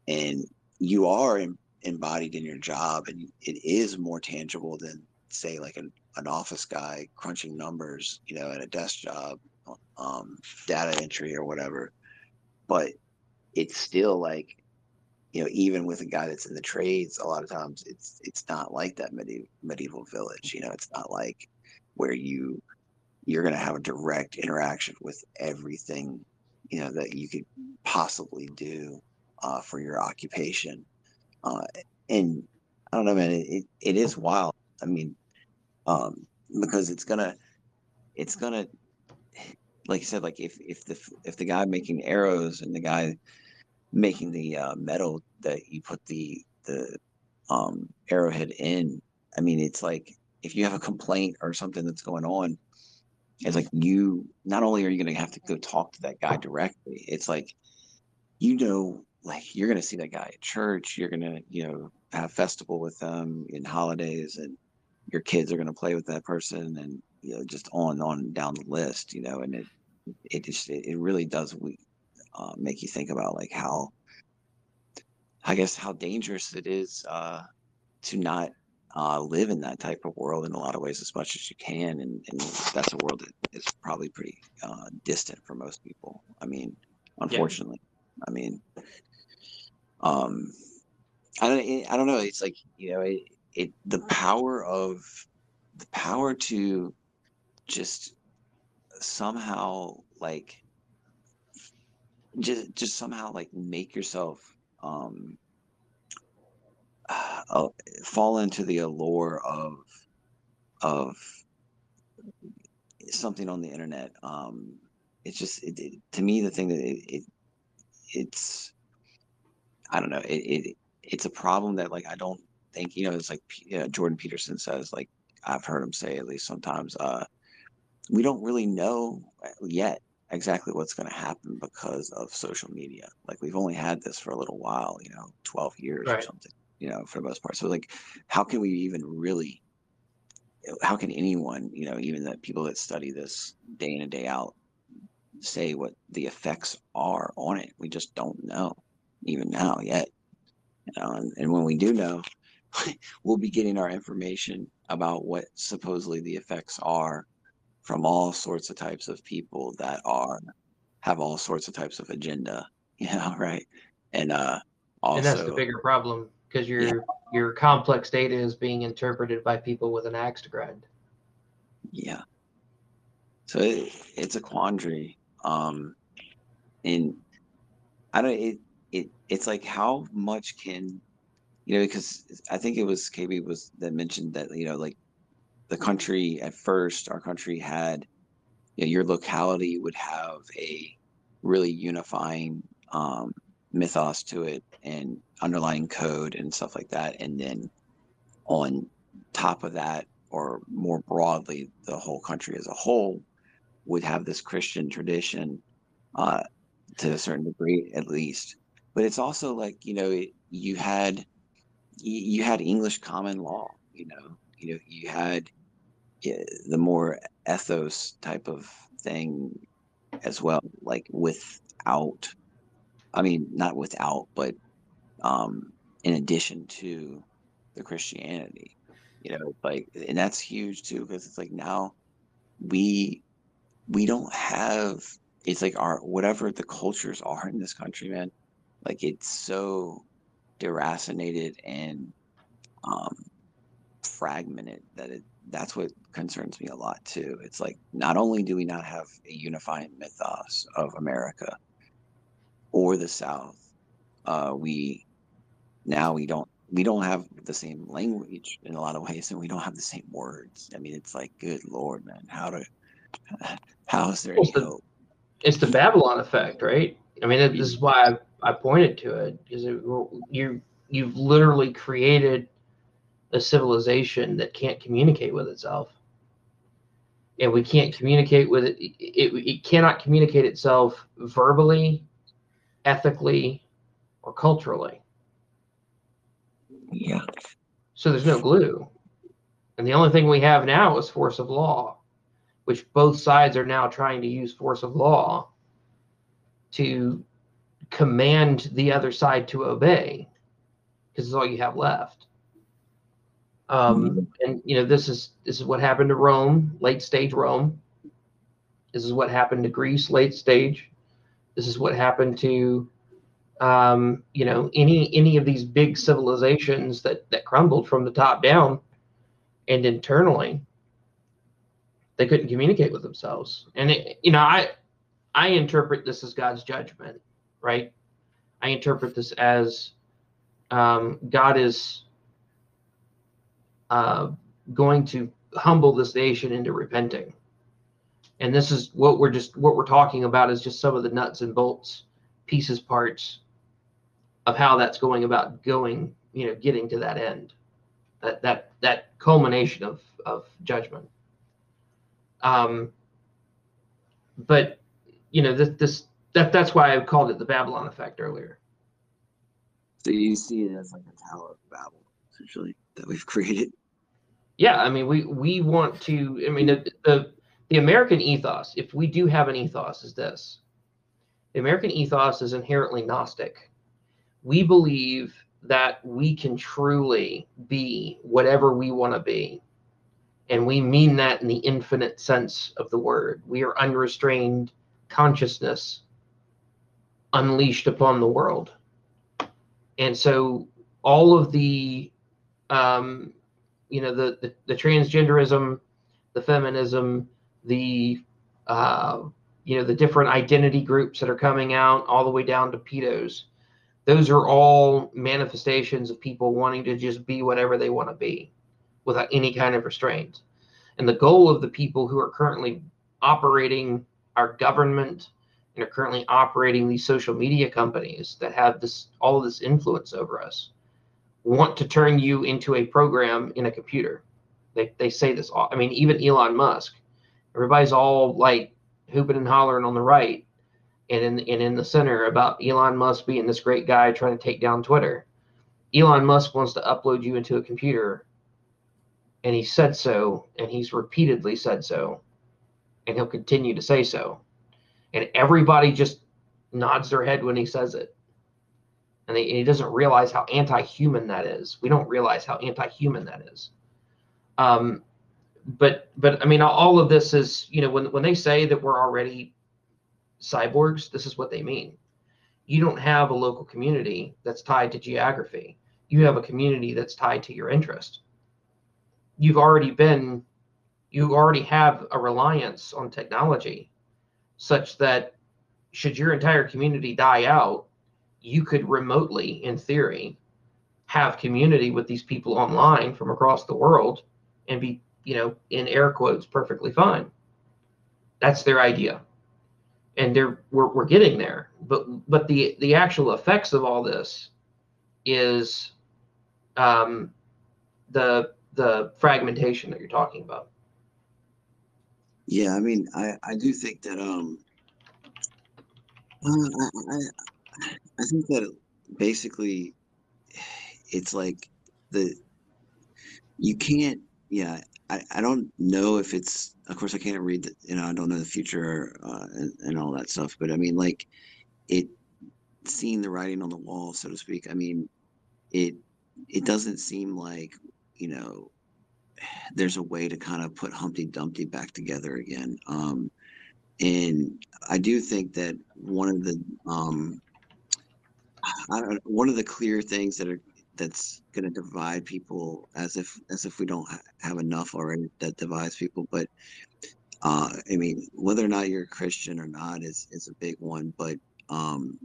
And you are in, embodied in your job and it is more tangible than say like an, an office guy crunching numbers you know at a desk job um, data entry or whatever but it's still like you know even with a guy that's in the trades a lot of times it's it's not like that medieval medieval village you know it's not like where you you're going to have a direct interaction with everything you know that you could possibly do uh, for your occupation uh, and I don't know, man, it, it is wild. I mean, um, because it's gonna, it's gonna, like you said, like if if the if the guy making arrows and the guy making the uh, metal that you put the the um, Arrowhead in, I mean, it's like if you have a complaint or something that's going on, it's like you not only are you going to have to go talk to that guy directly, it's like you know, like you're going to see that guy at church, you're going to, you know, have festival with them in holidays, and your kids are going to play with that person, and you know, just on and on down the list, you know, and it it just it really does we uh, make you think about like how I guess how dangerous it is uh, to not uh, live in that type of world in a lot of ways as much as you can, and, and that's a world that is probably pretty uh, distant for most people. I mean, unfortunately, yeah. I mean, um, I don't, I don't know. It's like you know, it, it the power of the power to just somehow like just just somehow like make yourself um uh, fall into the allure of of something on the internet. Um it's just it, it, to me the thing that it, it it's i don't know it, it it's a problem that like i don't think you know it's like you know, jordan peterson says like i've heard him say at least sometimes uh we don't really know yet exactly what's going to happen because of social media. Like we've only had this for a little while, you know, 12 years right. or something, you know, for the most part. So like, how can we even really, how can anyone, you know, even the people that study this day in and day out say what the effects are on it? We just don't know even now yet. You know, and, and when we do know, we'll be getting our information about what supposedly the effects are from all sorts of types of people that are have all sorts of types of agenda. You know right. And uh also, and that's the bigger problem because your yeah. your complex data is being interpreted by people with an axe to grind. Yeah. So it, it's a quandary um and i don't it, it it's like how much can you know because i think it was kb was that mentioned that you know like the country at first, our country had, you know, your locality would have a really unifying um, mythos to it and underlying code and stuff like that. And then on top of that, or more broadly, the whole country as a whole would have this Christian tradition uh, to a certain degree, at least. But it's also like you know, it, you had you had English common law. You know, you know, you had the more ethos type of thing as well, like without, I mean, not without, but um, in addition to the Christianity, you know, like, and that's huge too, because it's like now we, we don't have, it's like our, whatever the cultures are in this country, man, like it's so deracinated and um, fragmented that it, that's what concerns me a lot too. It's like not only do we not have a unifying mythos of America or the South, uh, we now we don't we don't have the same language in a lot of ways, and we don't have the same words. I mean, it's like, good lord, man, how to how is there any hope? It's the Babylon effect, right? I mean, this is why I, I pointed to it because it, you you've literally created a civilization that can't communicate with itself and we can't communicate with it. it. It cannot communicate itself verbally, ethically, or culturally. Yeah. So there's no glue. And the only thing we have now is force of law, which both sides are now trying to use force of law to command the other side to obey because it's all you have left. Um, mm-hmm. and you know, this is this is what happened to Rome, late stage Rome. This is what happened to Greece, late stage. This is what happened to um, you know any any of these big civilizations that that crumbled from the top down and internally they couldn't communicate with themselves and it, you know i i interpret this as god's judgment right i interpret this as um, god is uh, going to humble this nation into repenting. And this is what we're just what we're talking about is just some of the nuts and bolts, pieces, parts of how that's going about going you know getting to that end that that that culmination of of judgment um but you know this this that that's why i called it the babylon effect earlier. So you see it as like a Tower of Babel, essentially, that we've created. yeah i mean we we want to i mean the, the the american ethos if we do have an ethos is this. The american ethos is inherently gnostic. We believe that we can truly be whatever we want to be and we mean that in the infinite sense of the word. We are unrestrained consciousness unleashed upon the world. And so all of the um, you know the, the the transgenderism the feminism the uh, you know the different identity groups that are coming out all the way down to pedos those are all manifestations of people wanting to just be whatever they want to be without any kind of restraint. And the goal of the people who are currently operating our government and are currently operating these social media companies that have this all of this influence over us want to turn you into a program in a computer. They, they say this all. I mean, even Elon Musk, everybody's all like hooping and hollering on the right and in, and in the center about Elon Musk being this great guy trying to take down Twitter. Elon Musk wants to upload you into a computer and he said so and he's repeatedly said so and he'll continue to say so. And everybody just nods their head when he says it. And, they, and he doesn't realize how anti-human that is. We don't realize how anti-human that is. Um, but but i mean all of this is you know when, when they say that we're already cyborgs this is what they mean. You don't have a local community that's tied to geography. You have a community that's tied to your interest. You've already been you already have a reliance on technology such that should your entire community die out you could remotely in theory have community with these people online from across the world and be you know in air quotes perfectly fine. That's their idea. And they're we're, we're getting there. But but the the actual effects of all this is um the the fragmentation that you're talking about Yeah, I mean, I I do think that um, uh, I, I I think that basically it's like the you can't yeah I, I don't know if it's of course I can't read the, you know I don't know the future uh, and, and all that stuff but I mean like it seeing the writing on the wall so to speak I mean it it doesn't seem like you know there's a way to kind of put Humpty Dumpty back together again um and I do think that one of the um one of the clear things that are that's going to divide people as if as if we don't ha- have enough already that divides people but uh i mean whether or not you're a christian or not is is a big one but um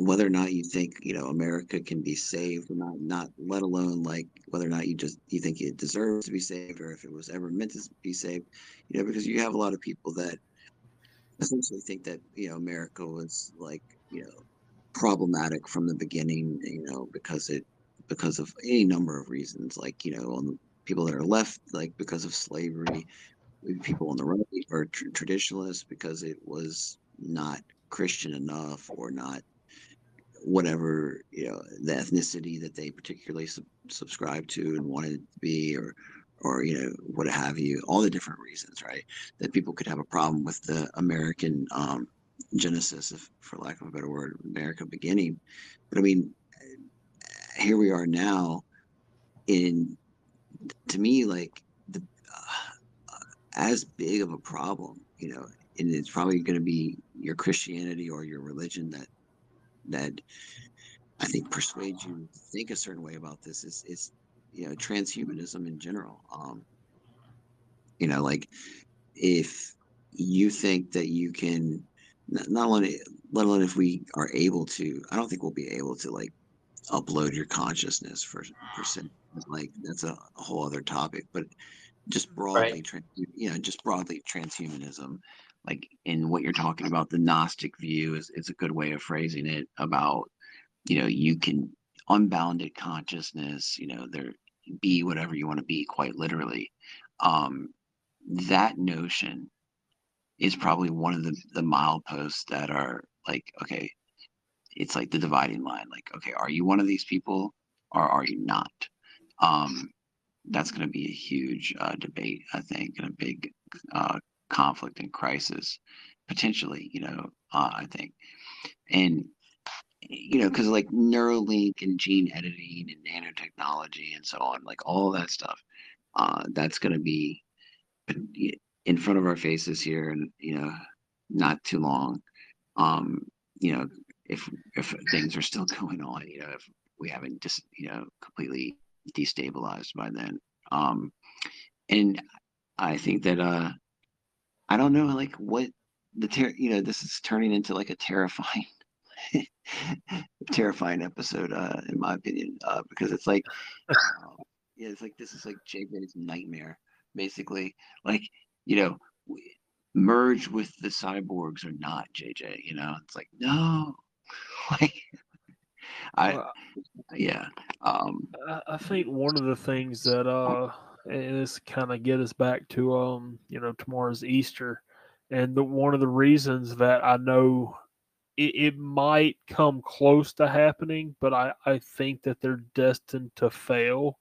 whether or not you think you know america can be saved or not not let alone like whether or not you just you think it deserves to be saved or if it was ever meant to be saved you know because you have a lot of people that essentially think that you know america was like you know problematic from the beginning you know because it because of any number of reasons like you know on the people that are left like because of slavery people on the right or tr- traditionalists because it was not christian enough or not whatever you know the ethnicity that they particularly sub- subscribe to and wanted to be or or you know what have you all the different reasons right that people could have a problem with the american um genesis if for lack of a better word america beginning. But i mean here we are now in to me like the uh, as big of a problem you know and it's probably going to be your christianity or your religion that that i think persuades you to think a certain way about this is is you know transhumanism in general um you know like if you think that you can not, only let alone if we are able to i don't think we'll be able to like upload your consciousness for percent like that's a, whole other topic but just broadly Right. you know just broadly transhumanism like in what you're talking about the gnostic view is, is a good way of phrasing it about you know you can unbounded consciousness, you know, there be whatever you want to be, quite literally. Um, that notion is probably one of the the mileposts that are like, okay, it's like the dividing line. Like, okay, are you one of these people or are you not? Um, that's going to be a huge uh, debate, I think, and a big uh, conflict and crisis, potentially. You know, uh, I think, and you know, because like Neuralink and gene editing and nanotechnology and so on, like all that stuff, uh, that's going to be in front of our faces here, and you know, not too long. Um, you know, if if things are still going on, you know, if we haven't just you know completely destabilized by then. Um, and I think that uh, I don't know, like what the ter- you know, this is turning into like a terrifying, terrifying episode, uh, in my opinion, uh, because it's like, uh, yeah, it's like this is like JJ's nightmare, basically. Like, you know, merge with the cyborgs or not, JJ. You know, it's like no, like I, well, yeah. Um, I, think one of the things that uh, and this kind of get us back to um, you know, tomorrow's Easter, and the one of the reasons that I know it, it might come close to happening, but I I think that they're destined to fail.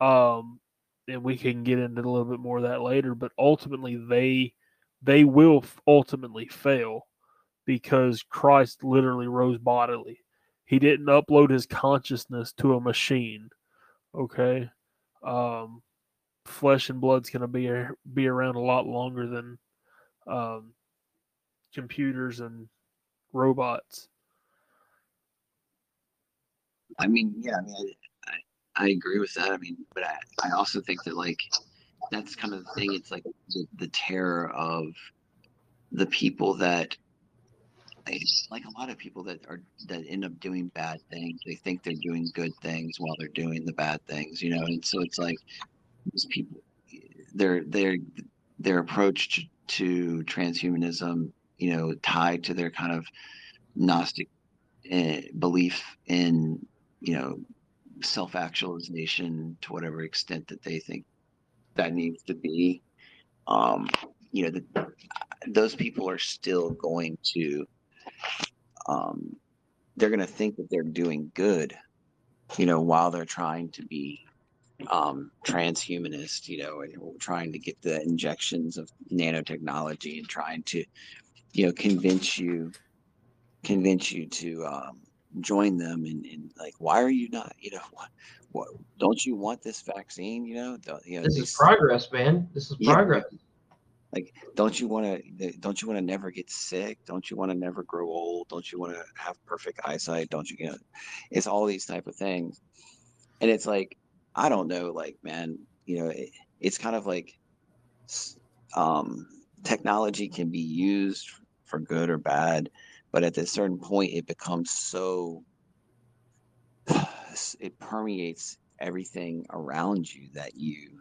Um, and we can get into a little bit more of that later. But ultimately, they they will ultimately fail because Christ literally rose bodily. He didn't upload his consciousness to a machine. Okay. Um, flesh and blood's going to be be around a lot longer than um, computers and robots. I mean, yeah, I mean, I, I, I agree with that. I mean, but I, I also think that like that's kind of the thing. It's like the, the terror of the people that like a lot of people that are that end up doing bad things they think they're doing good things while they're doing the bad things you know and so it's like these people their their their approach to, transhumanism you know tied to their kind of gnostic uh, belief in you know self-actualization to whatever extent that they think that needs to be. Um you know the, those people are still going to um, they're going to think that they're doing good, you know, while they're trying to be um, transhumanist, you know, and trying to get the injections of nanotechnology and trying to, you know, convince you, convince you to um, join them. And, and like, why are you not, you know, what, what don't you want this vaccine? You know, you know this is progress, man. This is progress. Like don't you want to don't you want to never get sick? Don't you want to never grow old? Don't you want to have perfect eyesight? Don't you, you know it's all these type of things. And it's like i don't know like man you know it, it's kind of like um technology can be used for good or bad but at a certain point it becomes so it permeates everything around you that you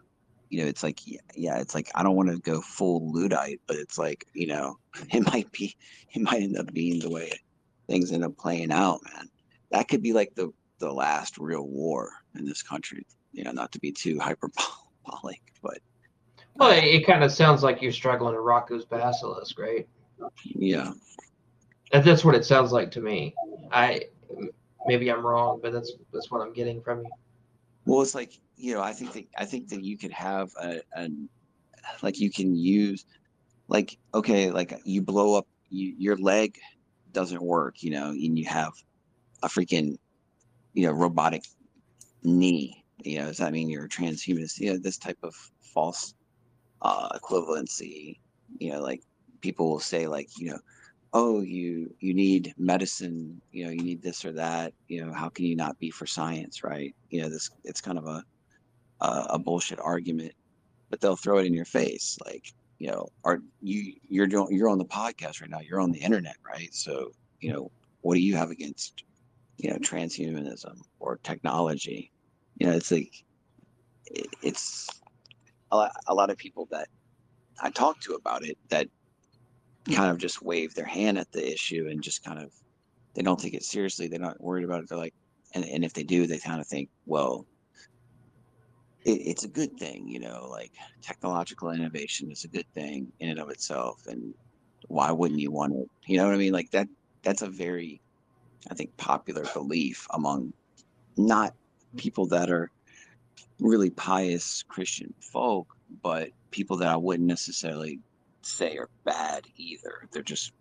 you know, it's like, yeah, yeah it's like, I don't want to go full Luddite, but it's like, you know, it might be, it might end up being the way things end up playing out, man. That could be like the, the last real war in this country, you know, not to be too hyperbolic, but. Well, it, it kind of sounds like you're struggling to Roko's basilisk, right? Yeah. That's what it sounds like to me. I, maybe I'm wrong, but that's, that's what I'm getting from you. Well, it's like you know, I think that I think that you could have a, a like you can use like okay, like you blow up you, your leg doesn't work, you know, and you have a freaking you know robotic knee. You know, does that mean you're a transhumanist? You know, this type of false uh, equivalency. You know, like people will say, like you know, oh, you you need medicine. You know, you need this or that. You know, how can you not be for science, right? You know, this it's kind of a uh, a bullshit argument, but they'll throw it in your face. Like, you know, are you you're doing you're on the podcast right now. You're on the internet, right? So, you know, what do you have against, you know, transhumanism or technology? You know, it's like it's a a lot of people that I talk to about it that kind of just wave their hand at the issue and just kind of they don't take it seriously. They're not worried about it. They're like, and and if they do, they kind of think, well, it, it's a good thing, you know, like technological innovation is a good thing in and of itself, and why wouldn't you want it? You know what I mean? Like that. That's a very, I think, popular belief among not people that are really pious Christian folk, but people that I wouldn't necessarily say are bad either. They're just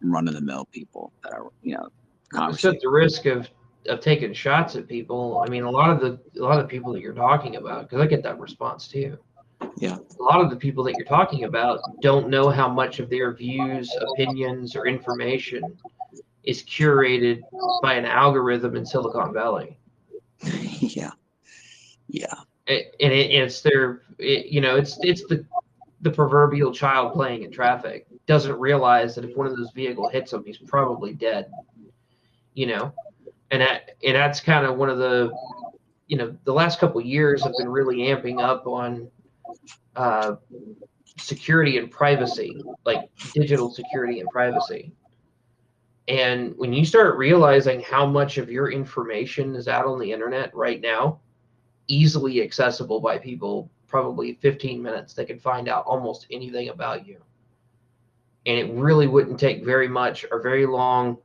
run of the mill people that are, you know, at the risk of of taking shots at people. I mean, a lot of the a lot of the people that you're talking about, because I get that response too. Yeah. A lot of the people that you're talking about don't know how much of their views, opinions, or information is curated by an algorithm in Silicon Valley. yeah. Yeah. It, and it, it's their, it, you know, it's it's the the proverbial child playing in traffic doesn't realize that if one of those vehicles hits him, he's probably dead. You know, and that and that's kind of one of the, you know, the last couple years have been really amping up on uh, security and privacy, like digital security and privacy. And when you start realizing how much of your information is out on the internet right now, easily accessible by people, probably 15 minutes, they can find out almost anything about you. And it really wouldn't take very much or very long.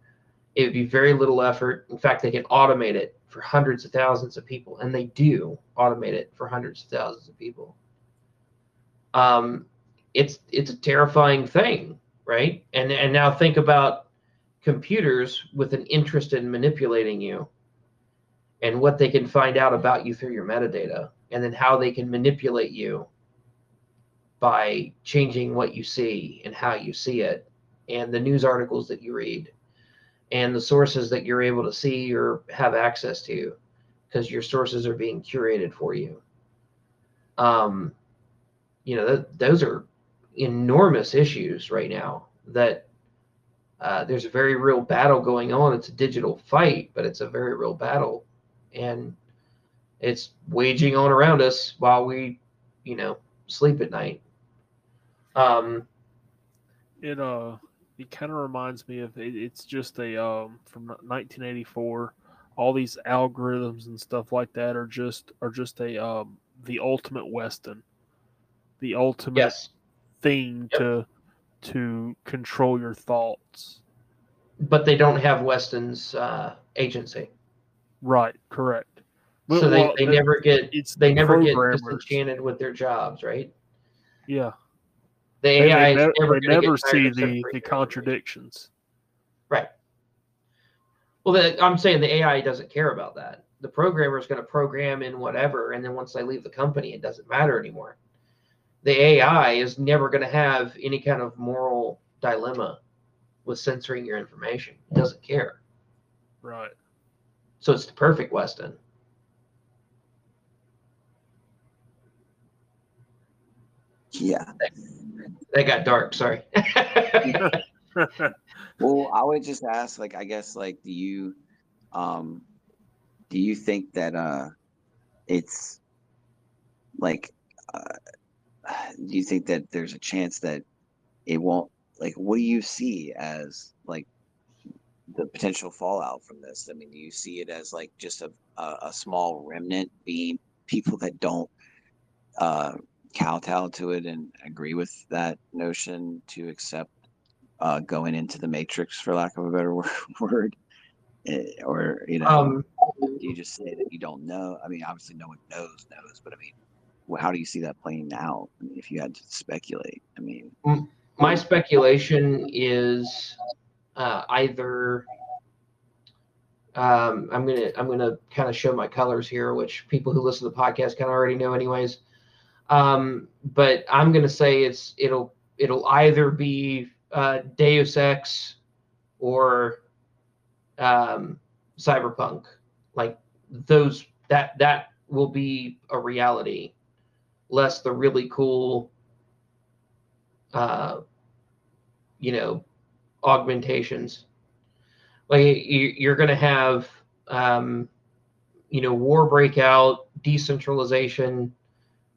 It would be very little effort. In fact, they can automate it for hundreds of thousands of people, and they do automate it for hundreds of thousands of people. Um, it's it's a terrifying thing, right? And and now think about computers with an interest in manipulating you and what they can find out about you through your metadata and then how they can manipulate you by changing what you see and how you see it and the news articles that you read and the sources that you're able to see or have access to because your sources are being curated for you. Um, you know th- those are enormous issues right now that uh, there's a very real battle going on. It's a digital fight but it's a very real battle. And it's waging on around us while we, you know, sleep at night. Um, it uh, it kind of reminds me of it, it's just a um from 1984. All these algorithms and stuff like that are just are just a um the ultimate Winston, the ultimate yes. thing yep. to to control your thoughts. But they don't have Winston's uh, agency. Right, correct. So they, well, they uh, never get it's they never get disenchanted with their jobs, right? Yeah. The AI they, never, they never see the, the contradictions. Right. Well, the, I'm saying the AI doesn't care about that. The programmer is going to program in whatever, and then once they leave the company, it doesn't matter anymore. The AI is never going to have any kind of moral dilemma with censoring your information. It doesn't care. Right. So it's the perfect Winston. Yeah. That got dark. Sorry. well, I would just ask, like, I guess, like, do you, um, do you think that, uh, it's like, uh, do you think that there's a chance that it won't, like, what do you see as, like, the potential fallout from this? I mean, do you see it as like just a, a, a small remnant being people that don't uh, kowtow to it and agree with that notion to accept uh, going into the matrix, for lack of a better word? Eh, or, you know, um, you just say that you don't know? I mean, obviously, no one knows, knows, but I mean, how do you see that playing out? I mean, if you had to speculate, I mean, my speculation is uh, either um, I'm gonna I'm gonna kind of show my colors here, which people who listen to the podcast kind of already know, anyways. Um, but I'm gonna say it's it'll it'll either be uh, Deus Ex or um, Cyberpunk. Like those that that will be a reality, less the really cool, uh, you know, augmentations. Like you, are going to have, um, you know, war breakout, decentralization,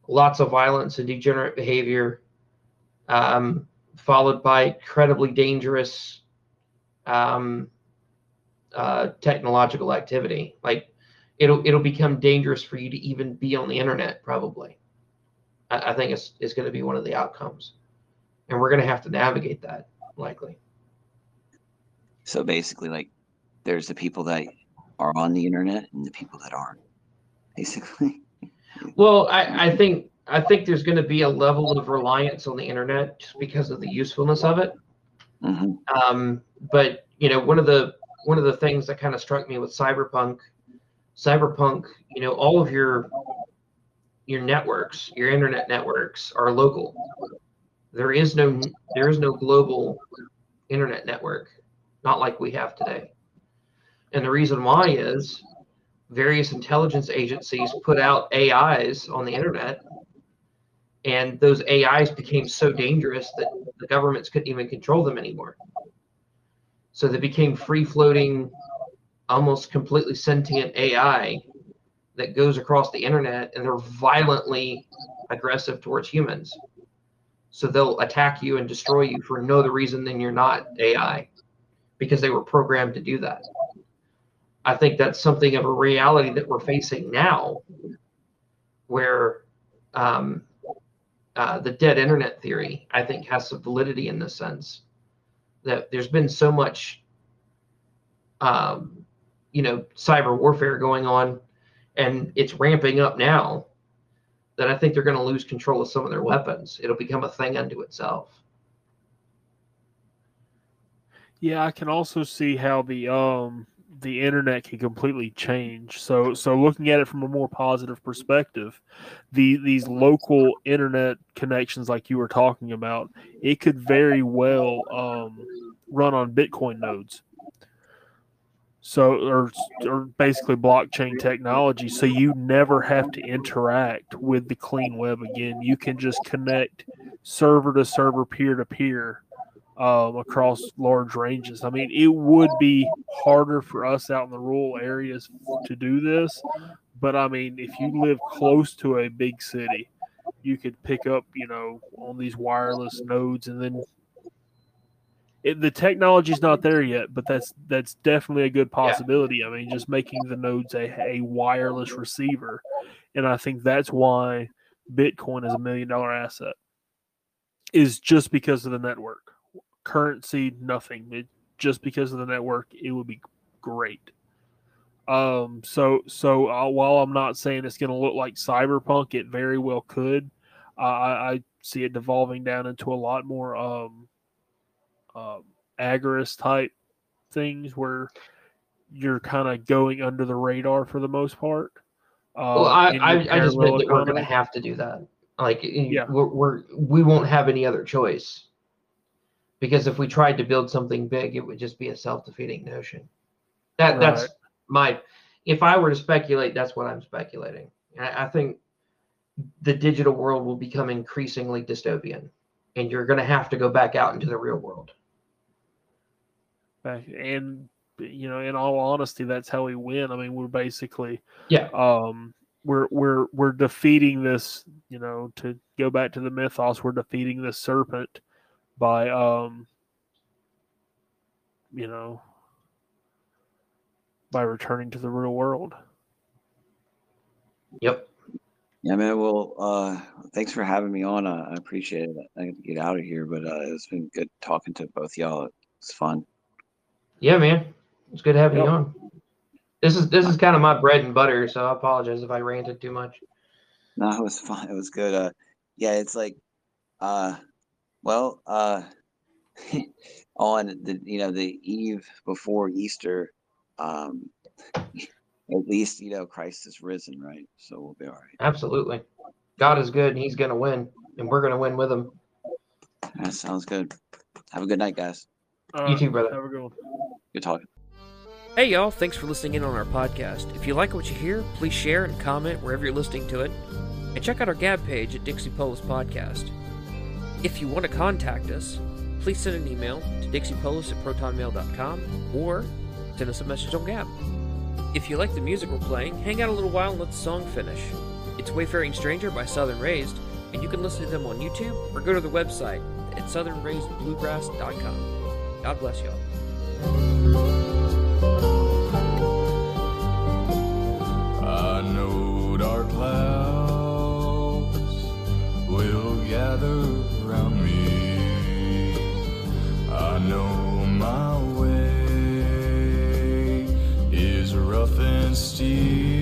lots of violence and degenerate behavior, um, followed by incredibly dangerous, um, uh, technological activity. Like it'll it'll become dangerous for you to even be on the internet. Probably, I, I think it's it's going to be one of the outcomes, and we're going to have to navigate that likely. So basically, like, there's the people that are on the internet and the people that aren't. Basically. Well, I, I think I think there's going to be a level of reliance on the internet just because of the usefulness of it. Mm-hmm. Um, but you know, one of the one of the things that kind of struck me with cyberpunk, cyberpunk, you know, all of your your networks, your internet networks are local. There is no there is no global internet network, not like we have today. And the reason why is various intelligence agencies put out AIs on the internet, and those AIs became so dangerous that the governments couldn't even control them anymore. So they became free floating, almost completely sentient AI that goes across the internet and they're violently aggressive towards humans. So they'll attack you and destroy you for no other reason than you're not AI because they were programmed to do that. I think that's something of a reality that we're facing now, where um, uh, the dead internet theory, I think, has some validity in the sense that there's been so much, um, you know, cyber warfare going on, and it's ramping up now. That I think they're going to lose control of some of their weapons. It'll become a thing unto itself. Yeah, I can also see how the um the internet can completely change. So so looking at it from a more positive perspective, the these local internet connections like you were talking about, it could very well um, run on Bitcoin nodes. So or or basically blockchain technology. So you never have to interact with the clean web again. You can just connect server to server, peer to peer um, across large ranges. I mean, it would be harder for us out in the rural areas to do this, but I mean, if you live close to a big city, you could pick up, you know, on these wireless nodes, and then it, the technology's not there yet, but that's that's definitely a good possibility. Yeah. I mean, just making the nodes a, a wireless receiver, and I think that's why Bitcoin is a million dollar asset, is just because of the network currency, nothing. It, just because of the network, it would be great. Um, so so uh, while I'm not saying it's going to look like Cyberpunk, it very well could. Uh, I, I, see it devolving down into a lot more um, uh, agorist type things where you're kind of going under the radar for the most part. Uh, well, I, I, I just meant that we're going to have to do that. Like, yeah. we're, we're we won't have any other choice because if we tried to build something big, it would just be a self-defeating notion. That right. that's my. If I were to speculate, that's what I'm speculating. I, I think the digital world will become increasingly dystopian, and you're going to have to go back out into the real world. And you know, in all honesty, that's how we win. I mean, we're basically yeah. Um, we're we're we're defeating this. You know, to go back to the mythos, we're defeating the serpent by um you know by returning to the real world. Yep. Yeah, man. Well, uh, thanks for having me on. Uh, I appreciate it. I have to get out of here, but uh, it's been good talking to both y'all. It's fun. Yeah, man. It's good having yep. you on. This is this is kind of my bread and butter, so I apologize if I ranted too much. No, it was fun. It was good. Uh, yeah, it's like, uh, well, uh, on the you know the eve before Easter, um, at least you know Christ is risen, right? So we'll be all right. Absolutely, God is good, and He's going to win, and we're going to win with Him. That sounds good. Have a good night, guys. Uh, you too, brother. Have a good one. Good talking. Hey, y'all. Thanks for listening in on our podcast. If you like what you hear, please share and comment wherever you're listening to it. And check out our Gab page at Dixie Polis Podcast. If you want to contact us, please send an email to dixiepolis at protonmail.com or send us a message on Gab. If you like the music we're playing, hang out a little while and let the song finish. It's Wayfaring Stranger by Southern Raised, and you can listen to them on YouTube or go to their website at southernraisedbluegrass.com. God bless y'all. I know dark clouds will gather know my way is rough and steep.